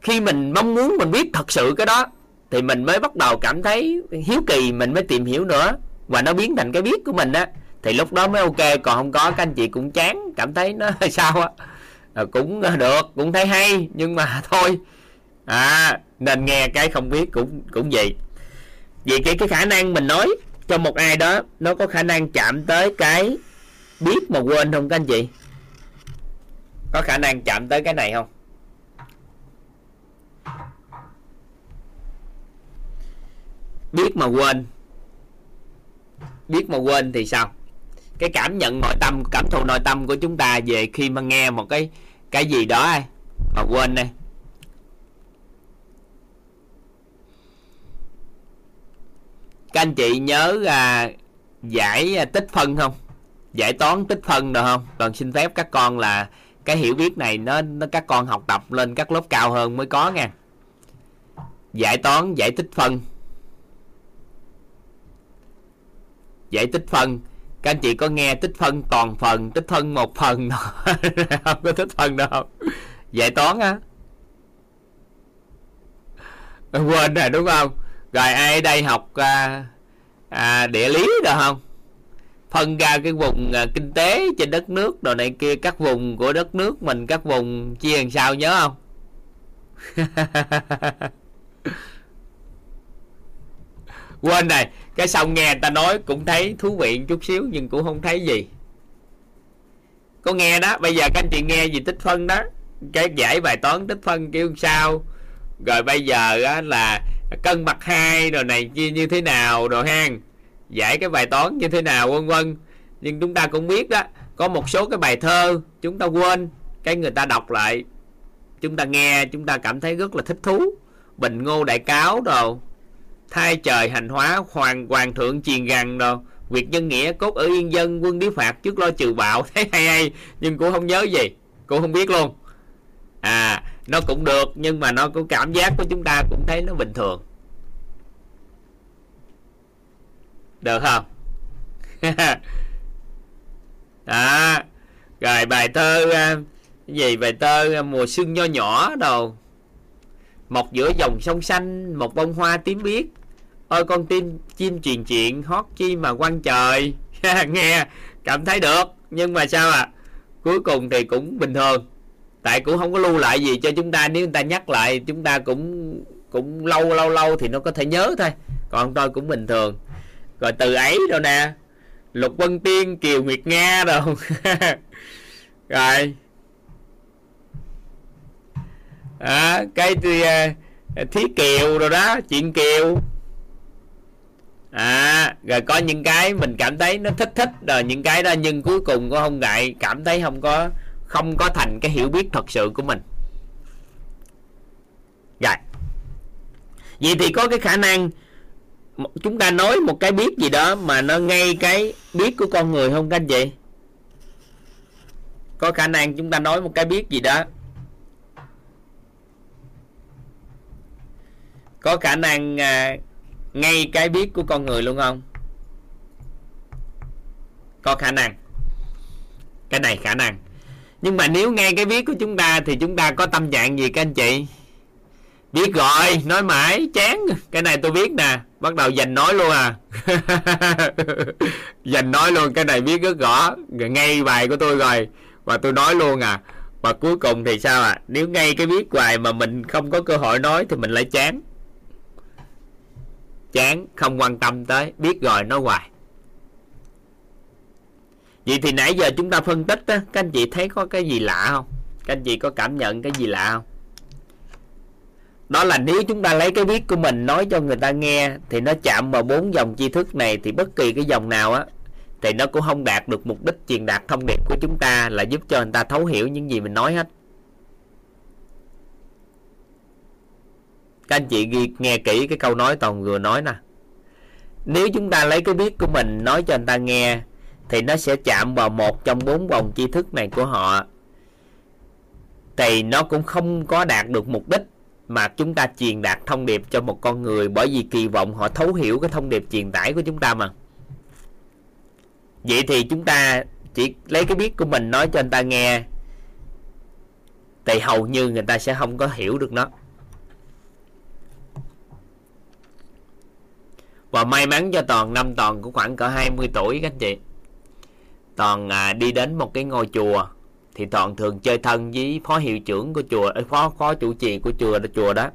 Khi mình mong muốn mình biết thật sự cái đó thì mình mới bắt đầu cảm thấy hiếu kỳ mình mới tìm hiểu nữa. Và nó biến thành cái biết của mình á thì lúc đó mới ok. Còn không có các anh chị cũng chán cảm thấy nó sao á à, cũng ờ, được cũng thấy hay nhưng mà thôi. À nên nghe cái không biết cũng cũng vậy. Vì cái cái khả năng mình nói cho một ai đó nó có khả năng chạm tới cái biết mà quên không các anh chị? Có khả năng chạm tới cái này không? Biết mà quên. Biết mà quên thì sao? Cái cảm nhận nội tâm cảm thụ nội tâm của chúng ta về khi mà nghe một cái cái gì đó ai? Mà quên đây. Các anh chị nhớ à, giải à, tích phân không? Giải toán tích phân được không? Còn xin phép các con là cái hiểu biết này nó, nó các con học tập lên các lớp cao hơn mới có nha. Giải toán giải tích phân. Giải tích phân các anh chị có nghe tích phân toàn phần tích phân một phần không? Có tích phân đâu. Giải toán á. Quên rồi đúng không? Rồi ai ở đây học à, à, địa lý được không? Phân ra cái vùng à, kinh tế trên đất nước đồ này kia các vùng của đất nước mình các vùng chia làm sao nhớ không? quên này cái xong nghe người ta nói cũng thấy thú vị chút xíu nhưng cũng không thấy gì. Có nghe đó bây giờ các anh chị nghe gì tích phân đó? Cái giải bài toán tích phân kêu sao? Rồi bây giờ á, là cân mặt hai rồi này chia như thế nào rồi hang? Giải cái bài toán như thế nào vân vân. Nhưng chúng ta cũng biết đó có một số cái bài thơ chúng ta quên cái người ta đọc lại. Chúng ta nghe chúng ta cảm thấy rất là thích thú. Bình ngô đại cáo rồi thay trời hành hóa, hoàng hoàng thượng chiền gằn đâu việc nhân nghĩa cốt ở yên dân, quân điếu phạt trước lo trừ bạo, thấy hay hay, nhưng cũng không nhớ gì, cũng không biết luôn. À nó cũng được, nhưng mà nó có cảm giác của chúng ta cũng thấy nó bình thường. Được không? Đó, rồi bài thơ ờ, gì? Bài thơ ờ, mùa xuân nho nhỏ đâu một giữa dòng sông xanh, một bông hoa tím biếc ôi con tim chim truyền chuyện hót chi mà quăng trời. Nghe cảm thấy được. Nhưng mà sao à cuối cùng thì cũng bình thường. Tại cũng không có lưu lại gì cho chúng ta. Nếu người ta nhắc lại chúng ta cũng cũng lâu lâu lâu thì nó có thể nhớ thôi. Còn tôi cũng bình thường. Rồi từ ấy đâu nè. Lục vân tiên kiều nguyệt nga đâu rồi. À, cái à, uh, thí kiều rồi đó chuyện kiều à rồi có những cái mình cảm thấy nó thích thích rồi những cái đó nhưng cuối cùng có không ngại cảm thấy không có không có thành cái hiểu biết thật sự của mình. Rồi. Vậy thì có cái khả năng chúng ta nói một cái biết gì đó mà nó ngay cái biết của con người không các anh chị? Có khả năng chúng ta nói một cái biết gì đó. Có khả năng à, ngay cái biết của con người luôn không? Có khả năng. Cái này khả năng. Nhưng mà nếu ngay cái biết của chúng ta thì chúng ta có tâm trạng gì các anh chị? Biết rồi, nói mãi, chán. Cái này tôi biết nè. Bắt đầu dành nói luôn à. Dành nói luôn, cái này biết rất rõ. Ngay bài của tôi rồi. Và tôi nói luôn à. Và cuối cùng thì sao à nếu ngay cái biết hoài mà mình không có cơ hội nói thì mình lại chán chán, không quan tâm tới, biết rồi nói hoài. Vậy thì nãy giờ chúng ta phân tích á, các anh chị thấy có cái gì lạ không? Các anh chị có cảm nhận cái gì lạ không? Đó là nếu chúng ta lấy cái biết của mình nói cho người ta nghe, thì nó chạm vào bốn dòng tri thức này, thì bất kỳ cái dòng nào á, thì nó cũng không đạt được mục đích truyền đạt thông điệp của chúng ta, là giúp cho người ta thấu hiểu những gì mình nói hết. Các anh chị ghi, nghe kỹ cái câu nói toàn vừa nói nè. Nếu chúng ta lấy cái biết của mình nói cho anh ta nghe, thì nó sẽ chạm vào một trong bốn vòng tri thức này của họ. Thì nó cũng không có đạt được mục đích mà chúng ta truyền đạt thông điệp cho một con người bởi vì kỳ vọng họ thấu hiểu cái thông điệp truyền tải của chúng ta mà. Vậy thì chúng ta chỉ lấy cái biết của mình nói cho anh ta nghe, thì hầu như người ta sẽ không có hiểu được nó. Và may mắn cho toàn năm toàn cũng khoảng cỡ 20 tuổi các anh chị. Toàn à, đi đến một cái ngôi chùa thì toàn thường chơi thân với phó hiệu trưởng của chùa ờ, phó phó chủ trì của chùa chùa đó.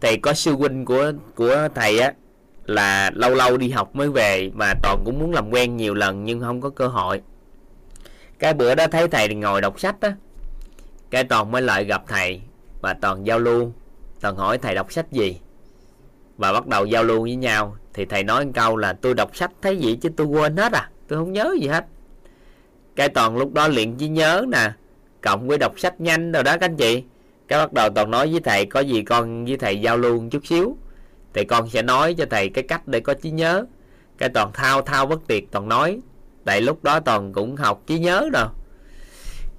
Thầy có sư huynh của của thầy á là lâu lâu đi học mới về mà toàn cũng muốn làm quen nhiều lần nhưng không có cơ hội. Cái bữa đó thấy thầy ngồi đọc sách á cái toàn mới lại gặp thầy và toàn giao lưu. Toàn hỏi thầy đọc sách gì? Và bắt đầu giao lưu với nhau. Thì thầy nói một câu là, tôi đọc sách thấy gì chứ tôi quên hết à. Tôi không nhớ gì hết. Cái toàn lúc đó luyện trí nhớ nè. Cộng với đọc sách nhanh rồi đó các anh chị. Cái bắt đầu toàn nói với thầy, có gì con với thầy giao lưu một chút xíu. Thì con sẽ nói cho thầy cái cách để có trí nhớ. Cái toàn thao thao bất tuyệt toàn nói. Tại lúc đó toàn cũng học trí nhớ rồi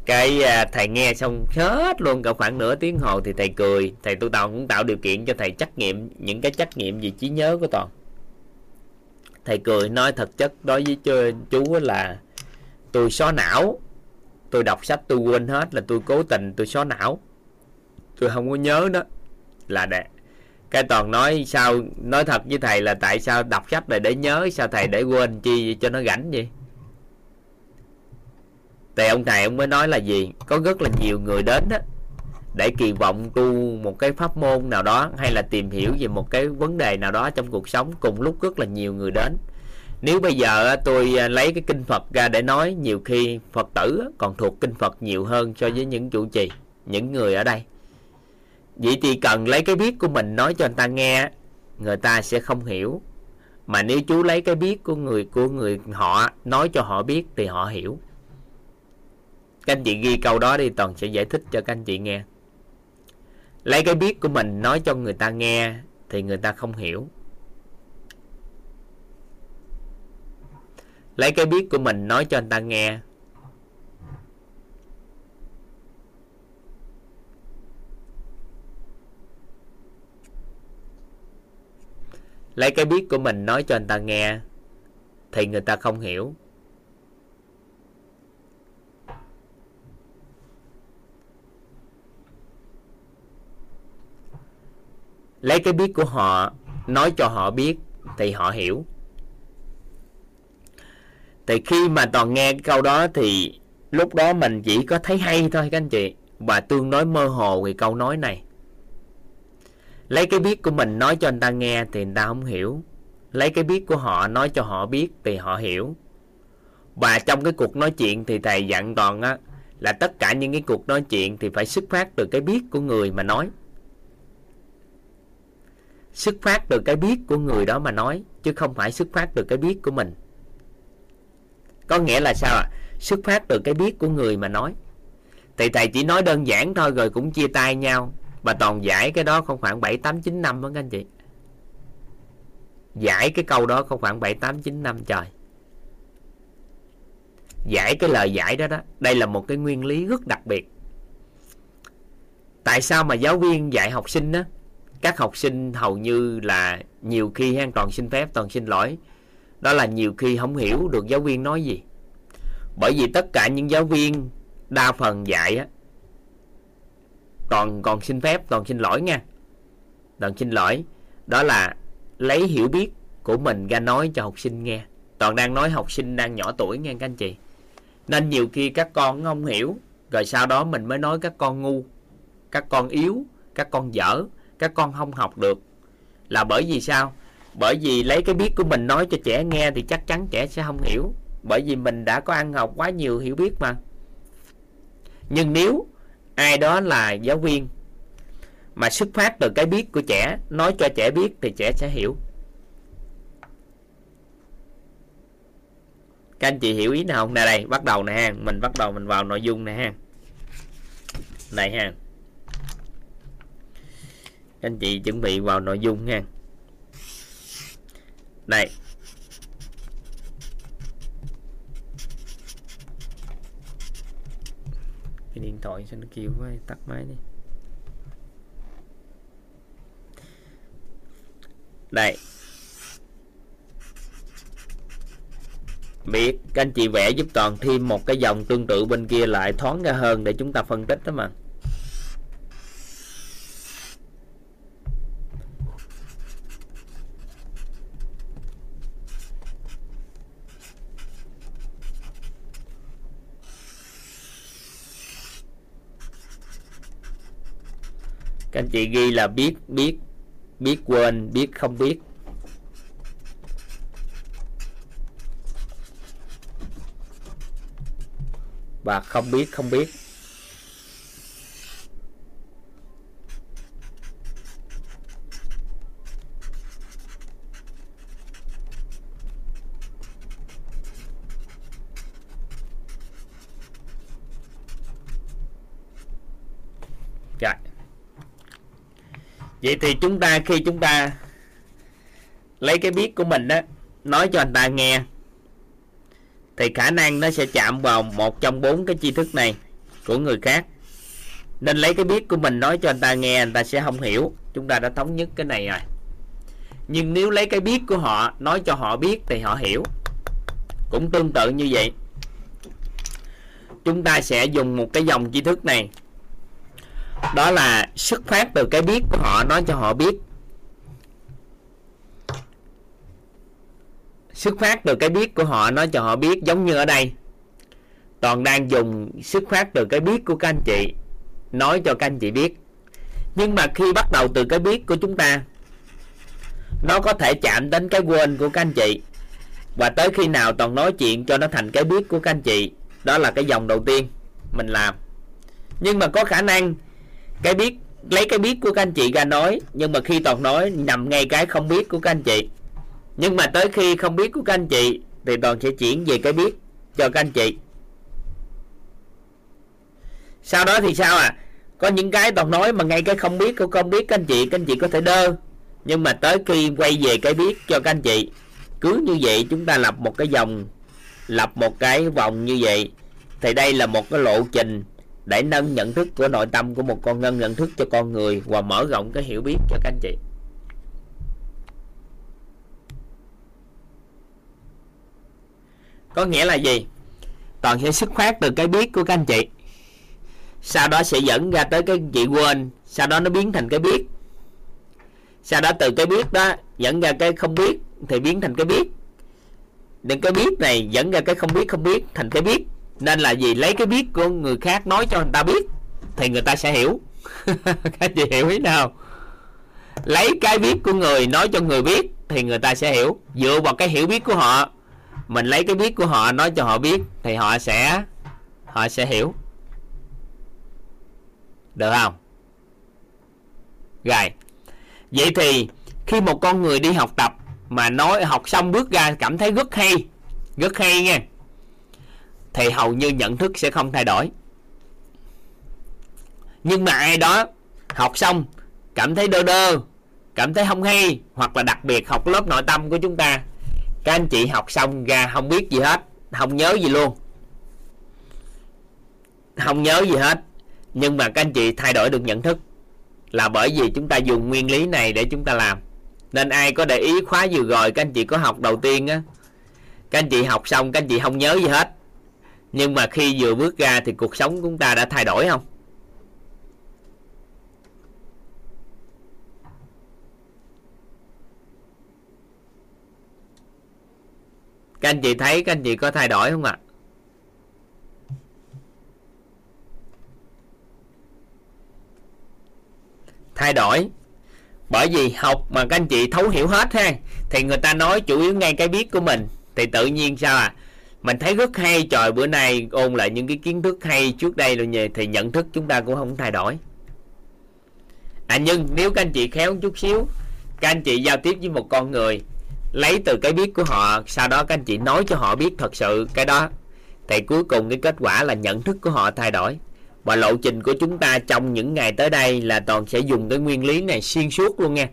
cái à, thầy nghe xong hết luôn cả khoảng nửa tiếng hồ thì thầy cười. Thầy tu toàn cũng tạo điều kiện cho thầy trắc nghiệm những cái trách nhiệm về trí nhớ của toàn. Thầy cười nói thật chất đối với chú là tôi xóa não. Tôi đọc sách tôi quên hết là tôi cố tình tôi xóa não. Tôi không có nhớ đó. Là đẹp cái toàn nói sao nói thật với thầy là tại sao đọc sách để để nhớ sao thầy để quên chi cho nó rảnh vậy? Thì ông thầy ông mới nói là gì? Có rất là nhiều người đến đó để kỳ vọng tu một cái pháp môn nào đó, hay là tìm hiểu về một cái vấn đề nào đó trong cuộc sống, cùng lúc rất là nhiều người đến. Nếu bây giờ tôi à, lấy cái kinh Phật ra để nói, nhiều khi Phật tử còn thuộc kinh Phật nhiều hơn so với những chủ trì, những người ở đây. Vậy thì cần lấy cái biết của mình nói cho người ta nghe người ta sẽ không hiểu. Mà nếu chú lấy cái biết của người của người họ, nói cho họ biết thì họ hiểu các anh chị ghi câu đó đi, toàn sẽ giải thích cho các anh chị nghe. Lấy cái biết của mình nói cho người ta nghe thì người ta không hiểu. Lấy cái biết của mình nói cho anh ta nghe. Lấy cái biết của mình nói cho anh ta nghe thì người ta không hiểu. Lấy cái biết của họ, nói cho họ biết, thì họ hiểu. Thì khi mà toàn nghe cái câu đó thì lúc đó mình chỉ có thấy hay thôi các anh chị, và tương đối mơ hồ về câu nói này. Lấy cái biết của mình nói cho anh ta nghe thì người ta không hiểu. Lấy cái biết của họ nói cho họ biết thì họ hiểu. Và trong cái cuộc nói chuyện thì thầy dặn toàn á, là tất cả những cái cuộc nói chuyện thì phải xuất phát từ cái biết của người mà nói xuất phát từ cái biết của người đó mà nói chứ không phải xuất phát từ cái biết của mình. Có nghĩa là sao ạ? À? xuất phát từ cái biết của người mà nói. Thì thầy chỉ nói đơn giản thôi rồi cũng chia tay nhau. Và toàn giải cái đó không khoảng 7, 8, 9 năm đó các anh chị? Giải cái câu đó không khoảng 7, 8, 9 năm trời. Giải cái lời giải đó đó đây là một cái nguyên lý rất đặc biệt. Tại sao mà giáo viên dạy học sinh đó các học sinh hầu như là nhiều khi han toàn xin phép, toàn xin lỗi. Đó là nhiều khi không hiểu được giáo viên nói gì. Bởi vì tất cả những giáo viên đa phần dạy á, toàn còn xin phép, toàn xin lỗi nha. Toàn xin lỗi. Đó là lấy hiểu biết của mình ra nói cho học sinh nghe. Toàn đang nói học sinh đang nhỏ tuổi nghe các anh chị. Nên nhiều khi các con không hiểu, rồi sau đó mình mới nói các con ngu, các con yếu, các con dở các con không học được. Là bởi vì sao? Bởi vì lấy cái biết của mình nói cho trẻ nghe thì chắc chắn trẻ sẽ không hiểu. Bởi vì mình đã có ăn học quá nhiều hiểu biết mà. Nhưng nếu ai đó là giáo viên mà xuất phát từ cái biết của trẻ, nói cho trẻ biết thì trẻ sẽ hiểu. Các anh chị hiểu ý nào không? Nè đây, bắt đầu nè ha. Mình bắt đầu, mình vào nội dung nè ha. Này ha anh chị chuẩn bị vào nội dung nha đây cái điện thoại sao nó kêu quá, tắt máy đi. Đây biết, các anh chị vẽ giúp toàn thêm một cái dòng tương tự bên kia lại thoáng ra hơn để chúng ta phân tích đó mà. Các anh chị ghi là biết biết biết quên, biết không biết. Và không biết không biết Rồi. Vậy thì chúng ta khi chúng ta lấy cái biết của mình đó nói cho anh ta nghe, thì khả năng nó sẽ chạm vào một trong bốn cái tri thức này của người khác. Nên lấy cái biết của mình nói cho anh ta nghe, anh ta sẽ không hiểu. Chúng ta đã thống nhất cái này rồi. Nhưng nếu lấy cái biết của họ, nói cho họ biết thì họ hiểu. Cũng tương tự như vậy. Chúng ta sẽ dùng một cái dòng tri thức này đó là xuất phát từ cái biết của họ, nói cho họ biết. Xuất phát từ cái biết của họ, nói cho họ biết, giống như ở đây. Toàn đang dùng xuất phát từ cái biết của các anh chị, nói cho các anh chị biết. Nhưng mà khi bắt đầu từ cái biết của chúng ta, nó có thể chạm đến cái quên của các anh chị. Và tới khi nào toàn nói chuyện cho nó thành cái biết của các anh chị, đó là cái dòng đầu tiên mình làm. Nhưng mà có khả năng cái biết, lấy cái biết của các anh chị ra nói, nhưng mà khi toàn nói, nằm ngay cái không biết của các anh chị. Nhưng mà tới khi không biết của các anh chị, thì toàn sẽ chuyển về cái biết cho các anh chị. Sau đó thì sao à? Có những cái toàn nói mà ngay cái không biết của không biết các anh chị, các anh chị có thể đơ. Nhưng mà tới khi quay về cái biết cho các anh chị, cứ như vậy chúng ta lập một cái dòng, lập một cái vòng như vậy. Thì đây là một cái lộ trình để nâng nhận thức của nội tâm của một con ngân nhận thức cho con người và mở rộng cái hiểu biết cho các anh chị. Có nghĩa là gì? Toàn sẽ xuất phát từ cái biết của các anh chị. Sau đó sẽ dẫn ra tới cái chị quên, sau đó nó biến thành cái biết. Sau đó từ cái biết đó dẫn ra cái không biết, thì biến thành cái biết. Đừng cái biết này dẫn ra cái không biết không biết thành cái biết nên là gì lấy cái biết của người khác nói cho người ta biết, thì người ta sẽ hiểu. Các chị hiểu ý nào? Lấy cái biết của người nói cho người biết, thì người ta sẽ hiểu. Dựa vào cái hiểu biết của họ, mình lấy cái biết của họ nói cho họ biết, thì họ sẽ họ sẽ hiểu. Được không? Rồi. Vậy thì khi một con người đi học tập mà nói, học xong bước ra cảm thấy rất hay rất hay nha thì hầu như nhận thức sẽ không thay đổi. Nhưng mà ai đó học xong, cảm thấy đơ đơ, cảm thấy không hay, hoặc là đặc biệt học lớp nội tâm của chúng ta, các anh chị học xong ra không biết gì hết, không nhớ gì luôn. Không nhớ gì hết, nhưng mà các anh chị thay đổi được nhận thức là bởi vì chúng ta dùng nguyên lý này để chúng ta làm. Nên ai có để ý khóa vừa rồi các anh chị có học đầu tiên á, các anh chị học xong các anh chị không nhớ gì hết nhưng mà khi vừa bước ra thì cuộc sống của chúng ta đã thay đổi không? Các anh chị thấy, các anh chị có thay đổi không ạ? Thay đổi. Bởi vì học mà các anh chị thấu hiểu hết ha, thì người ta nói chủ yếu ngay cái biết của mình, thì tự nhiên sao à mình thấy rất hay, trời, bữa nay ôn lại những cái kiến thức hay trước đây rồi nhỉ thì nhận thức chúng ta cũng không thay đổi. À nhưng nếu các anh chị khéo chút xíu, các anh chị giao tiếp với một con người, lấy từ cái biết của họ, sau đó các anh chị nói cho họ biết thật sự cái đó, thì cuối cùng cái kết quả là nhận thức của họ thay đổi. Và lộ trình của chúng ta trong những ngày tới đây là toàn sẽ dùng cái nguyên lý này xuyên suốt luôn nha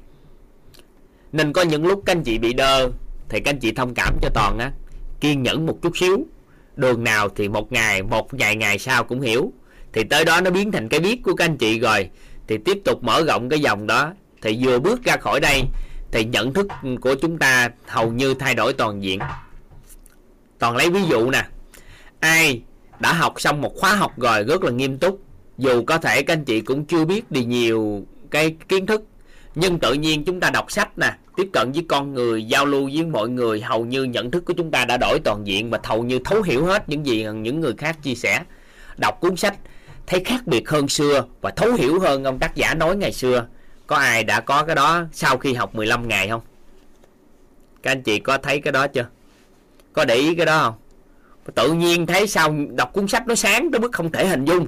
nên có những lúc các anh chị bị đơ, thì các anh chị thông cảm cho toàn á kiên nhẫn một chút xíu. Đường nào thì một ngày, một vài ngày sau cũng hiểu. Thì tới đó nó biến thành cái biết của các anh chị rồi. Thì tiếp tục mở rộng cái dòng đó. Thì vừa bước ra khỏi đây, thì nhận thức của chúng ta hầu như thay đổi toàn diện. Toàn lấy ví dụ nè. Ai đã học xong một khóa học rồi rất là nghiêm túc. Dù có thể các anh chị cũng chưa biết đi nhiều cái kiến thức. Nhưng tự nhiên chúng ta đọc sách nè tiếp cận với con người, giao lưu với mọi người, hầu như nhận thức của chúng ta đã đổi toàn diện và hầu như thấu hiểu hết những gì những người khác chia sẻ. Đọc cuốn sách, thấy khác biệt hơn xưa và thấu hiểu hơn ông tác giả nói ngày xưa. Có ai đã có cái đó sau khi học 15 ngày không? Các anh chị có thấy cái đó chưa? Có để ý cái đó không? Tự nhiên thấy sao đọc cuốn sách nó sáng tới mức không thể hình dung.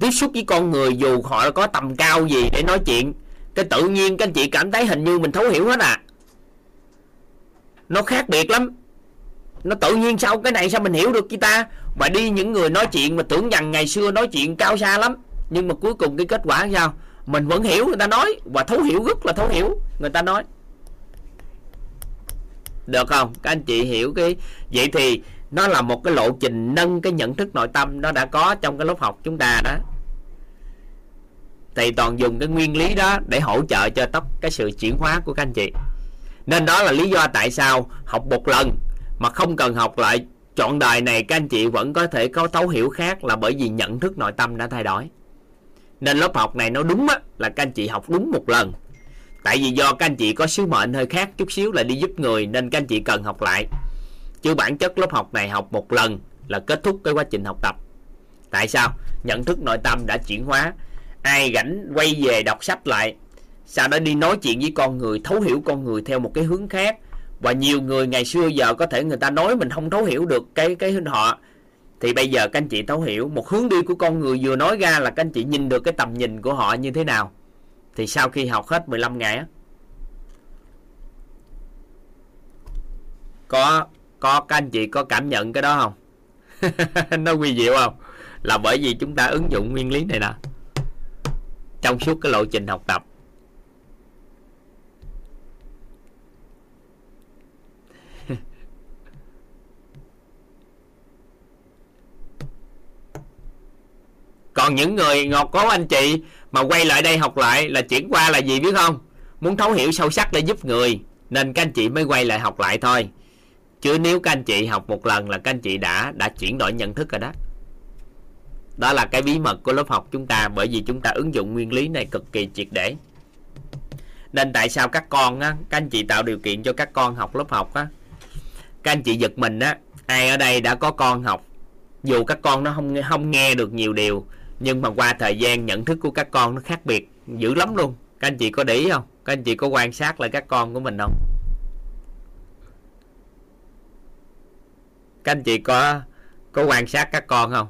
Tiếp xúc với con người dù họ có tầm cao gì để nói chuyện cái tự nhiên các anh chị cảm thấy hình như mình thấu hiểu hết à? Nó khác biệt lắm. Nó tự nhiên sao? Cái này sao mình hiểu được kia ta? Và đi những người nói chuyện mà tưởng rằng ngày xưa nói chuyện cao xa lắm. Nhưng mà cuối cùng cái kết quả sao? Mình vẫn hiểu, người ta nói. Và thấu hiểu, rất là thấu hiểu. Người ta nói. Được không? Các anh chị hiểu cái vậy thì nó là một cái lộ trình nâng cái nhận thức nội tâm nó đã có trong cái lớp học chúng ta đó thì toàn dùng cái nguyên lý đó để hỗ trợ cho tóc cái sự chuyển hóa của các anh chị. Nên đó là lý do tại sao học một lần mà không cần học lại chọn đời này các anh chị vẫn có thể có thấu hiểu khác là bởi vì nhận thức nội tâm đã thay đổi. Nên lớp học này nó đúng á, là các anh chị học đúng một lần. Tại vì do các anh chị có sứ mệnh hơi khác chút xíu là đi giúp người nên các anh chị cần học lại. Chứ bản chất lớp học này học một lần là kết thúc cái quá trình học tập. Tại sao? Nhận thức nội tâm đã chuyển hóa ai rảnh quay về đọc sách lại. Sau đó đi nói chuyện với con người, thấu hiểu con người theo một cái hướng khác. Và nhiều người ngày xưa giờ có thể người ta nói mình không thấu hiểu được cái cái họ. Thì bây giờ các anh chị thấu hiểu, một hướng đi của con người vừa nói ra là các anh chị nhìn được cái tầm nhìn của họ như thế nào. Thì sau khi học hết 15 ngày á, có có, các anh chị có cảm nhận cái đó không? Nó quy diệu không? Là bởi vì chúng ta ứng dụng nguyên lý này nè trong suốt cái lộ trình học tập. Còn những người ngọt có anh chị mà quay lại đây học lại là chuyển qua là gì biết không? Muốn thấu hiểu sâu sắc để giúp người, nên các anh chị mới quay lại học lại thôi. Chứ nếu các anh chị học một lần là các anh chị đã đã chuyển đổi nhận thức rồi đó đó là cái bí mật của lớp học chúng ta bởi vì chúng ta ứng dụng nguyên lý này cực kỳ triệt để. Nên tại sao các con á, các anh chị tạo điều kiện cho các con học lớp học á, các anh chị giật mình á, ai ở đây đã có con học, dù các con nó không không nghe được nhiều điều, nhưng mà qua thời gian nhận thức của các con nó khác biệt dữ lắm luôn. Các anh chị có để ý không? Các anh chị có quan sát lại các con của mình không? Các anh chị có có quan sát các con không?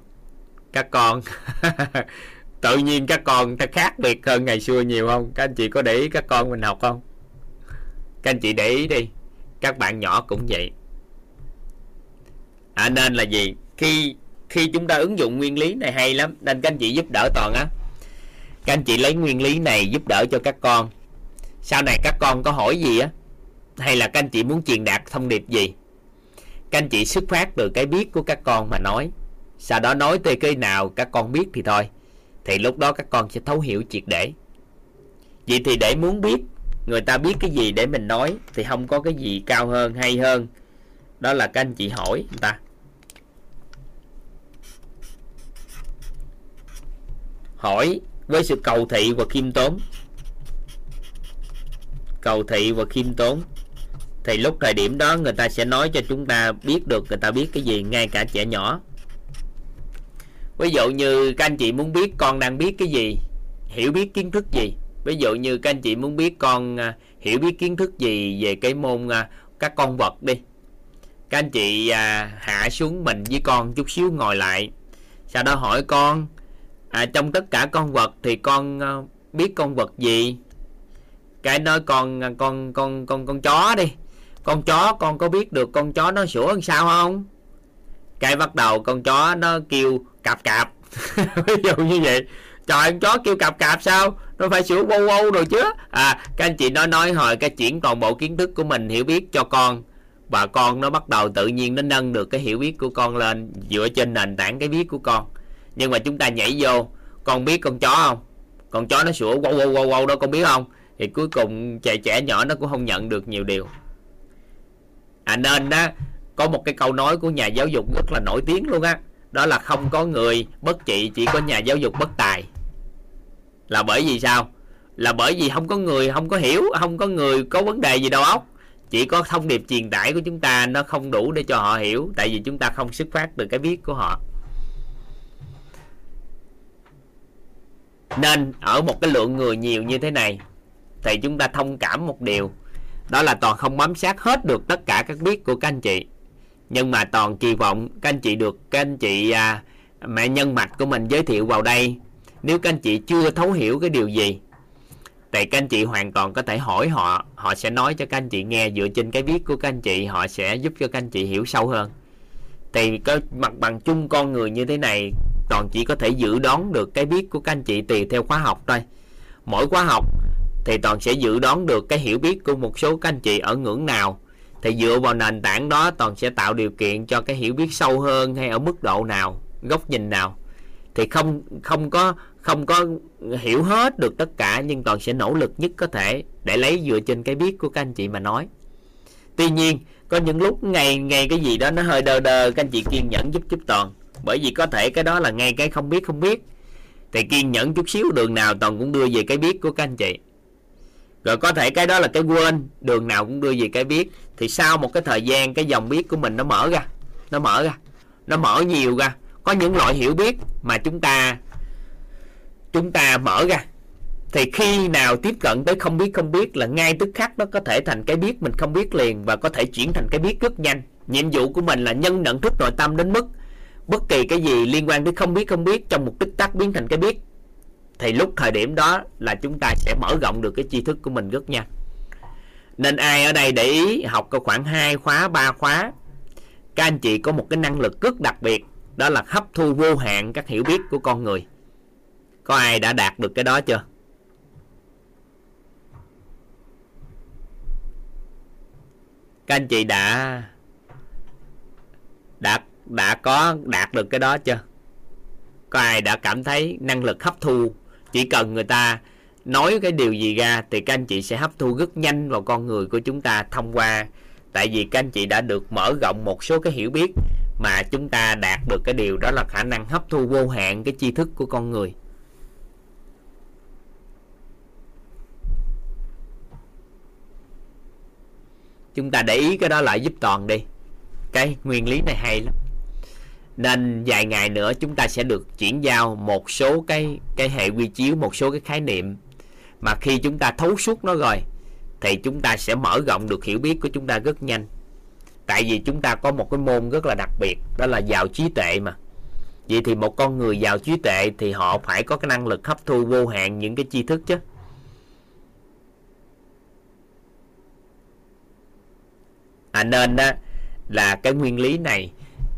Các con. Tự nhiên các con ta khác biệt hơn ngày xưa nhiều không? Các anh chị có để ý các con mình học không? Các anh chị để ý đi. Các bạn nhỏ cũng vậy. À, nên là gì? Khi khi chúng ta ứng dụng nguyên lý này hay lắm. Nên các anh chị giúp đỡ toàn á. Các anh chị lấy nguyên lý này giúp đỡ cho các con. Sau này các con có hỏi gì á? Hay là các anh chị muốn truyền đạt thông điệp gì? Các anh chị xuất phát từ cái biết của các con mà nói sau đó nói tới cái nào các con biết thì thôi. Thì lúc đó các con sẽ thấu hiểu triệt để. Vậy thì để muốn biết, người ta biết cái gì để mình nói, thì không có cái gì cao hơn, hay hơn. Đó là các anh chị hỏi người ta. Hỏi với sự cầu thị và khiêm tốn. Cầu thị và khiêm tốn. Thì lúc thời điểm đó người ta sẽ nói cho chúng ta biết được, người ta biết cái gì, ngay cả trẻ nhỏ ví dụ như các anh chị muốn biết con đang biết cái gì hiểu biết kiến thức gì. Ví dụ như các anh chị muốn biết con à, hiểu biết kiến thức gì về cái môn à, các con vật đi. Các anh chị à, hạ xuống mình với con chút xíu ngồi lại. Sau đó hỏi con à, trong tất cả con vật thì con à, biết con vật gì? Cái nói con à, con con con con chó đi. Con chó con có biết được con chó nó sủa làm sao không? Cái bắt đầu con chó nó kêu cạp cạp. Ví dụ như vậy. Trời, con chó kêu cạp cạp sao? Nó phải sửa wow wow rồi chứ. À các anh chị nói nói hồi cái chuyển toàn bộ kiến thức của mình hiểu biết cho con. Và con nó bắt đầu tự nhiên nó nâng được cái hiểu biết của con lên dựa trên nền tảng cái biết của con. Nhưng mà chúng ta nhảy vô. Con biết con chó không? Con chó nó sủa wow wow wow wow đó, con biết không? Thì cuối cùng trẻ trẻ nhỏ nó cũng không nhận được nhiều điều. À nên đó có một cái câu nói của nhà giáo dục rất là nổi tiếng luôn á đó. là không có người bất trị, chỉ có nhà giáo dục bất tài. Là bởi vì sao? Là bởi vì không có người, không có hiểu, không có người có vấn đề gì đâu óc chỉ có thông điệp truyền tải của chúng ta nó không đủ để cho họ hiểu, tại vì chúng ta không xuất phát từ cái biết của họ. Nên ở một cái lượng người nhiều như thế này, thì chúng ta thông cảm một điều. Đó là toàn không bám sát hết được tất cả các biết của các anh chị nhưng mà toàn kỳ vọng các anh chị được các anh chị à, mẹ nhân mạch của mình giới thiệu vào đây. Nếu các anh chị chưa thấu hiểu cái điều gì thì các anh chị hoàn toàn có thể hỏi họ họ sẽ nói cho các anh chị nghe dựa trên cái biết của các anh chị họ sẽ giúp cho các anh chị hiểu sâu hơn. Thì cái mặt bằng chung con người như thế này toàn chỉ có thể dự đoán được cái biết của các anh chị tùy theo khóa học thôi. Mỗi khóa học thì toàn sẽ dự đoán được cái hiểu biết của một số các anh chị ở ngưỡng nào thì dựa vào nền tảng đó, toàn sẽ tạo điều kiện cho cái hiểu biết sâu hơn hay ở mức độ nào, góc nhìn nào. Thì không không có không có hiểu hết được tất cả, nhưng toàn sẽ nỗ lực nhất có thể để lấy dựa trên cái biết của các anh chị mà nói. Tuy nhiên, có những lúc ngay ngay cái gì đó nó hơi đơ đơ các anh chị kiên nhẫn giúp giúp toàn. Bởi vì có thể cái đó là ngay cái không biết không biết. Thì kiên nhẫn chút xíu, đường nào toàn cũng đưa về cái biết của các anh chị. Rồi có thể cái đó là cái quên, đường nào cũng đưa về cái biết thì sau một cái thời gian, cái dòng biết của mình nó mở ra, nó mở ra, nó mở nhiều ra. Có những loại hiểu biết mà chúng ta chúng ta mở ra. Thì khi nào tiếp cận tới không biết không biết là ngay tức khắc nó có thể thành cái biết mình không biết liền và có thể chuyển thành cái biết rất nhanh. Nhiệm vụ của mình là nhân nhận thức nội tâm đến mức bất kỳ cái gì liên quan tới không biết không biết trong một tích tắc biến thành cái biết. Thì lúc thời điểm đó là chúng ta sẽ mở rộng được cái tri thức của mình rất nhanh nên ai ở đây để ý, học có khoảng 2 khóa 3 khóa. Các anh chị có một cái năng lực rất đặc biệt, đó là hấp thu vô hạn các hiểu biết của con người. Có ai đã đạt được cái đó chưa? Các anh chị đã đã đã có đạt được cái đó chưa? Có ai đã cảm thấy năng lực hấp thu chỉ cần người ta nói cái điều gì ra thì các anh chị sẽ hấp thu rất nhanh vào con người của chúng ta thông qua. Tại vì các anh chị đã được mở rộng một số cái hiểu biết mà chúng ta đạt được cái điều đó là khả năng hấp thu vô hạn cái tri thức của con người. Chúng ta để ý cái đó lại giúp toàn đi. Cái nguyên lý này hay lắm. Nên vài ngày nữa chúng ta sẽ được chuyển giao một số cái cái hệ quy chiếu, một số cái khái niệm mà khi chúng ta thấu suốt nó rồi thì chúng ta sẽ mở rộng được hiểu biết của chúng ta rất nhanh. Tại vì chúng ta có một cái môn rất là đặc biệt đó là giàu trí tuệ mà. Vậy thì một con người giàu trí tuệ thì họ phải có cái năng lực hấp thu vô hạn những cái tri thức chứ. À, nên đó là cái nguyên lý này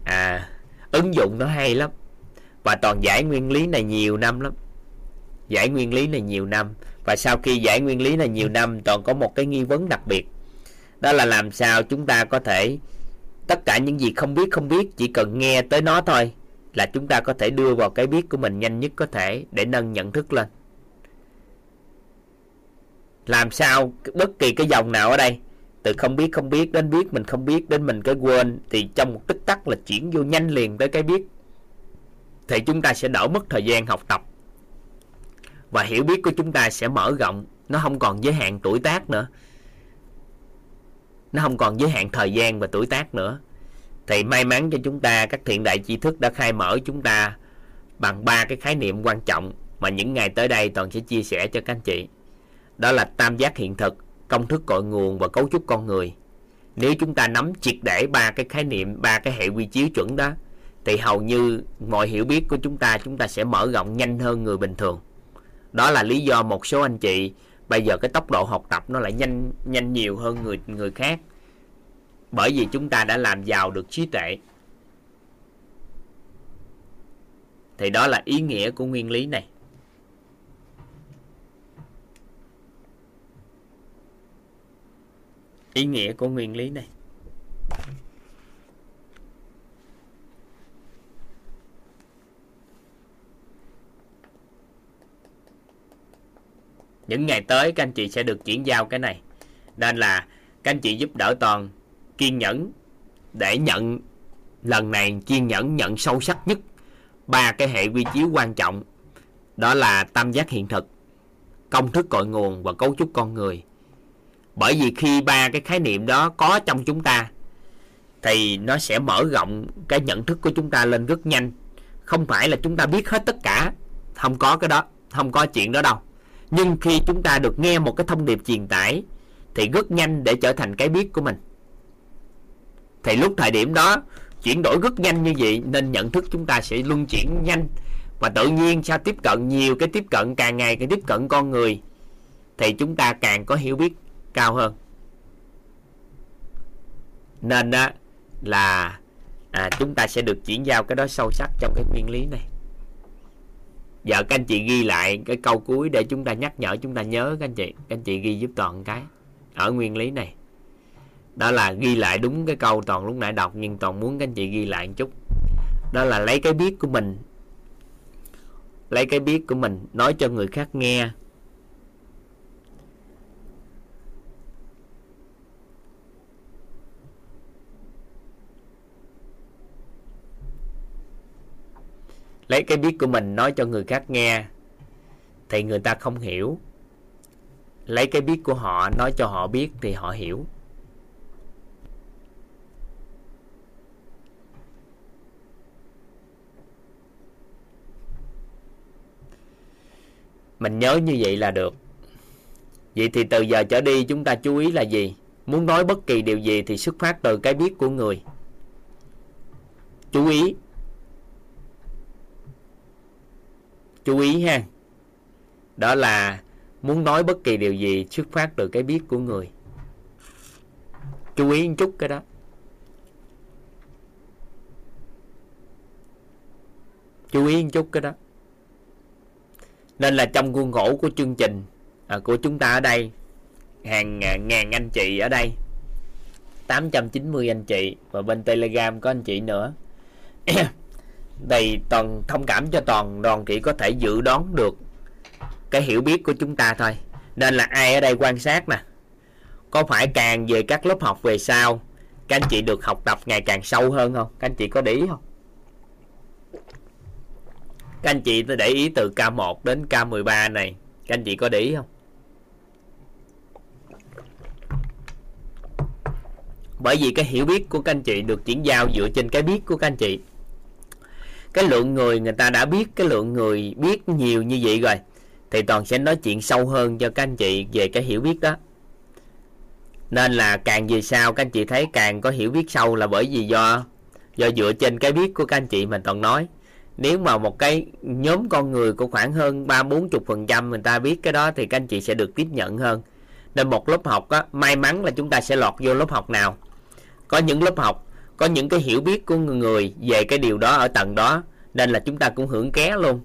à, ứng dụng nó hay lắm. Và toàn giải nguyên lý này nhiều năm lắm. Giải nguyên lý này nhiều năm và sau khi giải nguyên lý này nhiều năm, toàn có một cái nghi vấn đặc biệt. Đó là làm sao chúng ta có thể, tất cả những gì không biết không biết, chỉ cần nghe tới nó thôi, là chúng ta có thể đưa vào cái biết của mình nhanh nhất có thể để nâng nhận thức lên. Làm sao bất kỳ cái dòng nào ở đây, từ không biết không biết đến biết, mình không biết đến mình cái quên, thì trong một tích tắc là chuyển vô nhanh liền tới cái biết. Thì chúng ta sẽ đỡ mất thời gian học tập và hiểu biết của chúng ta sẽ mở rộng. Nó không còn giới hạn tuổi tác nữa. Nó không còn giới hạn thời gian và tuổi tác nữa. Thì may mắn cho chúng ta, các thiện đại tri thức đã khai mở chúng ta bằng ba cái khái niệm quan trọng mà những ngày tới đây toàn sẽ chia sẻ cho các anh chị. Đó là tam giác hiện thực, công thức cội nguồn và cấu trúc con người. Nếu chúng ta nắm triệt để ba cái khái niệm, ba cái hệ quy chiếu chuẩn đó, thì hầu như mọi hiểu biết của chúng ta chúng ta sẽ mở rộng nhanh hơn người bình thường đó là lý do một số anh chị, bây giờ cái tốc độ học tập nó lại nhanh nhanh nhiều hơn người người khác. Bởi vì chúng ta đã làm giàu được trí tuệ. Thì đó là ý nghĩa của nguyên lý này. Ý nghĩa của nguyên lý này. Những ngày tới, các anh chị sẽ được chuyển giao cái này. Nên là các anh chị giúp đỡ toàn kiên nhẫn để nhận, lần này kiên nhẫn, nhận sâu sắc nhất ba cái hệ quy chiếu quan trọng. Đó là tam giác hiện thực, công thức cội nguồn và cấu trúc con người. Bởi vì khi ba cái khái niệm đó có trong chúng ta, thì nó sẽ mở rộng cái nhận thức của chúng ta lên rất nhanh. Không phải là chúng ta biết hết tất cả, không có cái đó, không có chuyện đó đâu nhưng khi chúng ta được nghe một cái thông điệp truyền tải thì rất nhanh để trở thành cái biết của mình. Thì lúc thời điểm đó chuyển đổi rất nhanh như vậy nên nhận thức chúng ta sẽ luân chuyển nhanh và tự nhiên sao tiếp cận nhiều cái tiếp cận càng ngày cái tiếp cận con người thì chúng ta càng có hiểu biết cao hơn. Nên đó là à, chúng ta sẽ được chuyển giao cái đó sâu sắc trong cái nguyên lý này giờ các anh chị ghi lại cái câu cuối để chúng ta nhắc nhở, chúng ta nhớ các anh chị. Các anh chị ghi giúp toàn cái. Ở nguyên lý này. Đó là ghi lại đúng cái câu toàn lúc nãy đọc, nhưng toàn muốn các anh chị ghi lại một chút. Đó là lấy cái biết của mình. Lấy cái biết của mình, nói cho người khác nghe. Lấy cái biết của mình nói cho người khác nghe, thì người ta không hiểu. Lấy cái biết của họ nói cho họ biết thì họ hiểu. Mình nhớ như vậy là được. Vậy thì từ giờ trở đi chúng ta chú ý là gì? Muốn nói bất kỳ điều gì thì xuất phát từ cái biết của người. Chú ý. Chú ý ha. Đó là muốn nói bất kỳ điều gì xuất phát từ cái biết của người. Chú ý một chút cái đó. Chú ý một chút cái đó. Nên là trong khuôn khổ của chương trình à, của chúng ta ở đây hàng à, ngàn anh chị ở đây 890 anh chị và bên telegram có anh chị nữa. đây toàn, thông cảm cho toàn đoàn chỉ có thể dự đoán được cái hiểu biết của chúng ta thôi. Nên là ai ở đây quan sát nè? Có phải càng về các lớp học về sau, các anh chị được học tập ngày càng sâu hơn không? Các anh chị có để ý không? Các anh chị để ý từ K1 đến K13 này. Các anh chị có để ý không? Bởi vì cái hiểu biết của các anh chị được chuyển giao dựa trên cái biết của các anh chị cái lượng người người ta đã biết cái lượng người biết nhiều như vậy rồi thì toàn sẽ nói chuyện sâu hơn cho các anh chị về cái hiểu biết đó. Nên là càng về sau các anh chị thấy càng có hiểu biết sâu là bởi vì do do dựa trên cái biết của các anh chị mình toàn nói. Nếu mà một cái nhóm con người của khoảng hơn ba bốn chục phần trăm người ta biết cái đó thì các anh chị sẽ được tiếp nhận hơn. Nên một lớp học á, may mắn là chúng ta sẽ lọt vô lớp học nào. Có những lớp học có những cái hiểu biết của người về cái điều đó ở tầng đó, nên là chúng ta cũng hưởng ké luôn.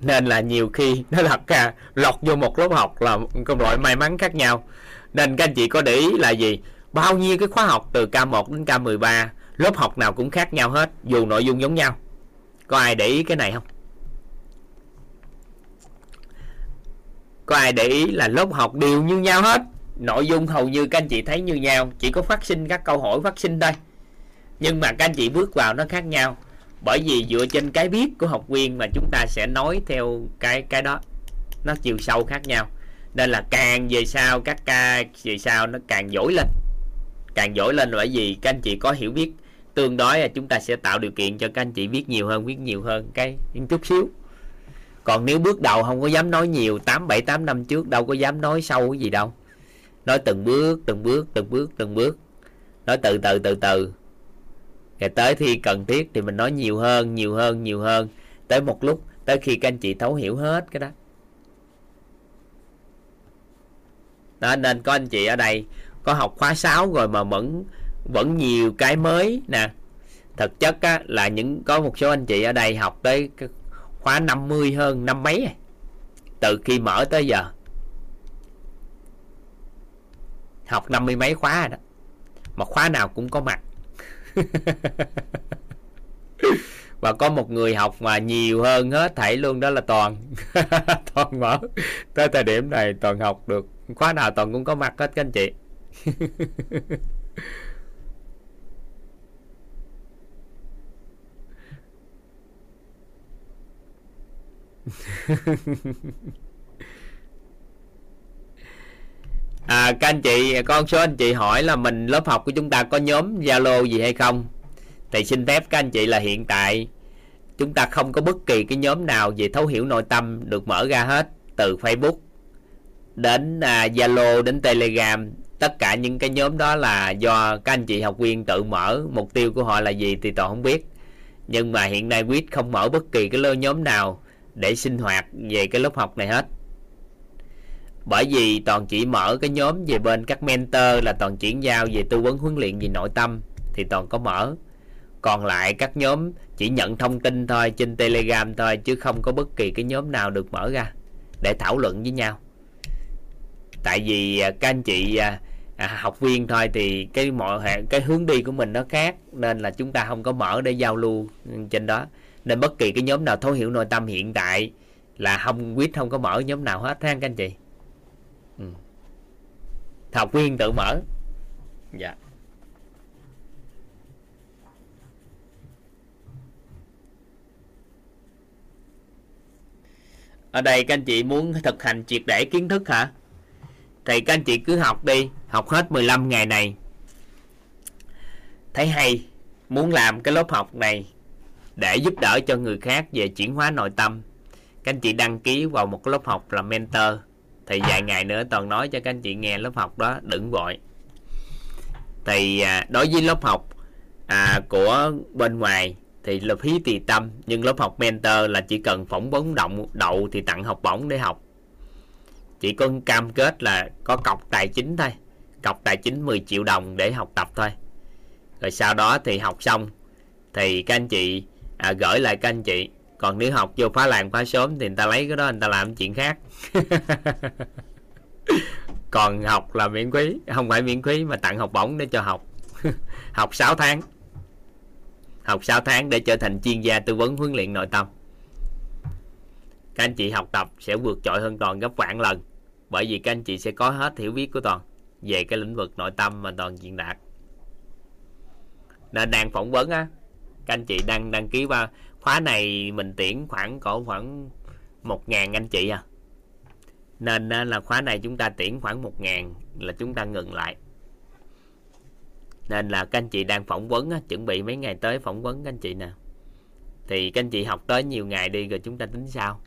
Nên là nhiều khi nó lọt ra, lọt vô một lớp học là một loại may mắn khác nhau. Nên các anh chị có để ý là gì? Bao nhiêu cái khóa học từ K1 đến K13 lớp học nào cũng khác nhau hết, dù nội dung giống nhau. Có ai để ý cái này không? Có ai để ý là lớp học đều như nhau hết? Nội dung hầu như các anh chị thấy như nhau, chỉ có phát sinh các câu hỏi phát sinh thôi nhưng mà các anh chị bước vào nó khác nhau. Bởi vì dựa trên cái biết của học viên mà chúng ta sẽ nói theo cái cái đó. Nó chiều sâu khác nhau. Nên là càng về sau, các ca về sau nó càng dỗi lên. Càng dỗi lên bởi vì các anh chị có hiểu biết. Tương đối là chúng ta sẽ tạo điều kiện cho các anh chị biết nhiều hơn, biết nhiều hơn cái chút xíu. Còn nếu bước đầu không có dám nói nhiều, tám bảy, tám năm trước đâu có dám nói sâu cái gì đâu. Nói từng bước từng bước từng bước từng bước. Nói từ từ từ từ rồi tới khi cần thiết thì mình nói nhiều hơn nhiều hơn nhiều hơn. Tới một lúc tới khi các anh chị thấu hiểu hết cái đó. Đó nên có anh chị ở đây có học khóa 6 rồi mà vẫn vẫn nhiều cái mới nè. Thực chất á, là những có một số anh chị ở đây học tới khóa 50 hơn năm mấy à. từ khi mở tới giờ. Học năm mươi mấy khóa rồi đó. Mà khóa nào cũng có mặt. và có một người học mà nhiều hơn hết thảy luôn, đó là toàn. Toàn mở tới thời điểm này, toàn học được khóa nào toàn cũng có mặt hết, các anh chị. à, các anh chị con số anh chị hỏi là mình lớp học của chúng ta có nhóm zalo gì hay không? Thì xin phép các anh chị là hiện tại chúng ta không có bất kỳ cái nhóm nào về thấu hiểu nội tâm được mở ra hết từ facebook đến à, zalo đến telegram. Tất cả những cái nhóm đó là do các anh chị học viên tự mở. Mục tiêu của họ là gì thì toàn không biết. Nhưng mà hiện nay quýt không mở bất kỳ cái lô nhóm nào để sinh hoạt về cái lớp học này hết bởi vì toàn chỉ mở cái nhóm về bên các mentor là toàn chuyển giao về tư vấn huấn luyện về nội tâm thì toàn có mở. Còn lại các nhóm chỉ nhận thông tin thôi trên telegram thôi chứ không có bất kỳ cái nhóm nào được mở ra để thảo luận với nhau. Tại vì à, các anh chị à, à, học viên thôi thì cái mọi cái hướng đi của mình nó khác nên là chúng ta không có mở để giao lưu trên đó. Nên bất kỳ cái nhóm nào thấu hiểu nội tâm hiện tại là không quyết không có mở nhóm nào hết ha các anh chị học viên tự mở. Dạ. Ở đây các anh chị muốn thực hành triệt để kiến thức hả? Thì các anh chị cứ học đi, học hết 15 ngày này. Thấy hay, muốn làm cái lớp học này để giúp đỡ cho người khác về chuyển hóa nội tâm. Các anh chị đăng ký vào một cái lớp học là mentor thì vài ngày nữa toàn nói cho các anh chị nghe lớp học đó đừng vội. Thì à, đối với lớp học à, của bên ngoài thì là phí tùy tâm nhưng lớp học mentor là chỉ cần phỏng vấn động đậu thì tặng học bổng để học. Chỉ có cam kết là có cọc tài chính thôi cọc tài chính 10 triệu đồng để học tập thôi. Rồi sau đó thì học xong thì các anh chị à, gửi lại các anh chị còn nếu học vô phá làng phá sớm thì người ta lấy cái đó, người ta làm chuyện khác. Còn học là miễn phí, không phải miễn phí mà tặng học bổng để cho học. Học 6 tháng. Học 6 tháng để trở thành chuyên gia tư vấn huấn luyện nội tâm. Các anh chị học tập sẽ vượt trội hơn toàn gấp vạn lần, bởi vì các anh chị sẽ có hết hiểu biết của toàn về cái lĩnh vực nội tâm mà toàn diện đạt. Nên đang phỏng vấn á, các anh chị đang đăng ký vào khóa này mình tuyển khoảng cỡ khoảng một ngàn anh chị à. Nên là khóa này chúng ta tuyển khoảng một ngàn là chúng ta ngừng lại. Nên là các anh chị đang phỏng vấn á, chuẩn bị mấy ngày tới phỏng vấn các anh chị nè. Thì các anh chị học tới nhiều ngày đi rồi chúng ta tính sao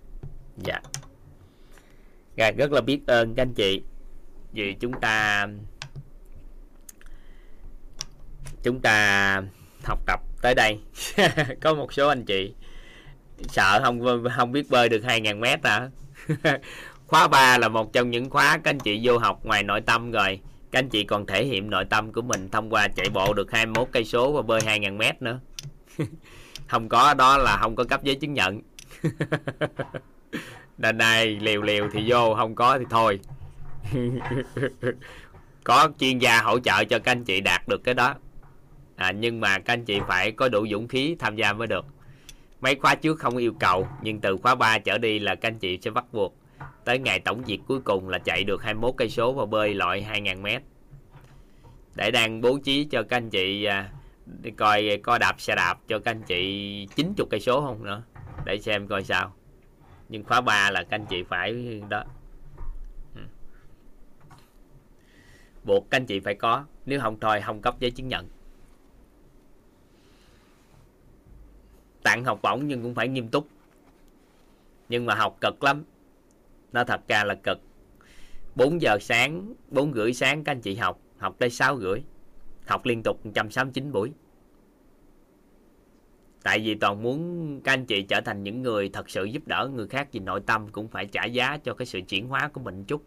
dạ. Gà rất là biết ơn các anh chị. Vì chúng ta chúng ta học tập tới đây. Có một số anh chị sợ không không biết bơi được 2.000 mét hả? Khóa 3 là một trong những khóa các anh chị vô học ngoài nội tâm rồi. Các anh chị còn thể hiện nội tâm của mình thông qua chạy bộ được 21 cây số và bơi 2.000 mét nữa. Không có, đó là không có cấp giấy chứng nhận. Nên này liều liều thì vô, không có thì thôi. Có chuyên gia hỗ trợ cho các anh chị đạt được cái đó à, nhưng mà các anh chị phải có đủ dũng khí tham gia mới được. Mấy khóa trước không yêu cầu nhưng từ khóa 3 trở đi là các anh chị sẽ bắt buộc tới ngày tổng diệt cuối cùng là chạy được 21 cây số và bơi lội 2.000 mét. Để đang bố trí cho các anh chị à, đi coi có đạp xe đạp cho các anh chị 90 cây số không nữa. Để xem coi sao. Nhưng khóa 3 là các anh chị phải đó. Ừ. Buộc các anh chị phải có. Nếu không thôi không cấp giấy chứng nhận. Tặng học bổng nhưng cũng phải nghiêm túc. Nhưng mà học cực lắm. Nó thật ra là cực. 4 giờ sáng 4 rưỡi sáng các anh chị học học tới 6 rưỡi. Học liên tục 169 buổi. Tại vì toàn muốn các anh chị trở thành những người thật sự giúp đỡ người khác vì nội tâm cũng phải trả giá cho cái sự chuyển hóa của mình chút.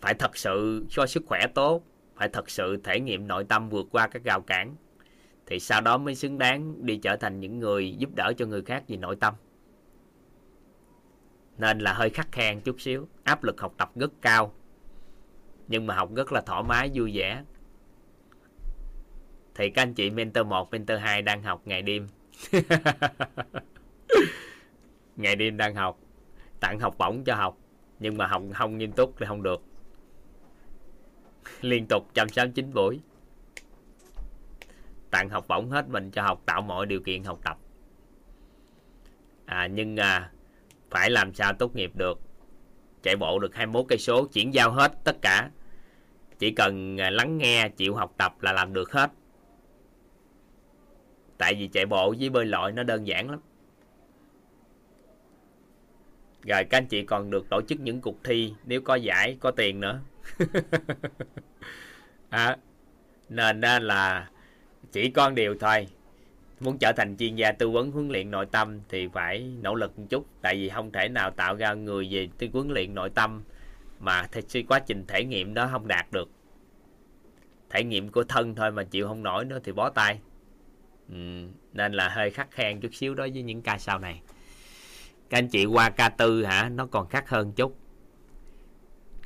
Phải thật sự cho sức khỏe tốt, phải thật sự thể nghiệm nội tâm vượt qua các rào cản thì sau đó mới xứng đáng đi trở thành những người giúp đỡ cho người khác vì nội tâm. Nên là hơi khắc khe chút xíu áp lực học tập rất cao nhưng mà học rất là thoải mái vui vẻ. Thì các anh chị mentor 1, mentor 2 đang học ngày đêm. Ngày đêm đang học tặng học bổng cho học nhưng mà học không nghiêm túc thì không được. Liên tục 169 buổi tặng học bổng hết mình cho học tạo mọi điều kiện học tập. À, nhưng à, phải làm sao tốt nghiệp được? Chạy bộ được 21 cây số chuyển giao hết tất cả. Chỉ cần à, lắng nghe chịu học tập là làm được hết. Tại vì chạy bộ với bơi lội nó đơn giản lắm. Rồi các anh chị còn được tổ chức những cuộc thi nếu có giải có tiền nữa. À, nên là chỉ con điều thôi. Muốn trở thành chuyên gia tư vấn huấn luyện nội tâm thì phải nỗ lực một chút. Tại vì không thể nào tạo ra người về tư huấn luyện nội tâm mà thì quá trình thể nghiệm đó không đạt được. Thể nghiệm của thân thôi mà chịu không nổi nữa thì bó tay. Ừ, nên là hơi khắc khen chút xíu đối với những ca sau này. Các anh chị qua ca tư hả? Nó còn khắc hơn chút.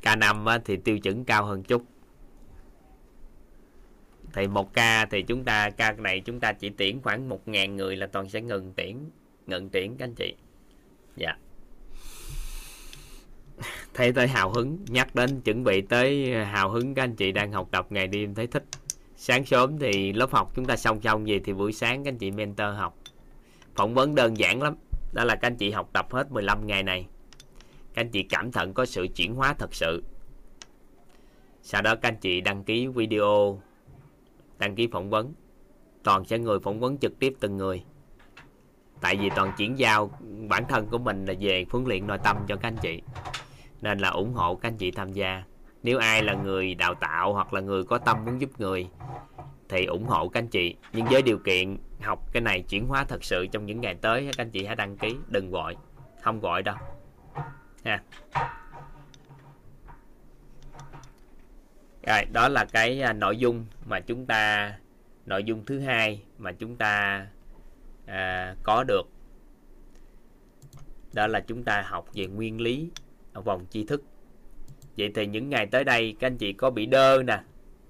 Ca năm thì tiêu chuẩn cao hơn chút thì một ca thì chúng ta, ca này chúng ta chỉ tuyển khoảng một ngàn người là toàn sẽ ngừng tuyển ngừng tuyển các anh chị. Dạ. Thấy tới hào hứng, nhắc đến chuẩn bị tới hào hứng các anh chị đang học tập ngày đêm, thấy thích. Sáng sớm thì lớp học chúng ta xong xong gì thì buổi sáng các anh chị mentor học. Phỏng vấn đơn giản lắm, đó là các anh chị học tập hết 15 ngày này. Các anh chị cảm nhận có sự chuyển hóa thật sự. Sau đó các anh chị đăng ký video đăng ký phỏng vấn. Toàn sẽ người phỏng vấn trực tiếp từng người. Tại vì toàn chuyển giao bản thân của mình là về huấn luyện nội tâm cho các anh chị. Nên là ủng hộ các anh chị tham gia. Nếu ai là người đào tạo hoặc là người có tâm muốn giúp người, thì ủng hộ các anh chị. Nhưng với điều kiện học cái này chuyển hóa thật sự trong những ngày tới, các anh chị hãy đăng ký, đừng gọi. Không gọi đâu. Ha. Rồi đó là cái à, nội dung mà chúng ta nội dung thứ hai mà chúng ta à, có được. Đó là chúng ta học về nguyên lý ở vòng tri thức. Vậy thì những ngày tới đây các anh chị có bị đơ nè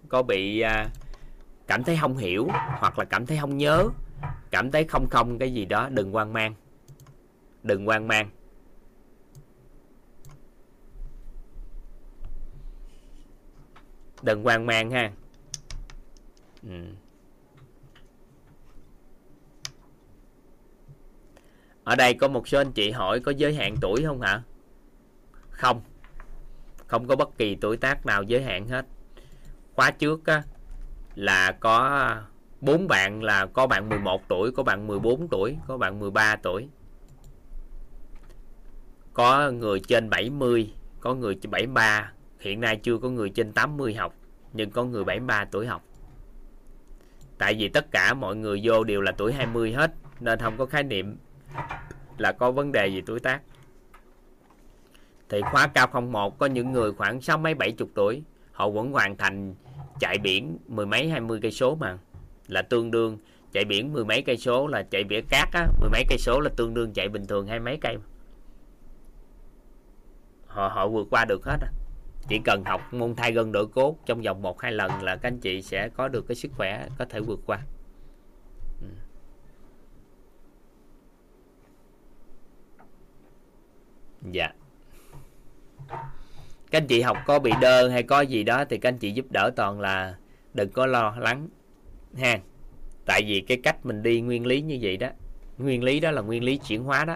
có bị à, cảm thấy không hiểu hoặc là cảm thấy không nhớ cảm thấy không không cái gì đó đừng hoang mang. Đừng hoang mang. Đừng hoang mang ha. Ừ. ở đây có một số anh chị hỏi có giới hạn tuổi không hả? Không. Không có bất kỳ tuổi tác nào giới hạn hết. Khóa trước á, là có bốn bạn là có bạn 11 tuổi có bạn 14 tuổi có bạn 13 tuổi. Có người trên 70 có người 73 hiện nay chưa có người trên 80 học, nhưng có người 73 tuổi học. Tại vì tất cả mọi người vô đều là tuổi 20 hết, nên không có khái niệm là có vấn đề gì tuổi tác. Thì khóa cao 01 có những người khoảng sáu mấy, bảy chục tuổi, họ vẫn hoàn thành chạy biển mười mấy, hai mươi cây số mà, là tương đương. Chạy biển mười mấy cây số là chạy biển cát á, mười mấy cây số là tương đương chạy bình thường hai mấy cây. Họ họ vượt qua được hết á chỉ cần học môn thai gân đổi cốt trong vòng một, hai lần là các anh chị sẽ có được cái sức khỏe có thể vượt qua. Ừ. dạ. Các anh chị học có bị đơ hay có gì đó thì các anh chị giúp đỡ toàn là đừng có lo lắng ha. Tại vì cái cách mình đi nguyên lý như vậy đó, nguyên lý đó là nguyên lý chuyển hóa đó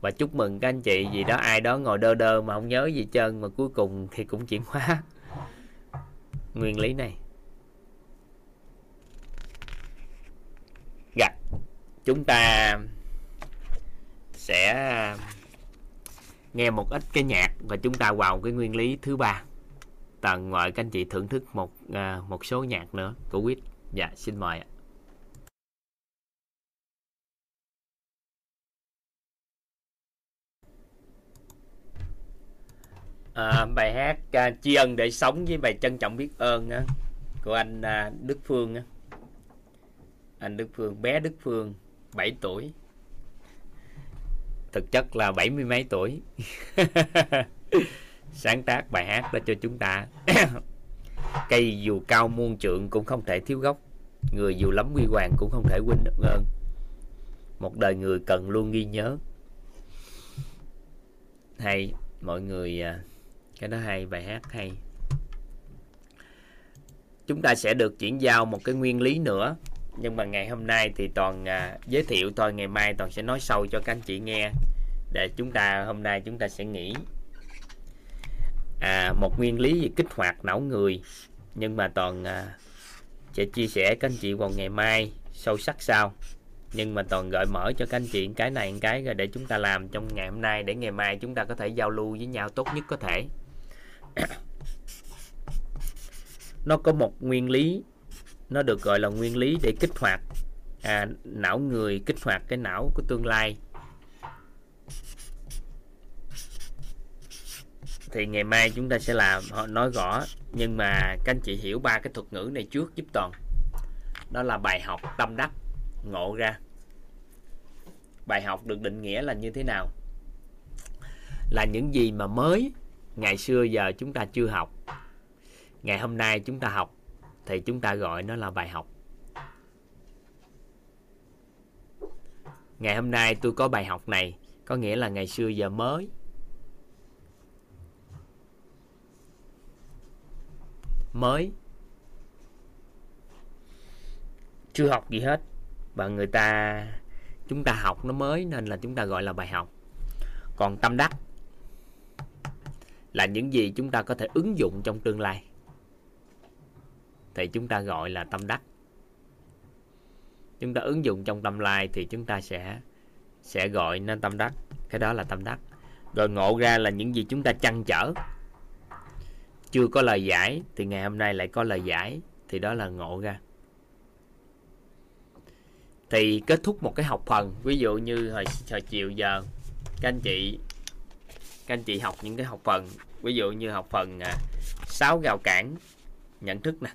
và chúc mừng các anh chị gì đó ai đó ngồi đơ đơ mà không nhớ gì trơn mà cuối cùng thì cũng chuyển hóa. Nguyên lý này. Gặp chúng ta sẽ nghe một ít cái nhạc và chúng ta vào cái nguyên lý thứ ba. Tần mời các anh chị thưởng thức một à, một số nhạc nữa. Của quýt. Dạ xin mời ạ. À, bài hát à, tri ân để sống với bài trân trọng biết ơn á, của anh à, Đức Phương á. anh Đức Phương bé Đức Phương 7 tuổi. Thực chất là bảy mươi mấy tuổi. Sáng tác bài hát đó cho chúng ta. Cây dù cao muôn trượng cũng không thể thiếu gốc. Người dù lắm huy hoàng cũng không thể quên được ơn. Một đời người cần luôn ghi nhớ. Hay mọi người à, cái đó hay bài hát hay. Chúng ta sẽ được chuyển giao một cái nguyên lý nữa. Nhưng mà ngày hôm nay thì toàn à, giới thiệu thôi ngày mai toàn sẽ nói sâu cho các anh chị nghe. Để chúng ta hôm nay chúng ta sẽ nghĩ à, một nguyên lý về kích hoạt não người. Nhưng mà toàn à, sẽ chia sẻ các anh chị vào ngày mai sâu sắc sau. Nhưng mà toàn gợi mở cho các anh chị cái này cái rồi để chúng ta làm trong ngày hôm nay để ngày mai chúng ta có thể giao lưu với nhau tốt nhất có thể nó có một nguyên lý nó được gọi là nguyên lý để kích hoạt. À, não người kích hoạt cái não của tương lai. Thì ngày mai chúng ta sẽ làm họ nói rõ nhưng mà các anh chị hiểu ba cái thuật ngữ này trước giúp toàn. Đó là bài học tâm đắc ngộ ra. Bài học được định nghĩa là như thế nào? Là những gì mà mới ngày xưa giờ chúng ta chưa học. Ngày hôm nay chúng ta học, thì chúng ta gọi nó là bài học. Ngày hôm nay tôi có bài học này, có nghĩa là ngày xưa giờ mới. Mới. Chưa học gì hết, và người ta, chúng ta học nó mới nên là chúng ta gọi là bài học. Còn tâm đắc là những gì chúng ta có thể ứng dụng trong tương lai. Thì chúng ta gọi là tâm đắc. Chúng ta ứng dụng trong tâm lai thì chúng ta sẽ sẽ gọi nên tâm đắc. Cái đó là tâm đắc. Rồi ngộ ra là những gì chúng ta chăn trở. Chưa có lời giải thì ngày hôm nay lại có lời giải thì đó là ngộ ra. Thì kết thúc một cái học phần ví dụ như hồi, hồi chiều giờ các anh chị các anh chị học những cái học phần ví dụ như học phần à, 6 rào cản nhận thức nè.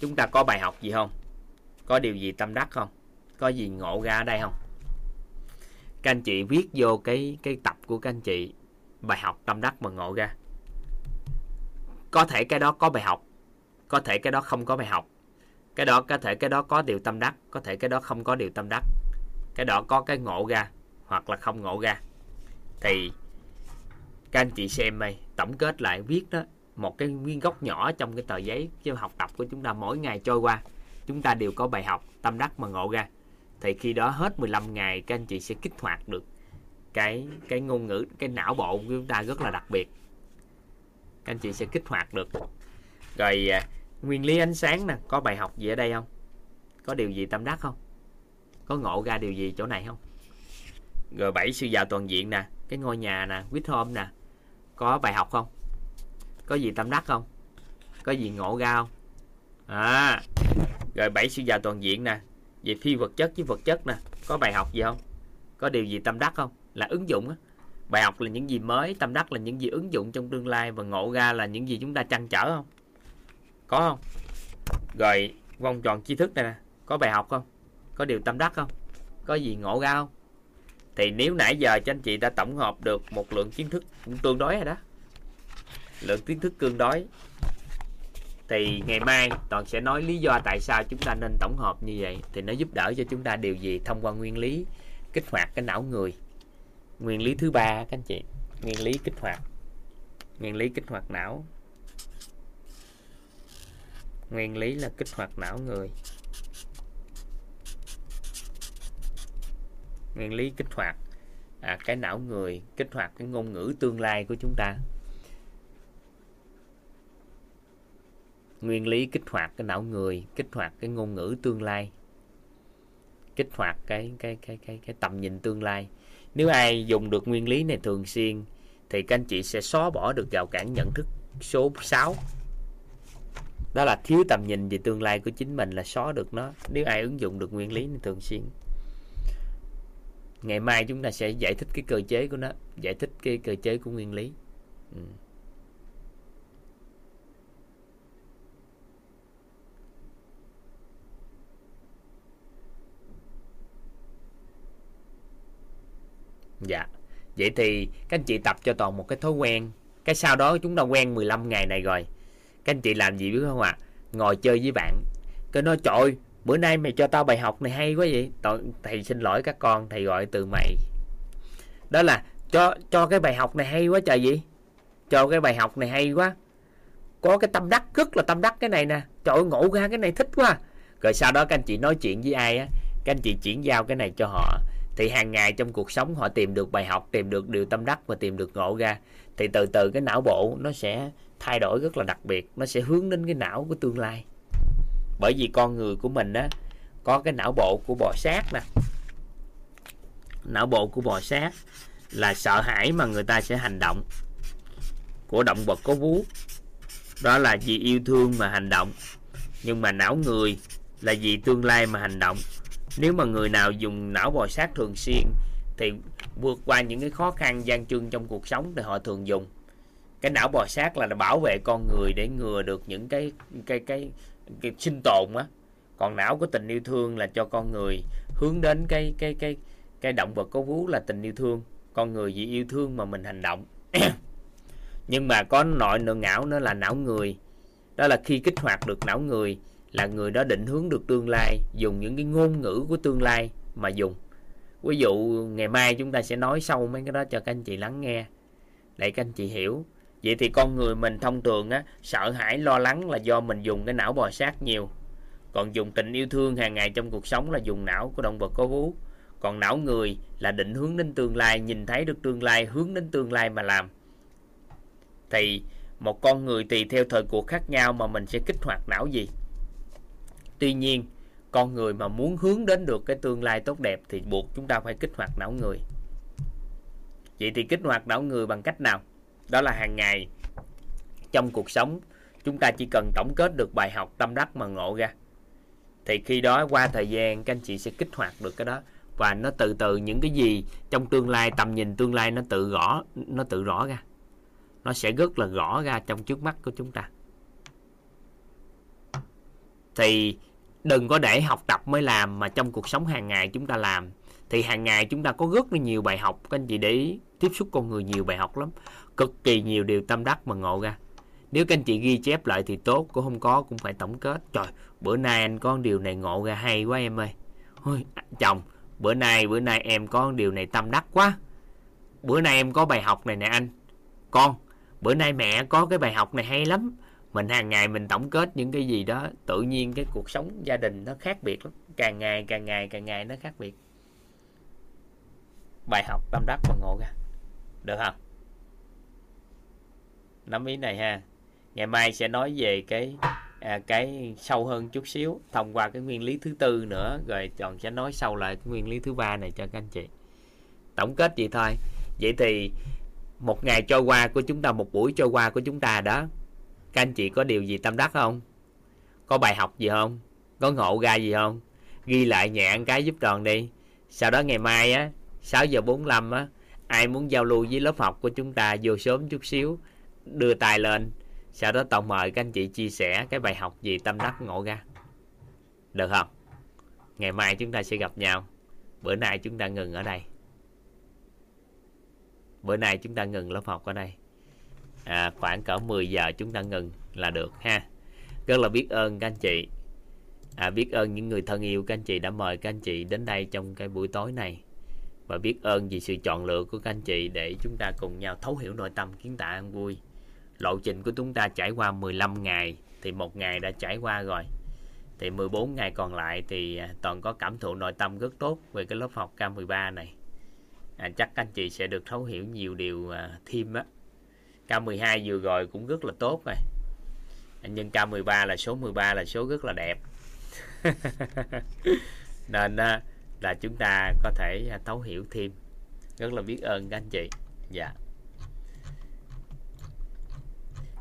Chúng ta có bài học gì không? Có điều gì tâm đắc không? Có gì ngộ ra ở đây không? Các anh chị viết vô cái cái tập của các anh chị bài học tâm đắc mà ngộ ra. Có thể cái đó có bài học có thể cái đó không có bài học. Cái đó có thể cái đó có điều tâm đắc có thể cái đó không có điều tâm đắc. Cái đó có cái ngộ ra hoặc là không ngộ ra. Thì các anh chị xem đây tổng kết lại viết đó một cái nguyên gốc nhỏ trong cái tờ giấy cho học tập của chúng ta mỗi ngày trôi qua. Chúng ta đều có bài học tâm đắc mà ngộ ra. Thì khi đó hết 15 ngày các anh chị sẽ kích hoạt được cái cái ngôn ngữ cái não bộ của chúng ta rất là đặc biệt. Các anh chị sẽ kích hoạt được. Rồi à, nguyên lý ánh sáng nè có bài học gì ở đây không? Có điều gì tâm đắc không? Có ngộ ra điều gì chỗ này không? Rồi bảy sư giàu toàn diện nè cái ngôi nhà nè quýt home nè có bài học không? Có gì tâm đắc không? Có gì ngộ ra không? À rồi bảy sự giàu toàn diện nè. Về phi vật chất với vật chất nè. Có bài học gì không? Có điều gì tâm đắc không? Là ứng dụng á. Bài học là những gì mới, tâm đắc là những gì ứng dụng trong tương lai và ngộ ra là những gì chúng ta trăn trở không? Có không? Rồi, vòng tròn tri thức này nè. Có bài học không? Có điều tâm đắc không? Có gì ngộ ra không? Thì nếu nãy giờ cho anh chị đã tổng hợp được một lượng kiến thức cũng tương đối rồi đó. Lượng kiến thức tương đối. Thì ngày mai toàn sẽ nói lý do tại sao chúng ta nên tổng hợp như vậy. Thì nó giúp đỡ cho chúng ta điều gì thông qua nguyên lý kích hoạt cái não người. Nguyên lý thứ ba các anh chị. Nguyên lý kích hoạt. Nguyên lý kích hoạt não. Nguyên lý là kích hoạt não người. Nguyên lý kích hoạt. À, cái não người kích hoạt cái ngôn ngữ tương lai của chúng ta. Nguyên lý kích hoạt cái não người kích hoạt cái ngôn ngữ tương lai. Kích hoạt cái cái cái cái cái tầm nhìn tương lai. Nếu ai dùng được nguyên lý này thường xuyên thì các anh chị sẽ xóa bỏ được rào cản nhận thức số 6 đó là thiếu tầm nhìn về tương lai của chính mình là xóa được nó. Nếu ai ứng dụng được nguyên lý này thường xuyên ngày mai chúng ta sẽ giải thích cái cơ chế của nó, giải thích cái cơ chế của nguyên lý ừ. Dạ. Vậy thì các anh chị tập cho toàn một cái thói quen. Cái sau đó chúng ta quen 15 ngày này rồi. Các anh chị làm gì biết không ạ? À? Ngồi chơi với bạn. Cái nói trời bữa nay mày cho tao bài học này hay quá vậy. Thầy xin lỗi các con, thầy gọi từ mày. Đó là, cho cho cái bài học này hay quá trời gì cho cái bài học này hay quá. Có cái tâm đắc, rất là tâm đắc cái này nè. Trời ơi, ngộ ra cái này thích quá. Rồi sau đó các anh chị nói chuyện với ai á, các anh chị chuyển giao cái này cho họ. Thì hàng ngày trong cuộc sống họ tìm được bài học, tìm được điều tâm đắc và tìm được ngộ ra. Thì từ từ cái não bộ nó sẽ thay đổi rất là đặc biệt. Nó sẽ hướng đến cái não của tương lai bởi vì con người của mình đó có cái não bộ của bò sát nè. Não bộ của bò sát là sợ hãi mà người ta sẽ hành động. Của động vật có vú đó là vì yêu thương mà hành động. Nhưng mà não người là vì tương lai mà hành động. Nếu mà người nào dùng não bò sát thường xuyên thì vượt qua những cái khó khăn gian trưng trong cuộc sống thì họ thường dùng. Cái não bò sát là bảo vệ con người để ngừa được những cái cái cái, cái sinh tồn á. Còn não của tình yêu thương là cho con người hướng đến cái cái cái cái động vật có vú là tình yêu thương. Con người vì yêu thương mà mình hành động. Nhưng mà có nội nội não nó là não người. Đó là khi kích hoạt được não người là người đó định hướng được tương lai, dùng những cái ngôn ngữ của tương lai mà dùng. Ví dụ ngày mai chúng ta sẽ nói sâu mấy cái đó cho các anh chị lắng nghe. Để các anh chị hiểu vậy thì con người mình thông thường á, sợ hãi, lo lắng là do mình dùng cái não bò sát nhiều. Còn dùng tình yêu thương hàng ngày trong cuộc sống là dùng não của động vật có vú. Còn não người là định hướng đến tương lai, nhìn thấy được tương lai, hướng đến tương lai mà làm. Thì một con người tùy theo thời cuộc khác nhau mà mình sẽ kích hoạt não gì. Tuy nhiên, con người mà muốn hướng đến được cái tương lai tốt đẹp thì buộc chúng ta phải kích hoạt não người. Vậy thì kích hoạt não người bằng cách nào? Đó là hàng ngày. Trong cuộc sống, chúng ta chỉ cần tổng kết được bài học tâm đắc mà ngộ ra. Thì khi đó qua thời gian, các anh chị sẽ kích hoạt được cái đó. Và nó từ từ những cái gì trong tương lai, tầm nhìn tương lai nó tự rõ nó tự rõ ra. Nó sẽ rất là rõ ra trong trước mắt của chúng ta. Thì đừng có để học tập mới làm mà trong cuộc sống hàng ngày chúng ta làm. Thì hàng ngày chúng ta có rất là nhiều bài học. Các anh chị để ý, tiếp xúc con người nhiều bài học lắm cực kỳ nhiều điều tâm đắc mà ngộ ra. Nếu các anh chị ghi chép lại thì tốt cũng không có cũng phải tổng kết. Trời bữa nay anh có điều này ngộ ra hay quá em ơi. Ôi, chồng bữa nay bữa nay em có điều này tâm đắc quá. Bữa nay em có bài học này nè anh. Con bữa nay mẹ có cái bài học này hay lắm. Mình hàng ngày mình tổng kết những cái gì đó tự nhiên cái cuộc sống gia đình nó khác biệt lắm. Càng ngày càng ngày càng ngày nó khác biệt. Bài học tâm đắc và ngộ ra. Được không? Nắm ý này ha. Ngày mai sẽ nói về cái à, cái sâu hơn chút xíu thông qua cái nguyên lý thứ tư nữa rồi tròn sẽ nói sâu lại cái nguyên lý thứ ba này cho các anh chị. Tổng kết vậy thôi. Vậy thì một ngày trôi qua của chúng ta một buổi trôi qua của chúng ta đó các anh chị có điều gì tâm đắc không? Có bài học gì không? Có ngộ ra gì không? Ghi lại nhẹ cái giúp tròn đi. Sau đó ngày mai á 6 giờ 45 á ai muốn giao lưu với lớp học của chúng ta vô sớm chút xíu đưa tay lên. Sau đó tổng mời các anh chị chia sẻ cái bài học gì tâm đắc ngộ ra. Được không? Ngày mai chúng ta sẽ gặp nhau. Bữa nay chúng ta ngừng ở đây. Bữa nay chúng ta ngừng lớp học ở đây. À, khoảng cỡ 10 giờ chúng ta ngừng là được ha. Rất là biết ơn các anh chị. À, biết ơn những người thân yêu các anh chị đã mời các anh chị đến đây trong cái buổi tối này. Và biết ơn vì sự chọn lựa của các anh chị để chúng ta cùng nhau thấu hiểu nội tâm kiến tạo an vui lộ trình của chúng ta trải qua 15 ngày thì một ngày đã trải qua rồi. Thì 14 ngày còn lại thì à, toàn có cảm thụ nội tâm rất tốt về cái lớp học K13 này. À, chắc anh chị sẽ được thấu hiểu nhiều điều à, thêm á. K12 vừa rồi cũng rất là tốt rồi. À, nhưng K13 là số 13 là số rất là đẹp. Nên à, là chúng ta có thể thấu hiểu thêm. Rất là biết ơn các anh chị. Dạ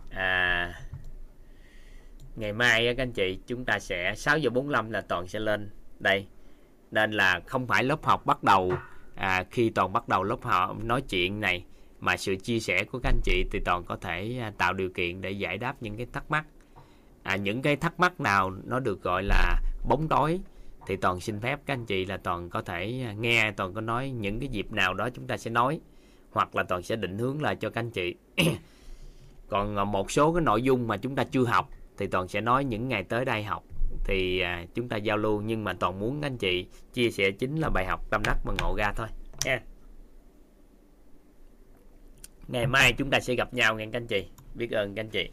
à, ngày mai các anh chị chúng ta sẽ 6 giờ 45 là toàn sẽ lên. Đây nên là không phải lớp học bắt đầu à, khi toàn bắt đầu lớp học nói chuyện này mà sự chia sẻ của các anh chị thì toàn có thể à, tạo điều kiện để giải đáp những cái thắc mắc. À, những cái thắc mắc nào nó được gọi là bóng tối thì toàn xin phép các anh chị là toàn có thể à, nghe toàn có nói những cái dịp nào đó chúng ta sẽ nói hoặc là toàn sẽ định hướng lại cho các anh chị. còn à, một số cái nội dung mà chúng ta chưa học thì toàn sẽ nói những ngày tới đây học. Thì à, chúng ta giao lưu nhưng mà toàn muốn anh chị chia sẻ chính là bài học tâm đắc mà ngộ ra thôi. Nha. Ngày mai chúng ta sẽ gặp nhau nghe các anh chị. Biết ơn các anh chị.